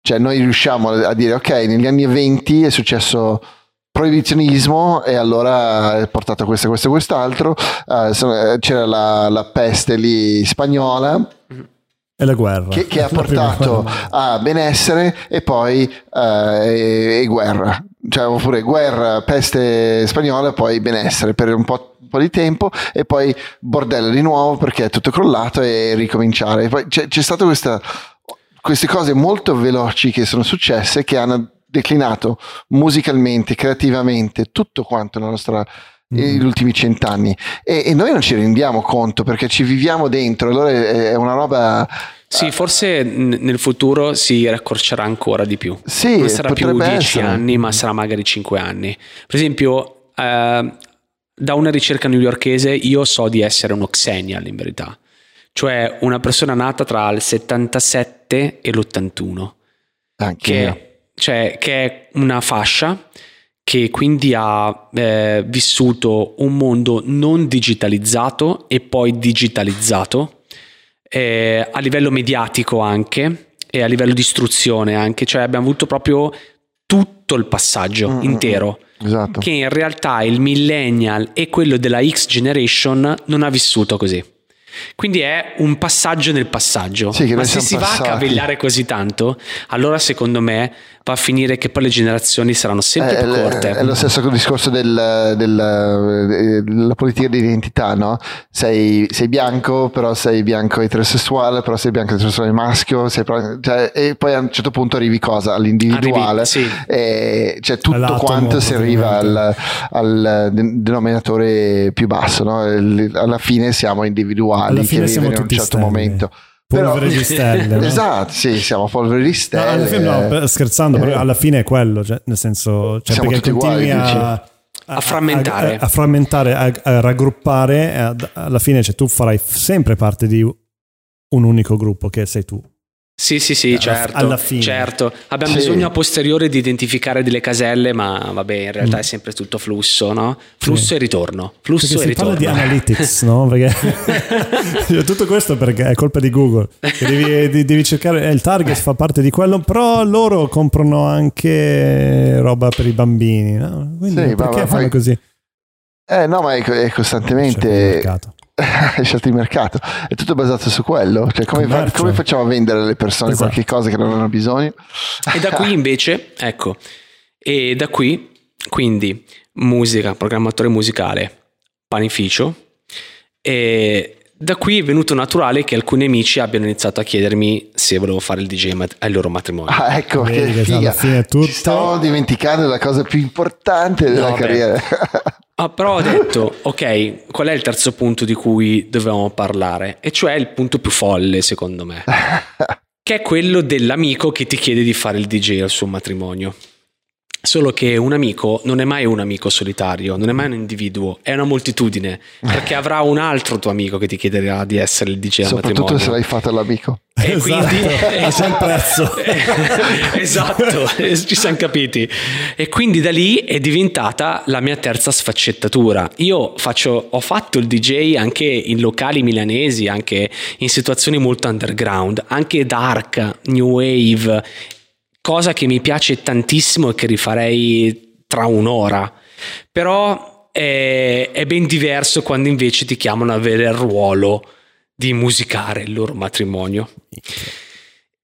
cioè noi riusciamo a dire ok, negli anni 20 è successo proibizionismo e allora è portato questo, questo e quest'altro, eh, c'era la, la peste lì spagnola E la guerra. che, che ha portato a benessere e poi eh, e, e guerra, cioè oppure guerra, peste spagnola poi benessere per un po', un po' di tempo e poi bordello di nuovo perché è tutto crollato e ricominciare. E poi c'è, c'è stata questa, queste cose molto veloci che sono successe che hanno declinato musicalmente, creativamente tutto quanto la nostra Mm. negli ultimi cent'anni e, e noi non ci rendiamo conto perché ci viviamo dentro allora è, è una roba Sì, forse n- nel futuro si raccorcerà ancora di più. Sì, non sarà più potrebbe 10 essere. anni, ma sarà magari 5 anni. Per esempio, eh, da una ricerca newyorkese io so di essere uno xennial in verità, cioè una persona nata tra il 77 e l'81, anche che, cioè, che è una fascia che quindi ha eh, vissuto un mondo non digitalizzato e poi digitalizzato eh, a livello mediatico anche e a livello di istruzione anche, cioè abbiamo avuto proprio tutto il passaggio Mm, mm, intero esatto che in realtà il millennial e quello della X generation non ha vissuto così. Quindi è un passaggio nel passaggio. Sì, Ma se si va a passati. cavigliare così tanto, allora secondo me va a finire che poi le generazioni saranno sempre è, più corte. è lo stesso discorso del- del- della politica di identità, no? Sei, sei bianco, però sei bianco eterosessuale, però sei bianco eterosessuale maschio, sei pro- cioè, e poi a un certo punto arrivi cosa? All'individuale. Arrivi, sì. E cioè tutto All'atomo, quanto si arriva al, al de- denominatore più basso, no? Alla fine siamo individuali Alla che fine siamo vivono in un certo stelle. momento. Polvere di stelle. no? Esatto, sì, siamo polvere di No, stelle. alla fine, no, scherzando, però alla fine è quello, cioè, nel senso, cioè, Siamo perché tutti continui uguali, a, A frammentare. a, a frammentare, a, a raggruppare, alla fine cioè, tu farai sempre parte di un unico gruppo che sei tu. Sì, sì, sì, certo. alla fine. certo. Abbiamo Sì. bisogno a posteriori di identificare delle caselle, ma vabbè, in realtà è sempre tutto flusso, no? Flusso Mm. Sì. e ritorno. Flusso Perché e si parla ritorno. di analytics, no? Perché cioè, tutto questo perché è colpa di Google. Devi, devi cercare, eh, il target fa parte di quello, però loro comprano anche roba per i bambini. no? Quindi Sì, perché fanno poi- così? Eh no, ma è, è C'è il costantemente hai scelto il mercato, è tutto basato su quello. Cioè, come, fa- come facciamo a vendere alle persone Esatto. qualche cosa che non hanno bisogno? E da qui invece, ecco, E da qui, quindi, musica, programmatore musicale, panificio. E da qui è venuto naturale che alcuni amici abbiano iniziato a chiedermi se volevo fare il DJ mat- ai loro matrimoni. Ah, ecco, Vedi che figa. fine tutto- Ci stavamo dimenticando della cosa più importante della No, carriera. Ah, però ho detto, ok, qual è il terzo punto di cui dovevamo parlare? E cioè il punto più folle, secondo me, che è quello dell'amico che ti chiede di fare il DJ al suo matrimonio. Solo che un amico non è mai un amico solitario, non è mai un individuo, è una moltitudine, perché avrà un altro tuo amico che ti chiederà di essere il DJ al Soprattutto matrimonio. se l'hai fatto all'amico. E Esatto, quindi a quel prezzo. esatto, ci siamo capiti. E quindi da lì è diventata la mia terza sfaccettatura. Io faccio, ho fatto il DJ anche in locali milanesi, anche in situazioni molto underground, anche dark, new wave, cosa che mi piace tantissimo e che rifarei tra un'ora. Però è, è ben diverso quando invece ti chiamano a avere il ruolo di musicare il loro matrimonio.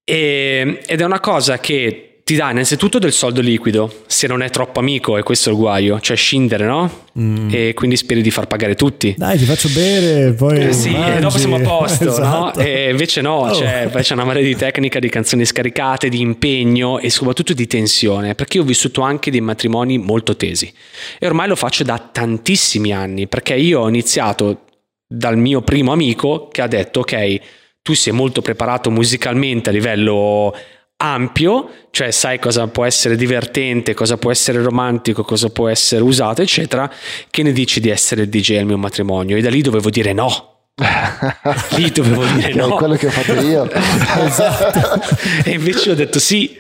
E- ed è una cosa che ti dà innanzitutto del soldo liquido, se non è troppo amico, e questo è il guaio, cioè scindere, no? Mm. E quindi speri di far pagare tutti. Dai, ti faccio bere, poi Eh sì, e dopo mangi. siamo a posto, Esatto. no? E invece no, Oh. cioè, c'è una marea di tecnica, di canzoni scaricate, di impegno e soprattutto di tensione, perché io ho vissuto anche dei matrimoni molto tesi e ormai lo faccio da tantissimi anni, perché io ho iniziato dal mio primo amico che ha detto ok, tu sei molto preparato musicalmente a livello ampio, cioè sai cosa può essere divertente, cosa può essere romantico, cosa può essere usato, eccetera, che ne dici di essere il DJ al mio matrimonio? E da lì dovevo dire no. Lì dovevo dire Che è no. quello che ho fatto io. Esatto. e invece ho detto sì.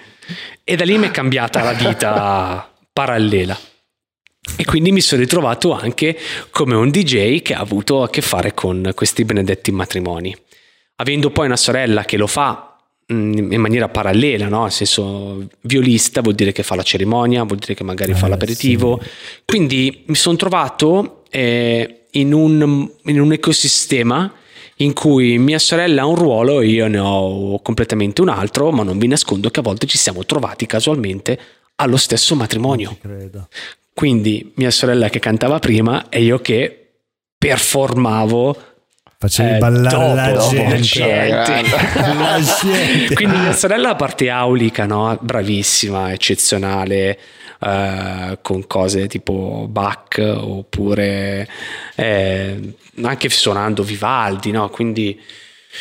E da lì mi è cambiata la vita parallela. E quindi mi sono ritrovato anche come un DJ che ha avuto a che fare con questi benedetti matrimoni. Avendo poi una sorella che lo fa in maniera parallela, no? nel senso violista, vuol dire che fa la cerimonia, vuol dire che magari fa Eh, l'aperitivo. Quindi mi sono trovato eh, in, un, in un ecosistema in cui mia sorella ha un ruolo e io ne ho completamente un altro, ma non vi nascondo che a volte ci siamo trovati casualmente allo stesso matrimonio. Quindi mia sorella che cantava prima e io che performavo Facevi eh, ballare dopo la la gente. gente. La gente. Quindi mia sorella la parte aulica, no? bravissima, eccezionale, eh, con cose tipo Bach oppure eh, anche suonando Vivaldi, no? Quindi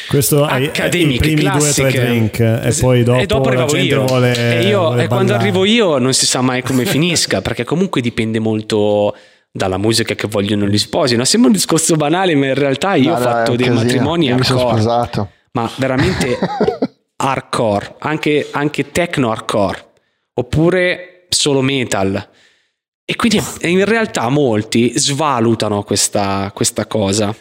Questo è i accademiche, primi due o tre classiche. drink e poi dopo, e dopo la arrivavo gente io. vuole e, io- vuole e quando arrivo io non si sa mai come finisca, perché comunque dipende molto dalla musica che vogliono gli sposi. No? Sembra un discorso banale, ma in realtà io No, ho fatto dei casino. matrimoni Io hardcore, ma veramente hardcore, anche, anche techno hardcore, oppure solo metal. E quindi in realtà molti svalutano questa, questa cosa,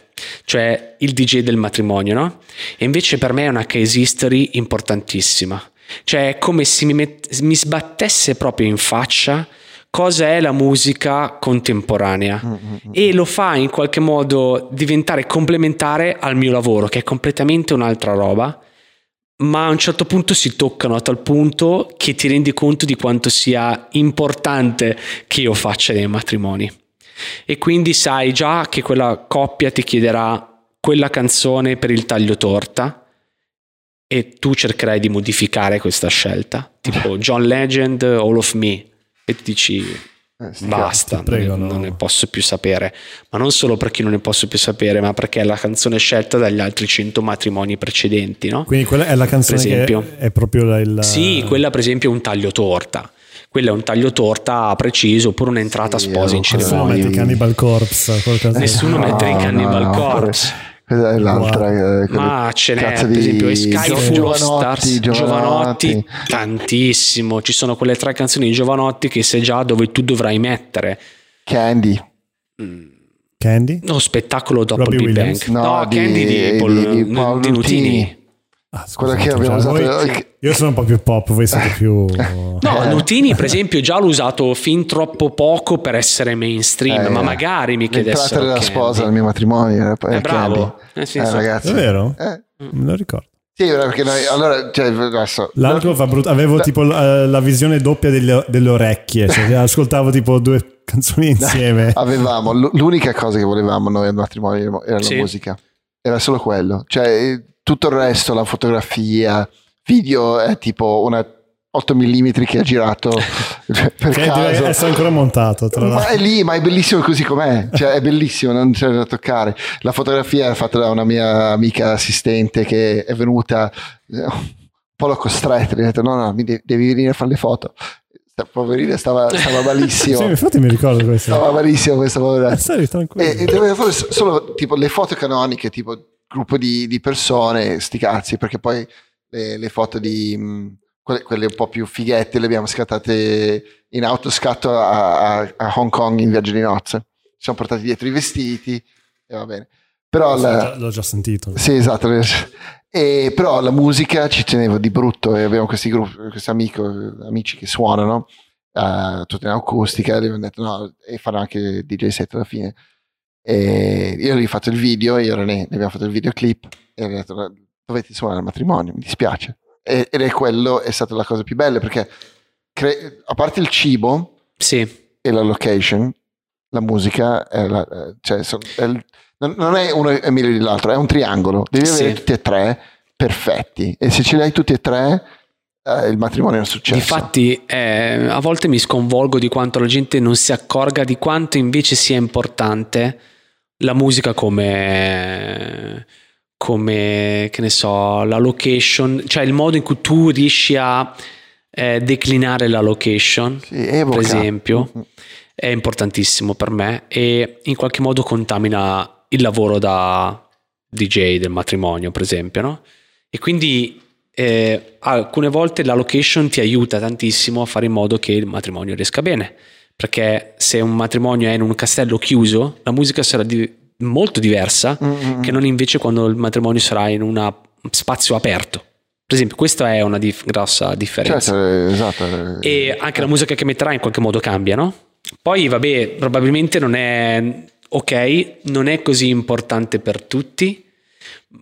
cioè il DJ del matrimonio, no? E invece per me è una case history importantissima. Cioè è come se mi, met- mi sbattesse proprio in faccia cosa è la musica contemporanea. E lo fa in qualche modo diventare complementare al mio lavoro, che è completamente un'altra roba ma a un certo punto si toccano a tal punto che ti rendi conto di quanto sia importante che io faccia dei matrimoni. E quindi sai già che quella coppia ti chiederà quella canzone per il taglio torta e tu cercherai di modificare questa scelta, tipo John Legend, All of Me, e ti dici Eh, basta, prego, non, ne, no. non ne posso più sapere, ma non solo perché non ne posso più sapere, ma perché è la canzone scelta dagli altri 100 matrimoni precedenti, no? Quindi quella è la canzone Per che esempio. è proprio la, il... Sì, quella per esempio è un taglio torta. Quella è un taglio torta preciso, oppure un'entrata Sì, sposa in eh, Nessuno cerimonia. mette Sì. Cannibal Corpse Nessuno No, mette i Cannibal Corpse. È l'altra. eh, quella- Ma ce n'è, per di esempio, Sky Gio- Full of Giovanotti, Stars, Giovanotti. Giovanotti, tantissimo. Ci sono quelle tre canzoni di Giovanotti che sai già dove tu dovrai mettere. Candy. Candy? No, spettacolo dopo Robbie il Big Williams? Bang. No, No, di- Candy di, Paul- di- di Paolo di Nutini. Ah, scusate, che abbiamo cioè, usato- voi- Io sono un po' più pop, voi siete più... No, Eh. Nutini per esempio già l'ho usato fin troppo poco per essere mainstream, Eh, ma magari mi L'entrata chiedessero della Candy. sposa al mio matrimonio. Era, È era bravo. Candy. Nel Eh, ragazzi. È vero? Eh, Me lo ricordo. Sì, perché noi, allora, cioè, adesso, L'alcol fa brutto. Avevo La- tipo eh, la visione doppia delle, delle orecchie. Cioè, ascoltavo tipo due canzoni insieme. avevamo l'unica cosa che volevamo noi al matrimonio era Sì. la musica era solo quello cioè eh, tutto il resto la fotografia video è tipo una 8 mm che ha girato per Che caso. essere ancora montato. Tra ma è lì ma è bellissimo così com'è. Cioè è bellissimo non c'è da toccare. La fotografia è fatta da una mia amica assistente che è venuta eh, un po' l'ho costretta mi ha detto no no mi de- devi venire a fare le foto. Poverina stava, stava malissimo. Sì, infatti mi ricordo questo. stava malissimo questa povera. Eh, e, e doveva fare so- solo tipo le foto canoniche, tipo gruppo di, di persone, sti cazzi, perché poi le, le foto di mh, quelle, quelle un po' più fighette le abbiamo scattate in autoscatto a, a, a Hong Kong in viaggio di nozze. Ci siamo portati dietro i vestiti e va bene. Però la, L'ho già sentito. sì, esatto. E, però la musica ci tenevo di brutto e abbiamo questi gruppi, questi amico, amici che suonano, eh, tutto in acustica, e abbiamo detto no, e fanno anche DJ set alla fine. E io gli ho fatto il video, io e René, abbiamo fatto il videoclip e ho detto "No, dovete suonare al matrimonio, mi dispiace. E, ed è quello, è stata la cosa più bella perché cre- a parte il cibo Sì, e la location, la musica, è la- eh, cioè, è il- non, è uno è meglio dell'altro, è un triangolo. Devi avere Sì. tutti e tre perfetti. E se ce li hai tutti e tre, eh, il matrimonio è un successo. Difatti, eh, a volte mi sconvolgo di quanto la gente non si accorga di quanto invece sia importante la musica come, come che ne so, la location, cioè il modo in cui tu riesci a eh, declinare la location, Sì, per esempio, Mm, è importantissimo per me e in qualche modo contamina il lavoro da DJ del matrimonio, per esempio, no? E quindi eh, alcune volte la location ti aiuta tantissimo a fare in modo che il matrimonio riesca bene. Perché se un matrimonio è in un castello chiuso, la musica sarà di- molto diversa mm, mm, che non invece quando il matrimonio sarà in un spazio aperto. Per esempio, questa è una dif- grossa differenza. Certo, eh, esatto. eh, E anche la musica che metterai in qualche modo cambia, no? Poi, vabbè, probabilmente non è ok, non è così importante per tutti.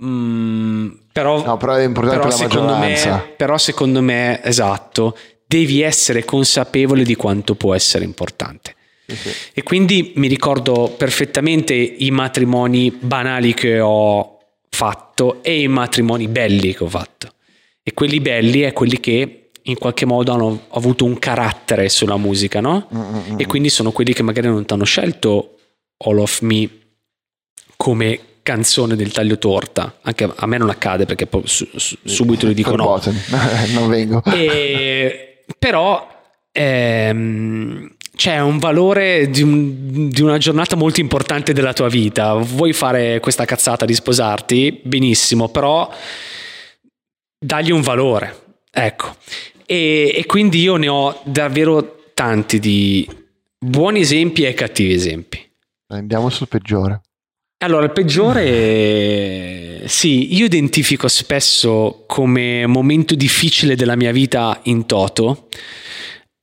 Mm, però, No, però è importante però per la secondo maggioranza. me, però secondo me, esatto, devi essere consapevole di quanto può essere importante. Sì. E quindi mi ricordo perfettamente i matrimoni banali che ho fatto e i matrimoni belli che ho fatto. E quelli belli è quelli che in qualche modo hanno avuto un carattere sulla musica, no? Mm, mm, mm. E quindi sono quelli che magari non ti hanno scelto All of Me come canzone del taglio torta. Anche a me non accade perché su- subito gli dico no. Non vengo. E- però ehm, c'è un valore di, un- di una giornata molto importante della tua vita. Vuoi fare questa cazzata di sposarti? Benissimo, però dagli un valore. Ecco. E, e quindi io ne ho davvero tanti di buoni esempi e cattivi esempi. Andiamo sul peggiore. Allora, il peggiore, sì, io identifico spesso come momento difficile della mia vita in toto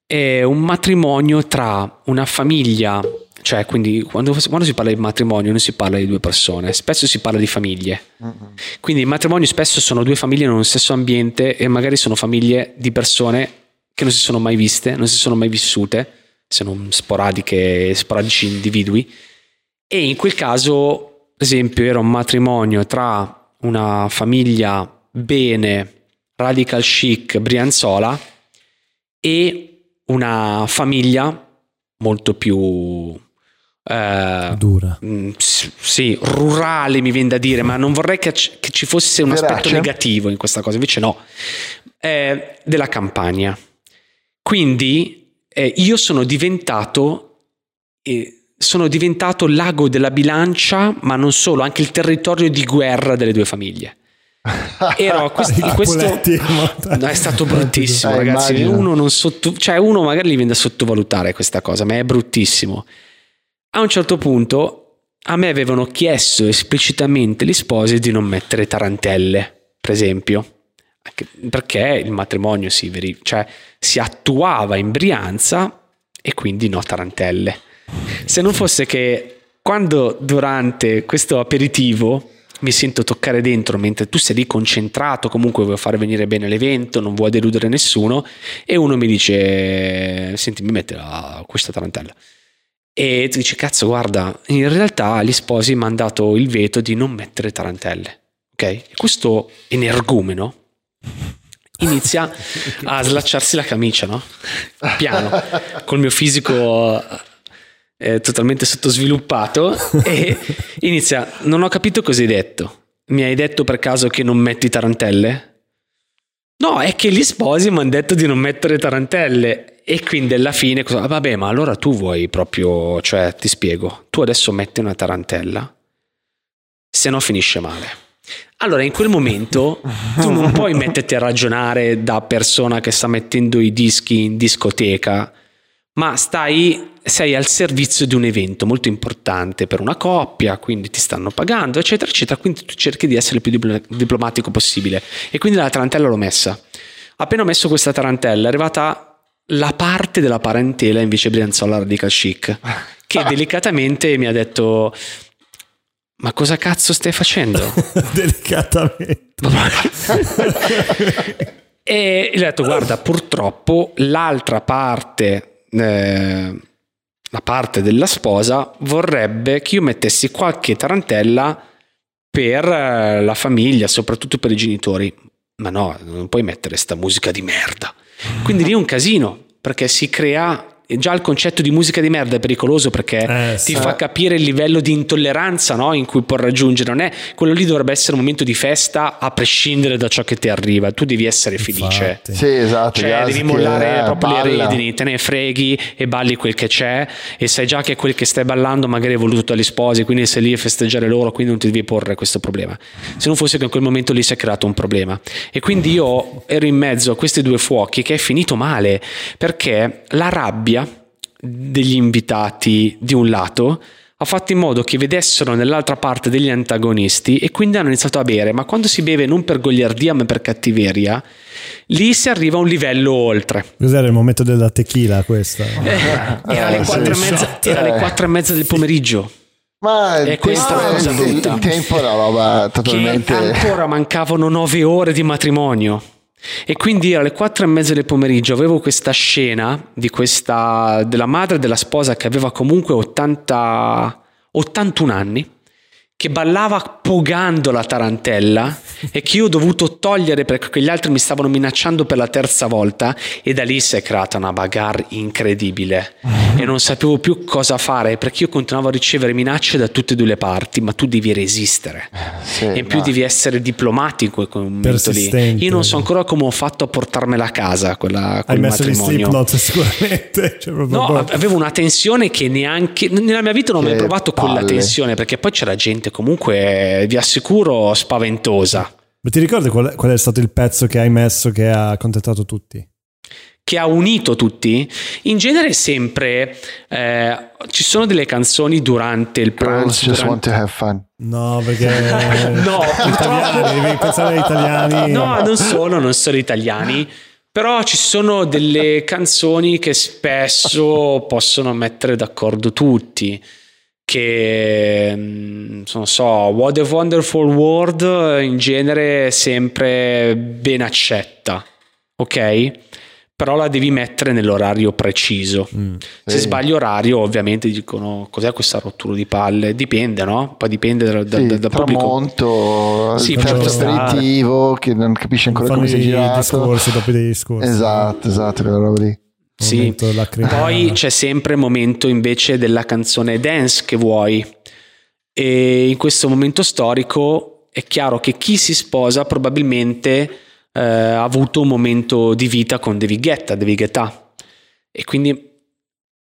è un matrimonio tra una famiglia, cioè quindi quando, quando si parla di matrimonio non si parla di due persone, spesso si parla di famiglie. Mm, mm. Quindi i matrimoni spesso sono due famiglie in un stesso ambiente e magari sono famiglie di persone che non si sono mai viste, non si sono mai vissute, se non sporadiche, sporadici individui. E in quel caso, ad esempio, era un matrimonio tra una famiglia bene, radical chic, brianzola e una famiglia molto più... eh, Dura. Mm, sì, rurale mi viene da dire, ma non vorrei che, che ci fosse un aspetto Verace? negativo in questa cosa, invece no, Eh, della campagna. Quindi eh, io sono diventato, eh, sono diventato l'ago della bilancia, ma non solo, anche il territorio di guerra delle due famiglie. Ero a quest- questo... No, è stato bruttissimo, Eh, ragazzi. immagino. Uno, non sotto... cioè, uno magari gli viene da sottovalutare questa cosa, ma è bruttissimo. A un certo punto a me avevano chiesto esplicitamente gli sposi di non mettere tarantelle, per esempio, perché il matrimonio si, veri- cioè, si attuava in Brianza e quindi no tarantelle. Se non fosse che quando durante questo aperitivo mi sento toccare dentro mentre tu sei lì concentrato, comunque vuoi fare venire bene l'evento, non vuoi deludere nessuno, e uno mi dice, senti, mi mette la- questa tarantella. E tu dici, cazzo, guarda, in realtà gli sposi mi hanno dato il veto di non mettere tarantelle. Ok? E questo energumeno inizia a slacciarsi la camicia, no? Piano, col mio fisico eh, totalmente sottosviluppato e inizia, non ho capito cosa hai detto. Mi hai detto per caso che non metti tarantelle? No, è che gli sposi mi hanno detto di non mettere tarantelle. E quindi alla fine, cosa- ah, vabbè, ma allora tu vuoi proprio, cioè ti spiego, tu adesso metti una tarantella, se no finisce male. Allora, in quel momento tu non puoi metterti a ragionare da persona che sta mettendo i dischi in discoteca, ma stai, sei al servizio di un evento molto importante per una coppia, quindi ti stanno pagando, eccetera, eccetera. Quindi tu cerchi di essere il più diplo- diplomatico possibile. E quindi la tarantella l'ho messa. Appena ho messo questa tarantella, è arrivata la parte della parentela invece Brianzola Radical Chic, che delicatamente mi ha detto: Ma cosa cazzo stai facendo? Delicatamente. E gli ho detto: Guarda, purtroppo l'altra parte, eh, la parte della sposa, vorrebbe che io mettessi qualche tarantella per eh, la famiglia, soprattutto per i genitori. Ma no, non puoi mettere sta musica di merda. Quindi lì è un casino, perché si crea. Già il concetto di musica di merda è pericoloso perché Eh, ti sì. fa capire il livello di intolleranza no, in cui può raggiungere. Non è quello lì dovrebbe essere un momento di festa a prescindere da ciò che ti arriva. Tu devi essere felice. Infatti. Sì, esatto. Cioè, devi mollare eh, proprio le balla. redini, te ne freghi e balli quel che c'è. E sai già che quel che stai ballando magari è voluto dagli sposi, quindi sei lì a festeggiare loro, quindi non ti devi porre questo problema. Se non fosse che in quel momento lì si è creato un problema. E quindi io ero in mezzo a questi due fuochi che è finito male perché la rabbia degli invitati di un lato ha fatto in modo che vedessero nell'altra parte degli antagonisti e quindi hanno iniziato a bere, ma quando si beve non per goliardia ma per cattiveria, lì si arriva a un livello oltre. Cos'era il momento della tequila questa? Era alle Eh, sì, quattro e mezza- era alle Eh. quattro e mezza del pomeriggio. Ma E il questa tempo- è una cosa il- brutta. Il tempo è una roba totalmente... Che ancora mancavano nove ore di matrimonio. E quindi alle quattro e mezza del pomeriggio avevo questa scena questa, della madre della sposa che aveva comunque 80, 81 anni, che ballava pogando la tarantella e che io ho dovuto togliere perché gli altri mi stavano minacciando per la terza volta e da lì si è creata una bagarre incredibile. E non sapevo più cosa fare perché io continuavo a ricevere minacce da tutte e due le parti ma tu devi resistere. Sì, e in più no. devi essere diplomatico in quel momento lì. Io non so ancora come ho fatto a portarmela a casa quella, Hai quel messo gli matrimonio. sicuramente. Cioè, No, proprio- avevo una tensione che neanche nella mia vita non ho mai provato quella tensione perché poi c'era gente comunque vi assicuro spaventosa Ma ti ricordi qual, qual è stato il pezzo che hai messo che ha accontentato tutti? che ha unito tutti in genere sempre eh, ci sono delle canzoni durante il Girls pranzo just durante- want to have fun. No, perché... No, italiani, devi pensare agli italiani. No, non sono, non sono italiani. Però ci sono delle canzoni che spesso possono mettere d'accordo tutti. Che mm, non so, What a Wonderful World in genere è sempre ben accetta, ok? Però la devi mettere nell'orario preciso. Mm. Se Sì. sbagli orario, ovviamente dicono cos'è questa rottura di palle? Dipende, no? Poi dipende dal, dal- Sì, dal pubblico. tramonto, Sì, aperitivo che non capisce ancora Fanno come si è i girato. discorsi dopo dei discorsi. Esatto, esatto, quella roba lì. Sì. Poi c'è sempre il momento invece della canzone dance che vuoi. E in questo momento storico è chiaro che chi si sposa probabilmente eh, ha avuto un momento di vita con David Guetta, David Guetta. E quindi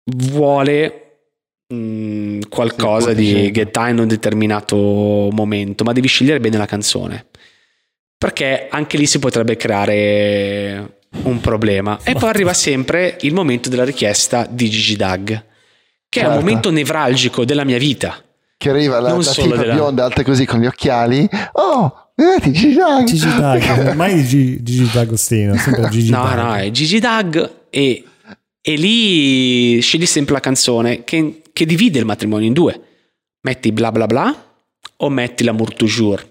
vuole mh, qualcosa di. Guetta in un determinato momento, ma devi scegliere bene la canzone. Perché anche lì si potrebbe creare un problema. E poi arriva sempre il momento della richiesta di Gigi Dag, che è un Certo. momento nevralgico della mia vita. Che arriva la, Non la tipa della- bionda alta così con gli occhiali. Oh, vedete, Gigi Dag. Gigi Dag, mai Gigi, Gigi D'Agostino, sempre Gigi No, Dag. no, è Gigi Dag e, e lì scegli sempre la canzone che, che divide il matrimonio in due. Metti bla bla bla o metti l'amour toujours.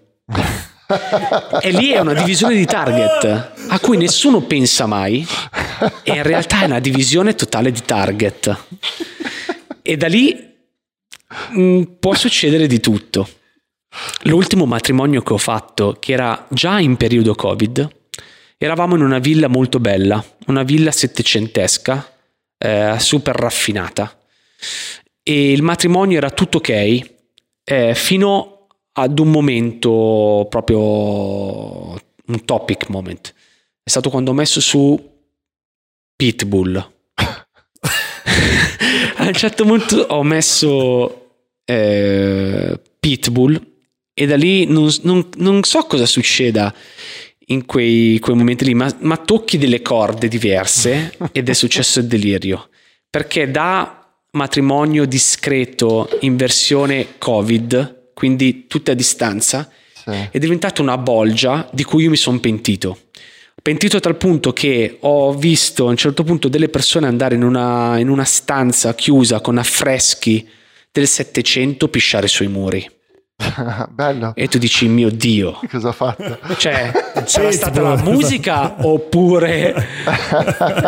e lì è una divisione di target a cui nessuno pensa mai e in realtà è una divisione totale di target. E da lì mh, può succedere di tutto. L'ultimo matrimonio che ho fatto, che era già in periodo Covid, eravamo in una villa molto bella, una villa settecentesca, eh, super raffinata. E il matrimonio era tutto ok, eh, fino ad un momento proprio un topic moment. È stato quando ho messo su Pitbull. a un certo punto ho messo eh, Pitbull e da lì non, non, non so cosa succeda in quei, quei momenti lì, ma, ma, tocchi delle corde diverse ed è successo il delirio. Perché da matrimonio discreto in versione Covid, quindi tutte a distanza, sì. è diventata una bolgia di cui io mi sono pentito. Pentito a tal punto che ho visto a un certo punto delle persone andare in una, in una stanza chiusa con affreschi del Settecento pisciare sui muri. Bello. E tu dici, mio Dio. Cosa ha fatto? Cioè, sarà stata la musica oppure...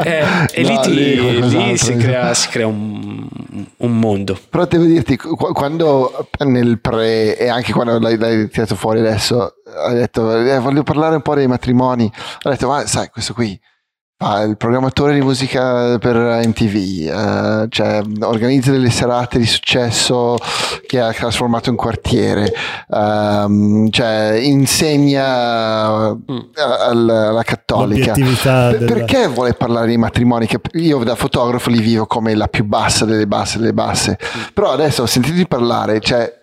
Eh, e no, lì, ti, lì si, crea, si crea un, un, mondo. Però devo dirti, quando nel pre e anche quando l'hai, l'hai tirato fuori adesso, hai detto, eh, voglio parlare un po' dei matrimoni, ho detto, ma sai, questo qui Ah, il programmatore di musica per MTV, eh, cioè, organizza delle serate di successo che ha trasformato in quartiere, um, cioè, insegna mm. alla, alla cattolica. Per, della... Perché vuole parlare di matrimoni? Che io da fotografo li vivo come la più bassa delle basse delle basse, mm. però adesso ho sentito parlare, cioè,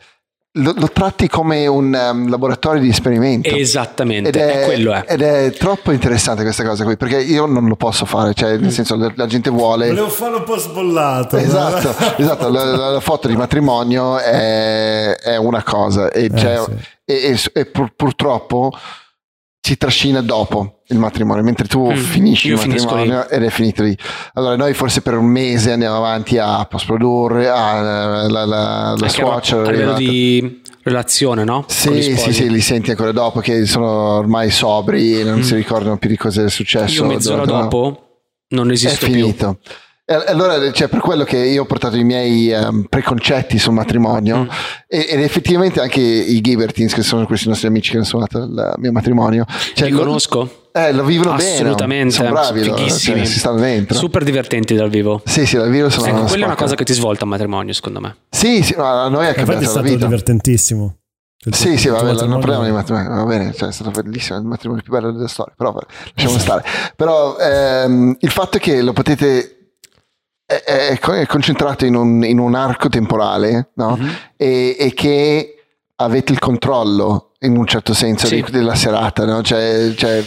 lo, lo, tratti come un um, laboratorio di esperimento. Esattamente, ed è, quello è. Ed è troppo interessante questa cosa qui, perché io non lo posso fare, cioè nel senso la, la gente vuole... Volevo farlo un po' sbollato. Esatto, esatto la, la, la, foto di matrimonio è, è una cosa e, eh, sì. e, e, e pur, purtroppo si trascina dopo il matrimonio, mentre tu mm, finisci il matrimonio ed è finito lì. Allora noi forse per un mese andiamo avanti a post-produrre, a la, la, la suocera. A livello di relazione, no? Sì, sì, sì, li senti ancora dopo che sono ormai sobri e non mm. si ricordano più di cosa è successo. Io mezz'ora dopo non esisto è finito. Più. Allora, cioè, per quello che io ho portato i miei um, preconcetti sul matrimonio, mm. ed effettivamente anche i Gibertins, che sono questi nostri amici che hanno suonato il mio matrimonio, cioè, Li conosco? Eh, lo vivono Assolutamente, bene. Sono bravi. Cioè, si stanno dentro. Super divertenti dal vivo. Sì, sì, dal vivo sono ecco, quella è una cosa che ti svolta a matrimonio, secondo me. Sì, sì, a noi è cambiato è stato vita. divertentissimo. Il sì, sì, vabbè, non parliamo di matrimonio, va bene, cioè, è stato bellissimo, il matrimonio più bello della storia, però lasciamo stare. Però ehm, il fatto è che lo potete è, è concentrato in un, in un, arco temporale no? mm-hmm. e, e, che avete il controllo in un certo senso sì. della serata, no? cioè, cioè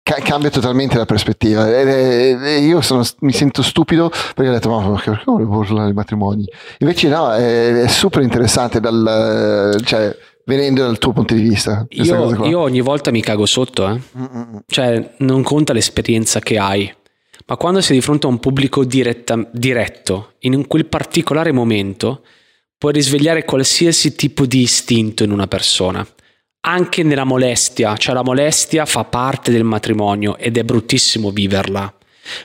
ca- cambia totalmente la prospettiva. E, e io sono, mi sento stupido perché ho detto: Ma perché, volevo parlare di matrimoni? Invece, no, è, è super interessante dal. Cioè, venendo dal tuo punto di vista. Io, io, ogni volta mi cago sotto, eh. cioè non conta l'esperienza che hai, ma quando sei di fronte a un pubblico diretta, diretto, in quel particolare momento, puoi risvegliare qualsiasi tipo di istinto in una persona. Anche nella molestia, cioè la molestia fa parte del matrimonio ed è bruttissimo viverla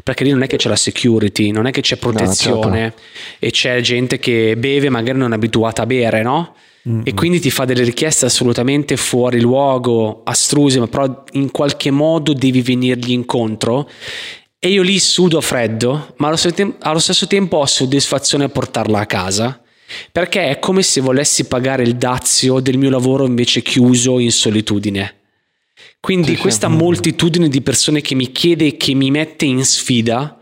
perché lì non è che c'è la security, non è che c'è protezione no, certo. e c'è gente che beve magari non è abituata a bere, no? Mm-hmm. E quindi ti fa delle richieste assolutamente fuori luogo, astruse, ma però in qualche modo devi venirgli incontro e io lì sudo freddo, ma allo stesso tempo ho soddisfazione a portarla a casa, perché è come se volessi pagare il dazio del mio lavoro invece chiuso in solitudine. Quindi sì, questa sì. moltitudine di persone che mi chiede e che mi mette in sfida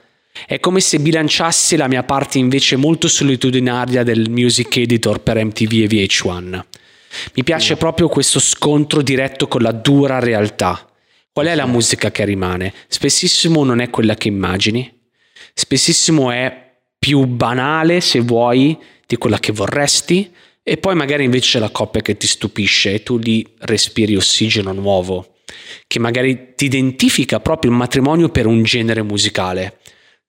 è come se bilanciassi la mia parte invece molto solitudinaria del music editor per MTV e VH1. Mi piace sì. proprio questo scontro diretto con la dura realtà. Qual è la musica che rimane? Spessissimo non è quella che immagini, spessissimo è più banale, se vuoi, di quella che vorresti, e poi magari invece c'è la coppia che ti stupisce e tu lì respiri ossigeno nuovo, che magari ti identifica proprio il matrimonio per un genere musicale.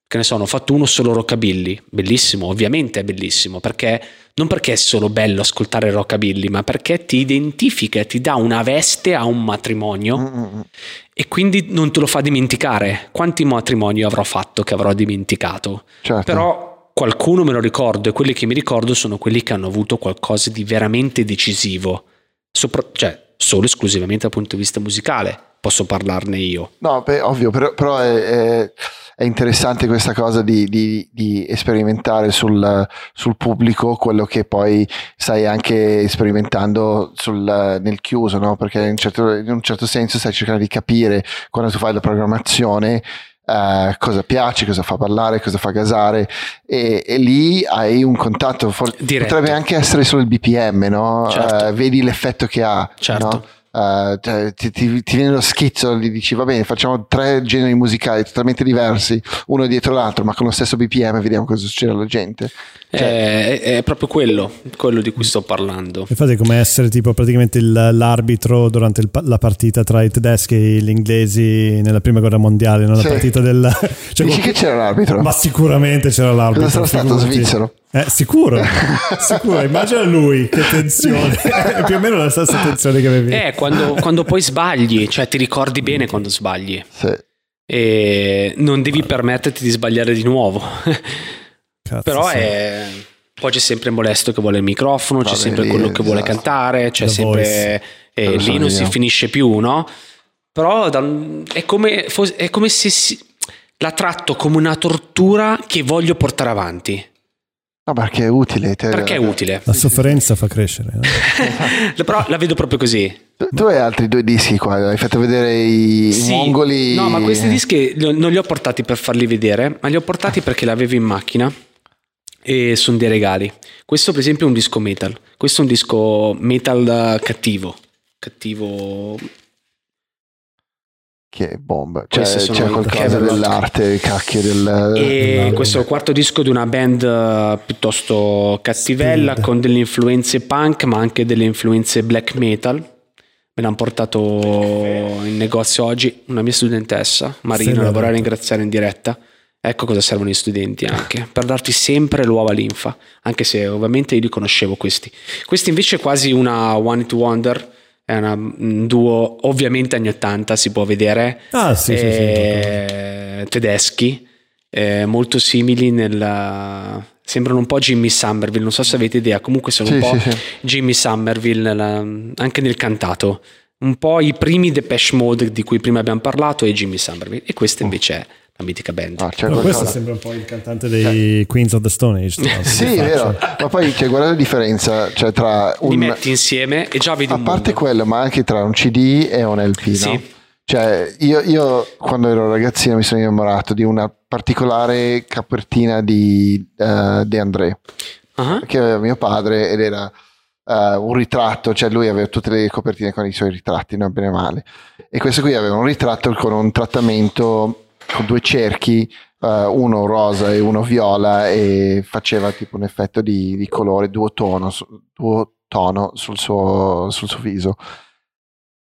Che ne so, hanno fatto uno solo rockabilly, bellissimo, ovviamente è bellissimo, perché non perché è solo bello ascoltare rockabilly, ma perché ti identifica, ti dà una veste a un matrimonio Mm-mm. e quindi non te lo fa dimenticare. Quanti matrimoni avrò fatto che avrò dimenticato? Certo. Però qualcuno me lo ricordo e quelli che mi ricordo sono quelli che hanno avuto qualcosa di veramente decisivo, Sopra- cioè solo esclusivamente dal punto di vista musicale, posso parlarne io. No, beh, ovvio, però, però è, è- è interessante questa cosa di, di- di sperimentare sul, sul pubblico quello che poi stai anche sperimentando sul- nel chiuso, no? Perché in, certo- in un certo senso stai cercando di capire quando tu fai la programmazione eh, cosa piace, cosa fa ballare, cosa fa gasare e, e lì hai un contatto, for- Diretto. potrebbe anche essere solo il BPM, no? Certo. Eh, vedi l'effetto che ha, Certo. no? Eh, cioè, ti, ti- ti viene lo schizzo, gli dici va bene, facciamo tre generi musicali totalmente diversi, uno dietro l'altro, ma con lo stesso BPM, vediamo cosa succede alla gente. è, è proprio quello, quello di cui sto parlando. Infatti è come essere tipo praticamente il- l'arbitro durante il la partita tra i tedeschi e gli inglesi nella prima guerra mondiale, no? la Sì. partita del... cioè, Dici che c'era l'arbitro? Ma sicuramente c'era l'arbitro. Cosa sarà stato svizzero? Eh, sicuro, sicuro. Immagina lui, che tensione. È più o meno la stessa tensione che avevi. Eh, quando, quando poi sbagli, cioè ti ricordi bene quando sbagli Sì. e non devi permetterti di sbagliare di nuovo. Cazzo, Però sì. è... Poi c'è sempre il molesto che vuole il microfono, c'è Vabbè, sempre lì quello che vuole disastro. cantare, c'è The sempre... E Quello lì non si finisce più, no? Però da- è, come, è come se si- la tratto come una tortura che voglio portare avanti. No, perché è utile. te- Perché è utile. La sofferenza fa crescere. no? Però la vedo proprio così. Tu, hai altri due dischi qua, hai fatto vedere i, Sì. mongoli. No, ma questi dischi non li ho portati per farli vedere, ma li ho portati perché li avevo in macchina e sono dei regali. Questo, per esempio, è un disco metal. Questo è un disco metal cattivo. Cattivo. Che bomba. Cioè, c'è i qualcosa dell'arte, cacchio del... E questo è il quarto disco di una band eh, piuttosto cattivella, Speed. con delle influenze punk, ma anche delle influenze black metal. Me l'hanno portato in negozio oggi una mia studentessa, Marina, la vorrei ringraziare in diretta. Ecco cosa servono gli studenti anche, per darti sempre nuova linfa, anche se ovviamente io li conoscevo questi. Questi invece è quasi una One It Wonder, è una- un duo ovviamente anni 80, si può vedere, Ah, sì, sì, sì. eh, tedeschi, eh, molto simili nella... sembrano un po' Jimmy Somerville, non so se avete idea, comunque sono un Sì, po' sì, sì. Jimmy Somerville nella- anche nel cantato, un po' i primi Depeche Mode di cui prima abbiamo parlato e Jimmy Somerville, e questa invece è la mitica band. Ah, c'è Ma questo sembra un po' il cantante dei Queens of the Stone Age. Sì, è vero. Ma poi cioè, guarda la differenza cioè, tra Li un... metti insieme e già vedi A un parte mondo. quello, ma anche tra un CD e un LP, no? Sì. Cioè, io, io quando ero ragazzino mi sono innamorato di una particolare copertina di eh, De André, Ah, che aveva mio padre ed era eh, un ritratto, cioè lui aveva tutte le copertine con i suoi ritratti, non bene o male. E questo qui aveva un ritratto con un trattamento con due cerchi, eh, uno rosa e uno viola, e faceva tipo un effetto di, di colore duotono, duotono sul suo, sul suo viso.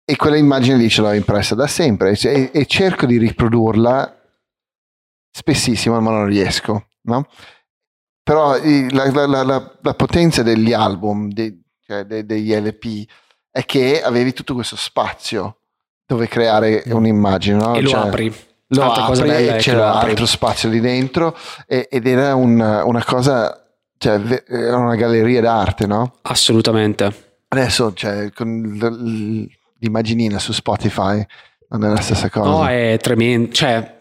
E quella immagine lì ce l'ho impressa da sempre e, e cerco di riprodurla spessissimo, ma non riesco, no? Però la, la- la- la- potenza degli album, dei- cioè de- degli LP, è che avevi tutto questo spazio dove creare un'immagine, no? e lo Cioè, apri. Lo L'altra cosa apri bella è e c'era altro spazio lì dentro e- ed era un- una cosa, cioè era una galleria d'arte, no? Assolutamente. Adesso, cioè, con l'immaginina su Spotify non è la stessa cosa. No, è tremendo. Cioè,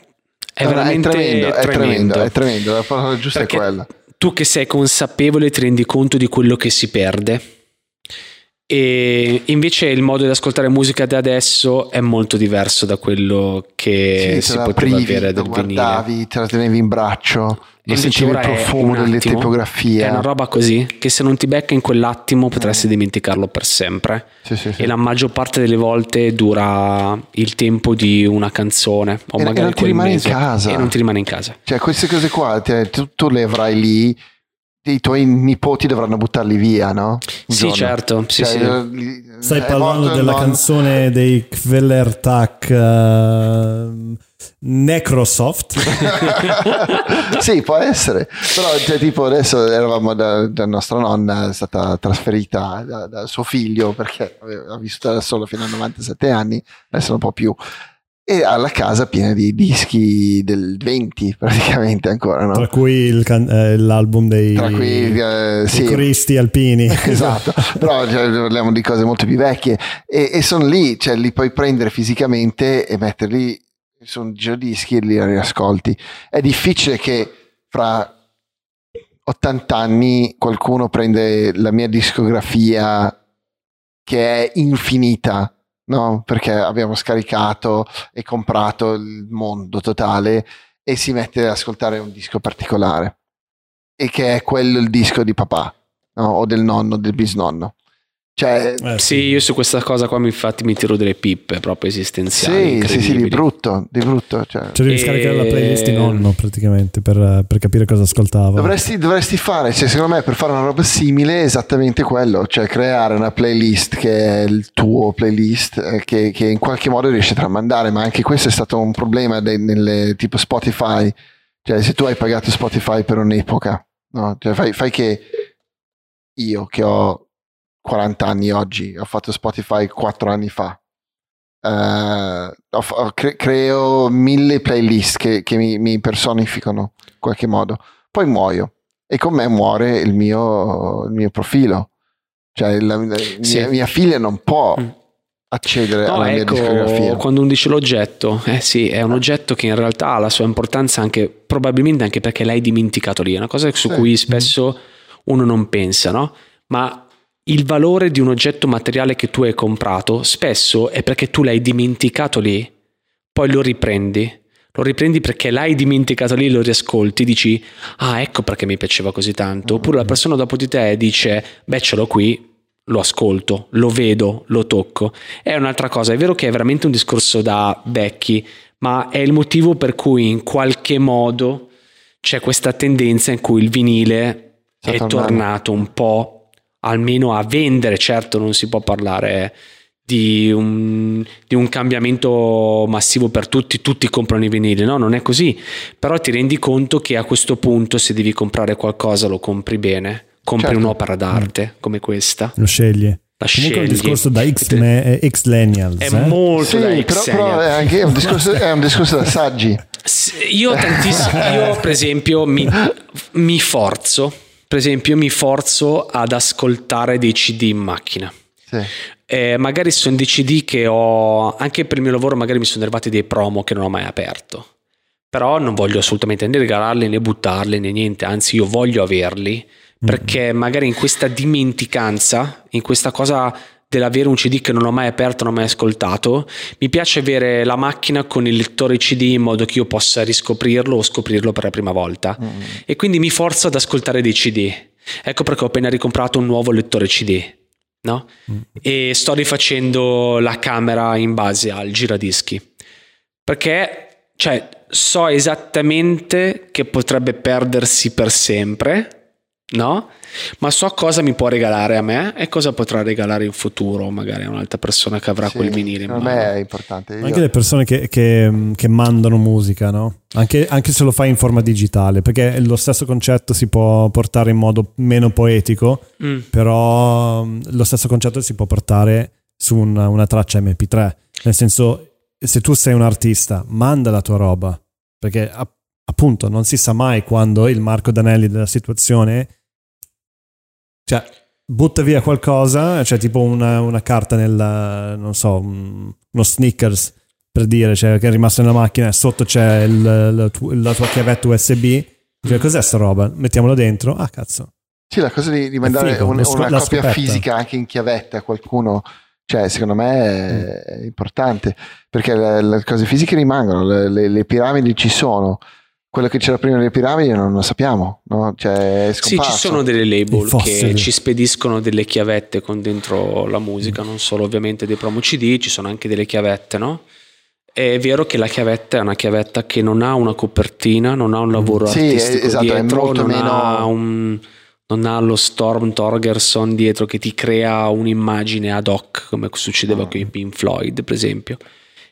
è No, veramente tremendo, è tremendo, è tremendo, la parola giusta Perché è quella. Tu che sei consapevole ti rendi conto di quello che si perde. E invece il modo di ascoltare musica da adesso è molto diverso da quello che Sì, si poteva aprivi, avere vinile. guardavi, te la tenevi in braccio, E sentivi il profumo delle attimo, tipografie. È una roba così che se non ti becca in quell'attimo Mm. potresti dimenticarlo per sempre. Sì, sì. E la maggior parte delle volte dura il tempo di una canzone o E- magari non ti rimane in mese. casa. E non ti rimane in casa. Cioè, queste cose qua, te- tu, tu le avrai lì, i tuoi nipoti dovranno buttarli via, no? Sì, giorno. certo, sì, Cioè, sì. eh, Stai parlando della nonno. canzone dei Kvellertak ehm, Necrosoft. sì, può essere. Però, cioè, tipo, adesso eravamo da, da nostra nonna, è stata trasferita da, da suo figlio perché aveva vissuto da solo fino a 97 anni, adesso non può più. E ha la casa piena di dischi del 20 praticamente ancora, no? Tra cui can- eh, l'album dei, Tra cui, eh, sì. coristi alpini. esatto, però cioè, parliamo di cose molto più vecchie e, e sono lì, cioè li puoi prendere fisicamente e metterli un giradischi e li riascolti. È difficile che fra 80 anni qualcuno prende la mia discografia che è infinita, no? Perché abbiamo scaricato e comprato il mondo totale e si mette ad ascoltare un disco particolare e che è quello il disco di papà no? o del nonno, del bisnonno. Cioè, Eh, Sì, io su questa cosa qua mi- infatti mi tiro delle pippe proprio esistenziali. sì, sì, sì, di brutto, di brutto. Cioè. Cioè devi E- scaricare la playlist di nonno praticamente per, per capire cosa ascoltava. Dovresti, dovresti fare, cioè, secondo me, per fare una roba simile, esattamente quello, cioè creare una playlist che è il tuo playlist, eh, che, che in qualche modo riesci a tramandare, ma anche questo è stato un problema dei- nelle, tipo Spotify, cioè se tu hai pagato Spotify per un'epoca, no? Cioè, fai, fai che io che ho 40 anni oggi, ho fatto Spotify 4 anni fa, eh, ho ho cre- creo mille playlist che, che mi, mi personificano in qualche modo, poi muoio e con me muore il mio, il mio profilo. Cioè la, la- Sì. mia, mia figlia non può Mm. accedere No, alla mia ecco, discografia. quando uno dice l'oggetto, eh sì, è un oggetto che in realtà ha la sua importanza anche, probabilmente anche perché l'hai dimenticato lì, è una cosa su Sì. cui spesso uno non pensa, no? Ma il valore di un oggetto materiale che tu hai comprato spesso è perché tu l'hai dimenticato lì, poi lo riprendi. Lo riprendi perché l'hai dimenticato lì, lo riascolti, dici, ah ecco perché mi piaceva così tanto. Oppure la persona dopo di te dice, beh ce l'ho qui, lo ascolto, lo vedo, lo tocco. È un'altra cosa, è vero che è veramente un discorso da vecchi, ma è il motivo per cui in qualche modo c'è questa tendenza in cui il vinile è tornato un po' almeno a vendere, certo non si può parlare di un, di un cambiamento massivo per tutti, tutti comprano i vinili, no, non è così, però ti rendi conto che a questo punto se devi comprare qualcosa lo compri bene, compri Certo. un'opera d'arte come questa, Lo sceglie. la Comunque è un scegli. discorso da X-Millennials. È eh? molto Sì, da però, X però è anche un discorso, è un discorso da saggi. Io tantissimo, io per esempio mi, mi forzo, per esempio mi forzo ad ascoltare dei CD in macchina. Sì. Eh, magari sono dei CD che ho, anche per il mio lavoro magari mi sono arrivati dei promo che non ho mai aperto. Però non voglio assolutamente né regalarli né buttarli né niente, anzi io voglio averli perché magari in questa dimenticanza, in questa cosa dell'avere un CD che non ho mai aperto, non ho mai ascoltato, mi piace avere la macchina con il lettore CD in modo che io possa riscoprirlo o scoprirlo per la prima volta. Mm. E quindi mi forzo ad ascoltare dei CD. Ecco perché ho appena ricomprato un nuovo lettore CD. No? E sto rifacendo la camera in base al giradischi. Perché cioè, so esattamente che potrebbe perdersi per sempre, no? Ma so cosa mi può regalare a me e cosa potrà regalare in futuro, magari a un'altra persona che avrà Sì, quel vinile in Per me è importante. Io- Anche le persone che, che- che mandano musica, no? Anche, anche se lo fai in forma digitale, perché lo stesso concetto si può portare in modo meno poetico, Mm. però mm, lo stesso concetto si può portare su una, una traccia MP3. Nel senso, se tu sei un artista, manda la tua roba, perché app- appunto non si sa mai quando il Marco Danelli della situazione, cioè, butta via qualcosa, cioè tipo una, una carta nel, non so, un- uno sneakers per dire, cioè, che è rimasto nella macchina e sotto c'è il- la, tu- la tua chiavetta USB. Cioè, cos'è sta roba? Mettiamolo dentro. Ah, cazzo. Sì, la cosa di, di mandare figo, un- sco- una copia scoperta. fisica anche in chiavetta a qualcuno, cioè, secondo me è, è importante perché le, le cose fisiche rimangono, le, le- le piramidi ci sono. Quello che c'era prima delle piramidi non lo sappiamo, no? Cioè, è Sì, ci sono delle label che ci spediscono delle chiavette con dentro la musica, non solo ovviamente dei promo CD, ci sono anche delle chiavette, no? È vero che la chiavetta è una chiavetta che non ha una copertina, non ha un lavoro Sì, artistico esatto, è dietro, molto non, meno- ha un- non ha lo Storm Torgerson dietro che ti crea un'immagine ad hoc, come succedeva Ah. con i Pink Floyd, per esempio.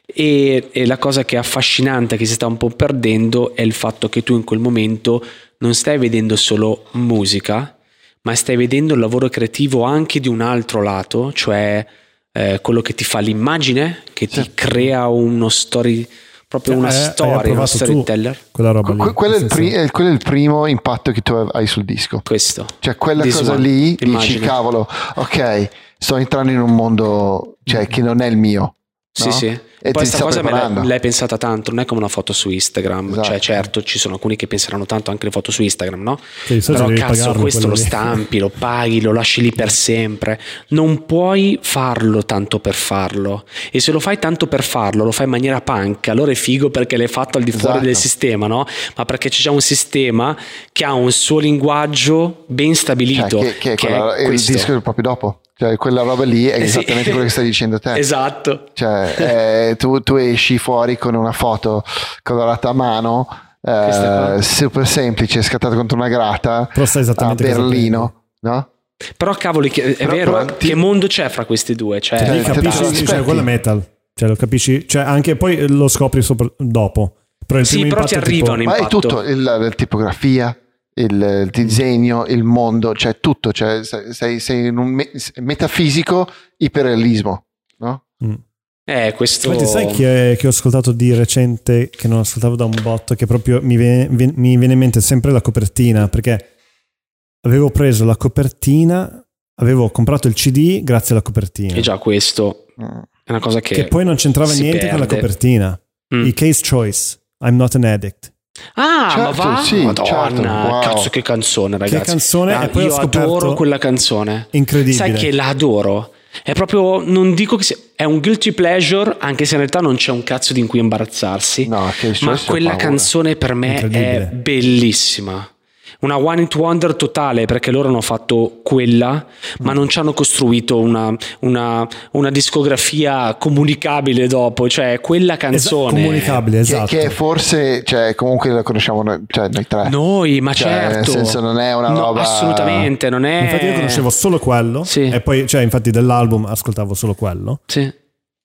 E, e la cosa che è affascinante, che si sta un po' perdendo, è il fatto che tu in quel momento non stai vedendo solo musica, ma stai vedendo il lavoro creativo anche di un altro lato, cioè eh, quello che ti fa l'immagine, che ti crea uno story, proprio una hai storia, uno storyteller. Quella roba lì. Que- quello, è il pri- eh, quello è il primo impatto che tu hai sul disco. Questo. Cioè, quella This cosa one, lì dici, immagine. cavolo, ok, sto entrando in un mondo cioè, che non è il mio. Sì, no? sì. E Poi questa sta cosa me l'hai, preparando. l'hai pensata tanto, non è come una foto su Instagram. Esatto. Cioè, certo, ci sono alcuni che penseranno tanto anche le foto su Instagram, no? Sì, Però cazzo, questo quello lo lì. stampi, lo paghi, lo lasci lì per sempre. Non puoi farlo tanto per farlo. E se lo fai tanto per farlo, lo fai in maniera punk, allora è figo perché l'hai fatto al di fuori Esatto. del sistema, no? Ma perché c'è già un sistema che ha un suo linguaggio ben Cioè, stabilito. che, che è che quella- è il disco proprio dopo. Cioè, quella roba lì è Eh sì. esattamente quello che stai dicendo te. Esatto. Cioè, eh, tu, tu esci fuori con una foto colorata a mano, eh, super semplice, scattata contro una grata Però sai a Berlino, no? Però cavoli, che- è Però- vero, però eh? ti- che mondo c'è fra questi due? Cioè, Lì te capisci, cioè, quello è metal. Cioè, lo capisci, cioè, anche poi lo scopri sopra- dopo. Però il Sì, primo però ti è tipo- arrivano Ma è tutto, il- la tipografia, il, il disegno, il mondo, cioè tutto, cioè sei, sei in un me- metafisico iperrealismo, no? Mm. eh, questo... Infatti, sai che, che ho ascoltato di recente, che non ascoltavo da un botto, che proprio mi viene, vi- mi viene in mente sempre la copertina, perché avevo preso la copertina, avevo comprato il CD grazie alla copertina, E già questo è una cosa che... che poi non c'entrava niente con la perde. copertina. Mm. I Case Choice, I'm not an addict. Ah, Certo, ma va? sì, Madonna, certo, wow. cazzo che canzone ragazzi. Che canzone, Ah, io adoro quella canzone. Incredibile. Sai che la adoro. È proprio, non dico che sia, è un guilty pleasure, anche se in realtà non c'è un cazzo di cui imbarazzarsi. No, che ma quella paura. canzone per me è bellissima. Una one hit wonder totale perché loro hanno fatto quella, ma non ci hanno costruito una, una- una discografia comunicabile dopo. Cioè, quella Esa- canzone. comunicabile, Che, esatto. che forse, cioè, comunque la conosciamo noi, cioè, noi tre. Noi, ma Cioè, certo. nel senso, non è una No, roba- Assolutamente, non è. Infatti io conoscevo solo quello Sì. e poi, cioè, infatti dell'album ascoltavo solo quello. Sì.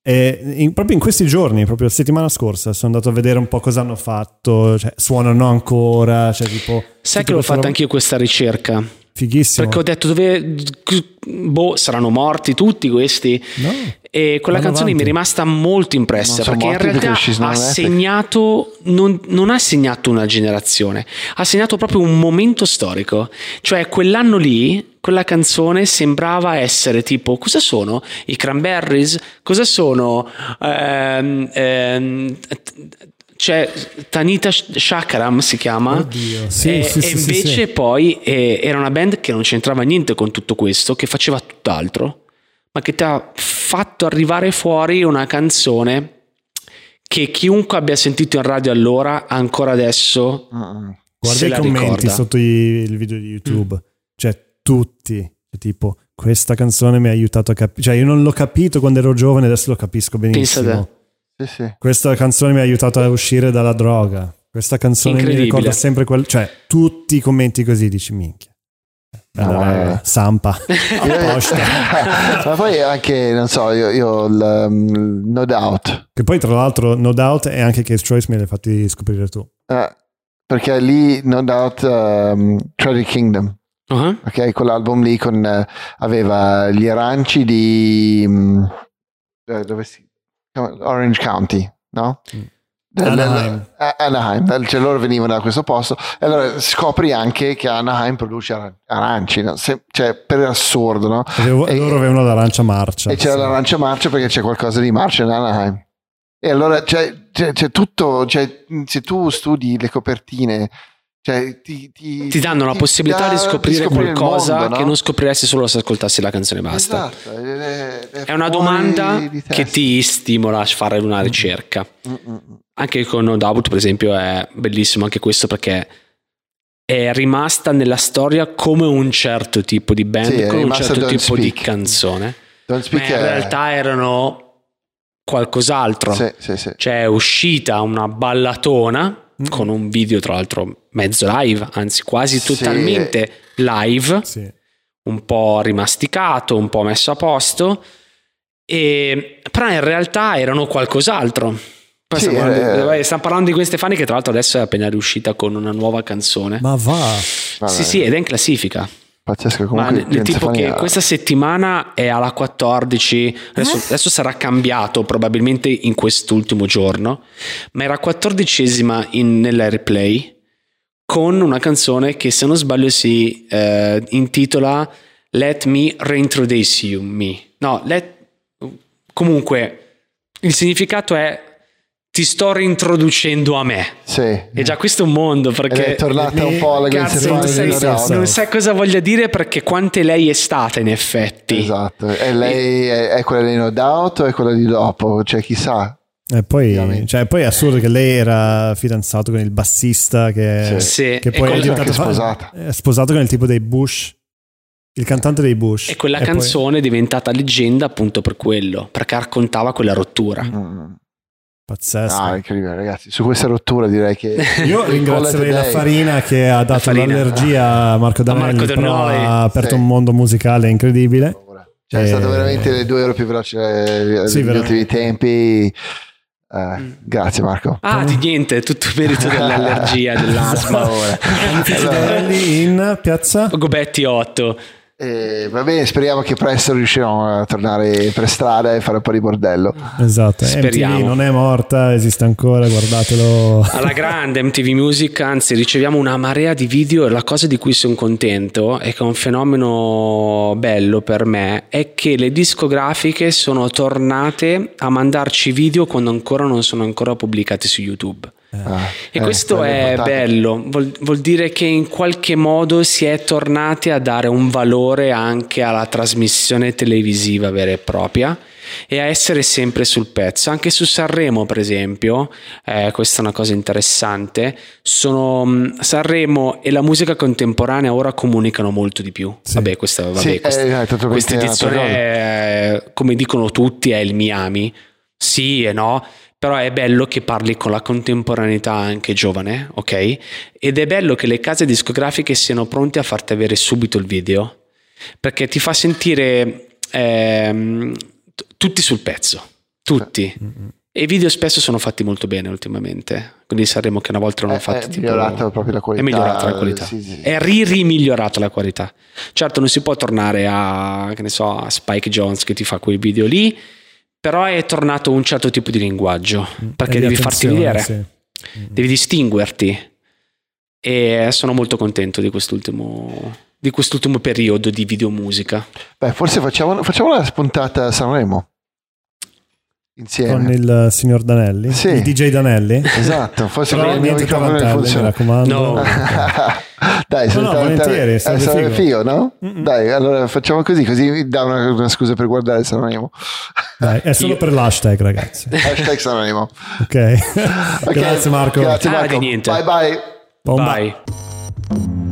E in- proprio in questi giorni, proprio la settimana scorsa, sono andato a vedere un po' cosa hanno fatto, cioè, suonano ancora, cioè tipo... Sai che l'ho fatta robe- anch'io questa ricerca? Fighissimo. Perché ho detto dove. Boh, saranno morti tutti questi. No. E quella Vanno canzone mi è avanti. rimasta molto impressa perché in perché realtà ha Netflix. segnato, non, non ha segnato una generazione, ha segnato proprio un momento storico. Cioè, quell'anno lì, quella canzone sembrava essere tipo: cosa sono i Cranberries? Cosa sono? ehm, ehm, c'è Tanita Shakaram si chiama Oddio. Sì, e, sì, e sì, invece poi eh, era una band che non c'entrava niente con tutto questo, che faceva tutt'altro, ma che ti ha fatto arrivare fuori una canzone che chiunque abbia sentito in radio allora, ancora adesso Mm. Guarda i commenti ricorda. sotto i- il video di YouTube, cioè tutti, cioè, tipo questa canzone mi ha aiutato a capire, cioè io non l'ho capito quando ero giovane, adesso lo capisco benissimo. Sì, sì. Questa canzone mi ha aiutato a uscire dalla droga. Questa canzone mi ricorda sempre quel, cioè tutti i commenti così dici minchia. No, Allora, eh. Sampa. Ma poi anche, non so, io, io il, um, No Doubt, che poi tra l'altro No Doubt e anche Case Choice me li hai fatti scoprire tu. eh, perché lì No Doubt um, Tragic Kingdom, Ah, ok? Quell'album lì con, eh, aveva gli aranci di... mm, eh, dove si... Orange County, no? Mm. Del- Anaheim. eh, Anaheim, cioè loro venivano da questo posto e allora scopri anche che Anaheim produce ar- aranci, no? Se- cioè per assurdo, no? Avevo- E- loro avevano l'arancia marcia. E c'era sì. l'arancia marcia perché c'è qualcosa di marcia in Anaheim. E allora c'è, c'è- c'è tutto, cioè, se tu studi le copertine, cioè, ti, ti- ti danno la possibilità di scoprire il qualcosa mondo, no? che non scopriresti solo se ascoltassi la canzone basta. Esatto, è, È una fuori domanda di che ti stimola a fare una ricerca. Mm, mm, mm. Anche con No Doubt, per esempio, è bellissimo anche questo perché è rimasta nella storia come un certo tipo di band, Sì, è come un certo tipo di Speak. canzone. Don't Ma in è- realtà erano qualcos'altro. Sì, sì, sì. Cioè è uscita una ballatona Mm. con un video tra l'altro mezzo live, anzi quasi Sì. totalmente live, Sì. un po' rimasticato, un po' messo a posto E, però in realtà erano qualcos'altro. Poi Sì, stiamo, parlando, eh. stiamo parlando di Gwen Stefani che tra l'altro adesso è appena riuscita con una nuova canzone. Ma va. Vabbè, Sì, sì, ed è in classifica. Pazzesco, Ma comunque Gwen tipo che questa settimana è alla 14, adesso, Eh? adesso sarà cambiato probabilmente in quest'ultimo giorno, ma era 14esima in, nell'airplay con una canzone che se non sbaglio si eh, intitola Let Me Reintroduce You Me. No, let, comunque il significato è ti sto reintroducendo a me. Sì. E già questo è un mondo perché Ed è tornata un po' alla Cazzo, non sai, volta. non sai cosa voglia dire perché quante lei è stata in effetti. Esatto. E lei è, è quella di No Doubt o è quella di dopo? Cioè, chissà. E poi, cioè, poi è assurdo che lei era fidanzato con il bassista che, Sì. Che e poi è diventato sposata. è sposato con il tipo dei Bush, il cantante dei Bush. E quella poi- canzone è diventata leggenda appunto per quello, perché raccontava quella rottura. Mm. pazzesco. Ah, incredibile, ragazzi. Su questa rottura direi che. Io ringrazierei la Farina che ha dato Farina. l'allergia a Marco Danelli, Marco però Danelli. ha aperto Sì. un mondo musicale incredibile. Cioè, è Eh, stato veramente le due ore più veloci eh, Sì, degli veramente. ultimi tempi. Eh, Grazie, Marco. Ah, di niente, è tutto merito dell'allergia, dell'asma ora. Danelli in piazza Gobetti 8. Eh, va bene, speriamo che presto riusciremo a tornare per strada e fare un po' di bordello. esatto Speriamo. MTV non è morta esiste ancora guardatelo Alla grande MTV Music, anzi riceviamo una marea di video e la cosa di cui sono contento e che è un fenomeno bello per me è che le discografiche sono tornate a mandarci video quando ancora non sono ancora pubblicati su YouTube. Ah, E eh, questo quello è bello, vuol, vuol dire che in qualche modo si è tornati a dare un valore anche alla trasmissione televisiva vera e propria e a essere sempre sul pezzo. Anche su Sanremo, per esempio, eh, questa è una cosa interessante, sono, mh, Sanremo e la musica contemporanea ora comunicano molto di più. Sì. Vabbè, questa, vabbè, Sì, questa, eh, questa edizione, è, come dicono tutti, è il Miami. Sì e no, però è bello che parli con la contemporaneità anche giovane, ok? Ed è bello che le case discografiche siano pronte a farti avere subito il video, perché ti fa sentire ehm, t- tutti sul pezzo, tutti. E i video spesso sono fatti molto bene ultimamente, quindi saremo che una volta erano È- fatti è tipo... migliorata proprio la qualità. È migliorata la qualità. Sì, sì. È ri-rimigliorata la qualità. Certo, non si può tornare a, che ne so, a Spike Jones che ti fa quei video lì, però è tornato un certo tipo di linguaggio, perché E di devi farti vedere, sì. devi distinguerti. E sono molto contento di quest'ultimo, di quest'ultimo periodo di videomusica. Beh, forse facciamo, facciamo una spuntata a Sanremo. Insieme. con il signor Danelli Sì. il DJ Danelli Esatto, forse però il mio niente microfono mi funziona. raccomando No. Dai, No, no, volentieri, eh, sarebbe sarebbe figo. figo, no? Mm-mm. Dai, allora facciamo così, così mi dà una, una scusa per guardare Sanremo. Dai, è solo Io- per l'hashtag ragazzi Hashtag Sanremo. ok Ok, grazie Marco Grazie Ah, Marco. di niente. Bye bye. Bomba. Bye.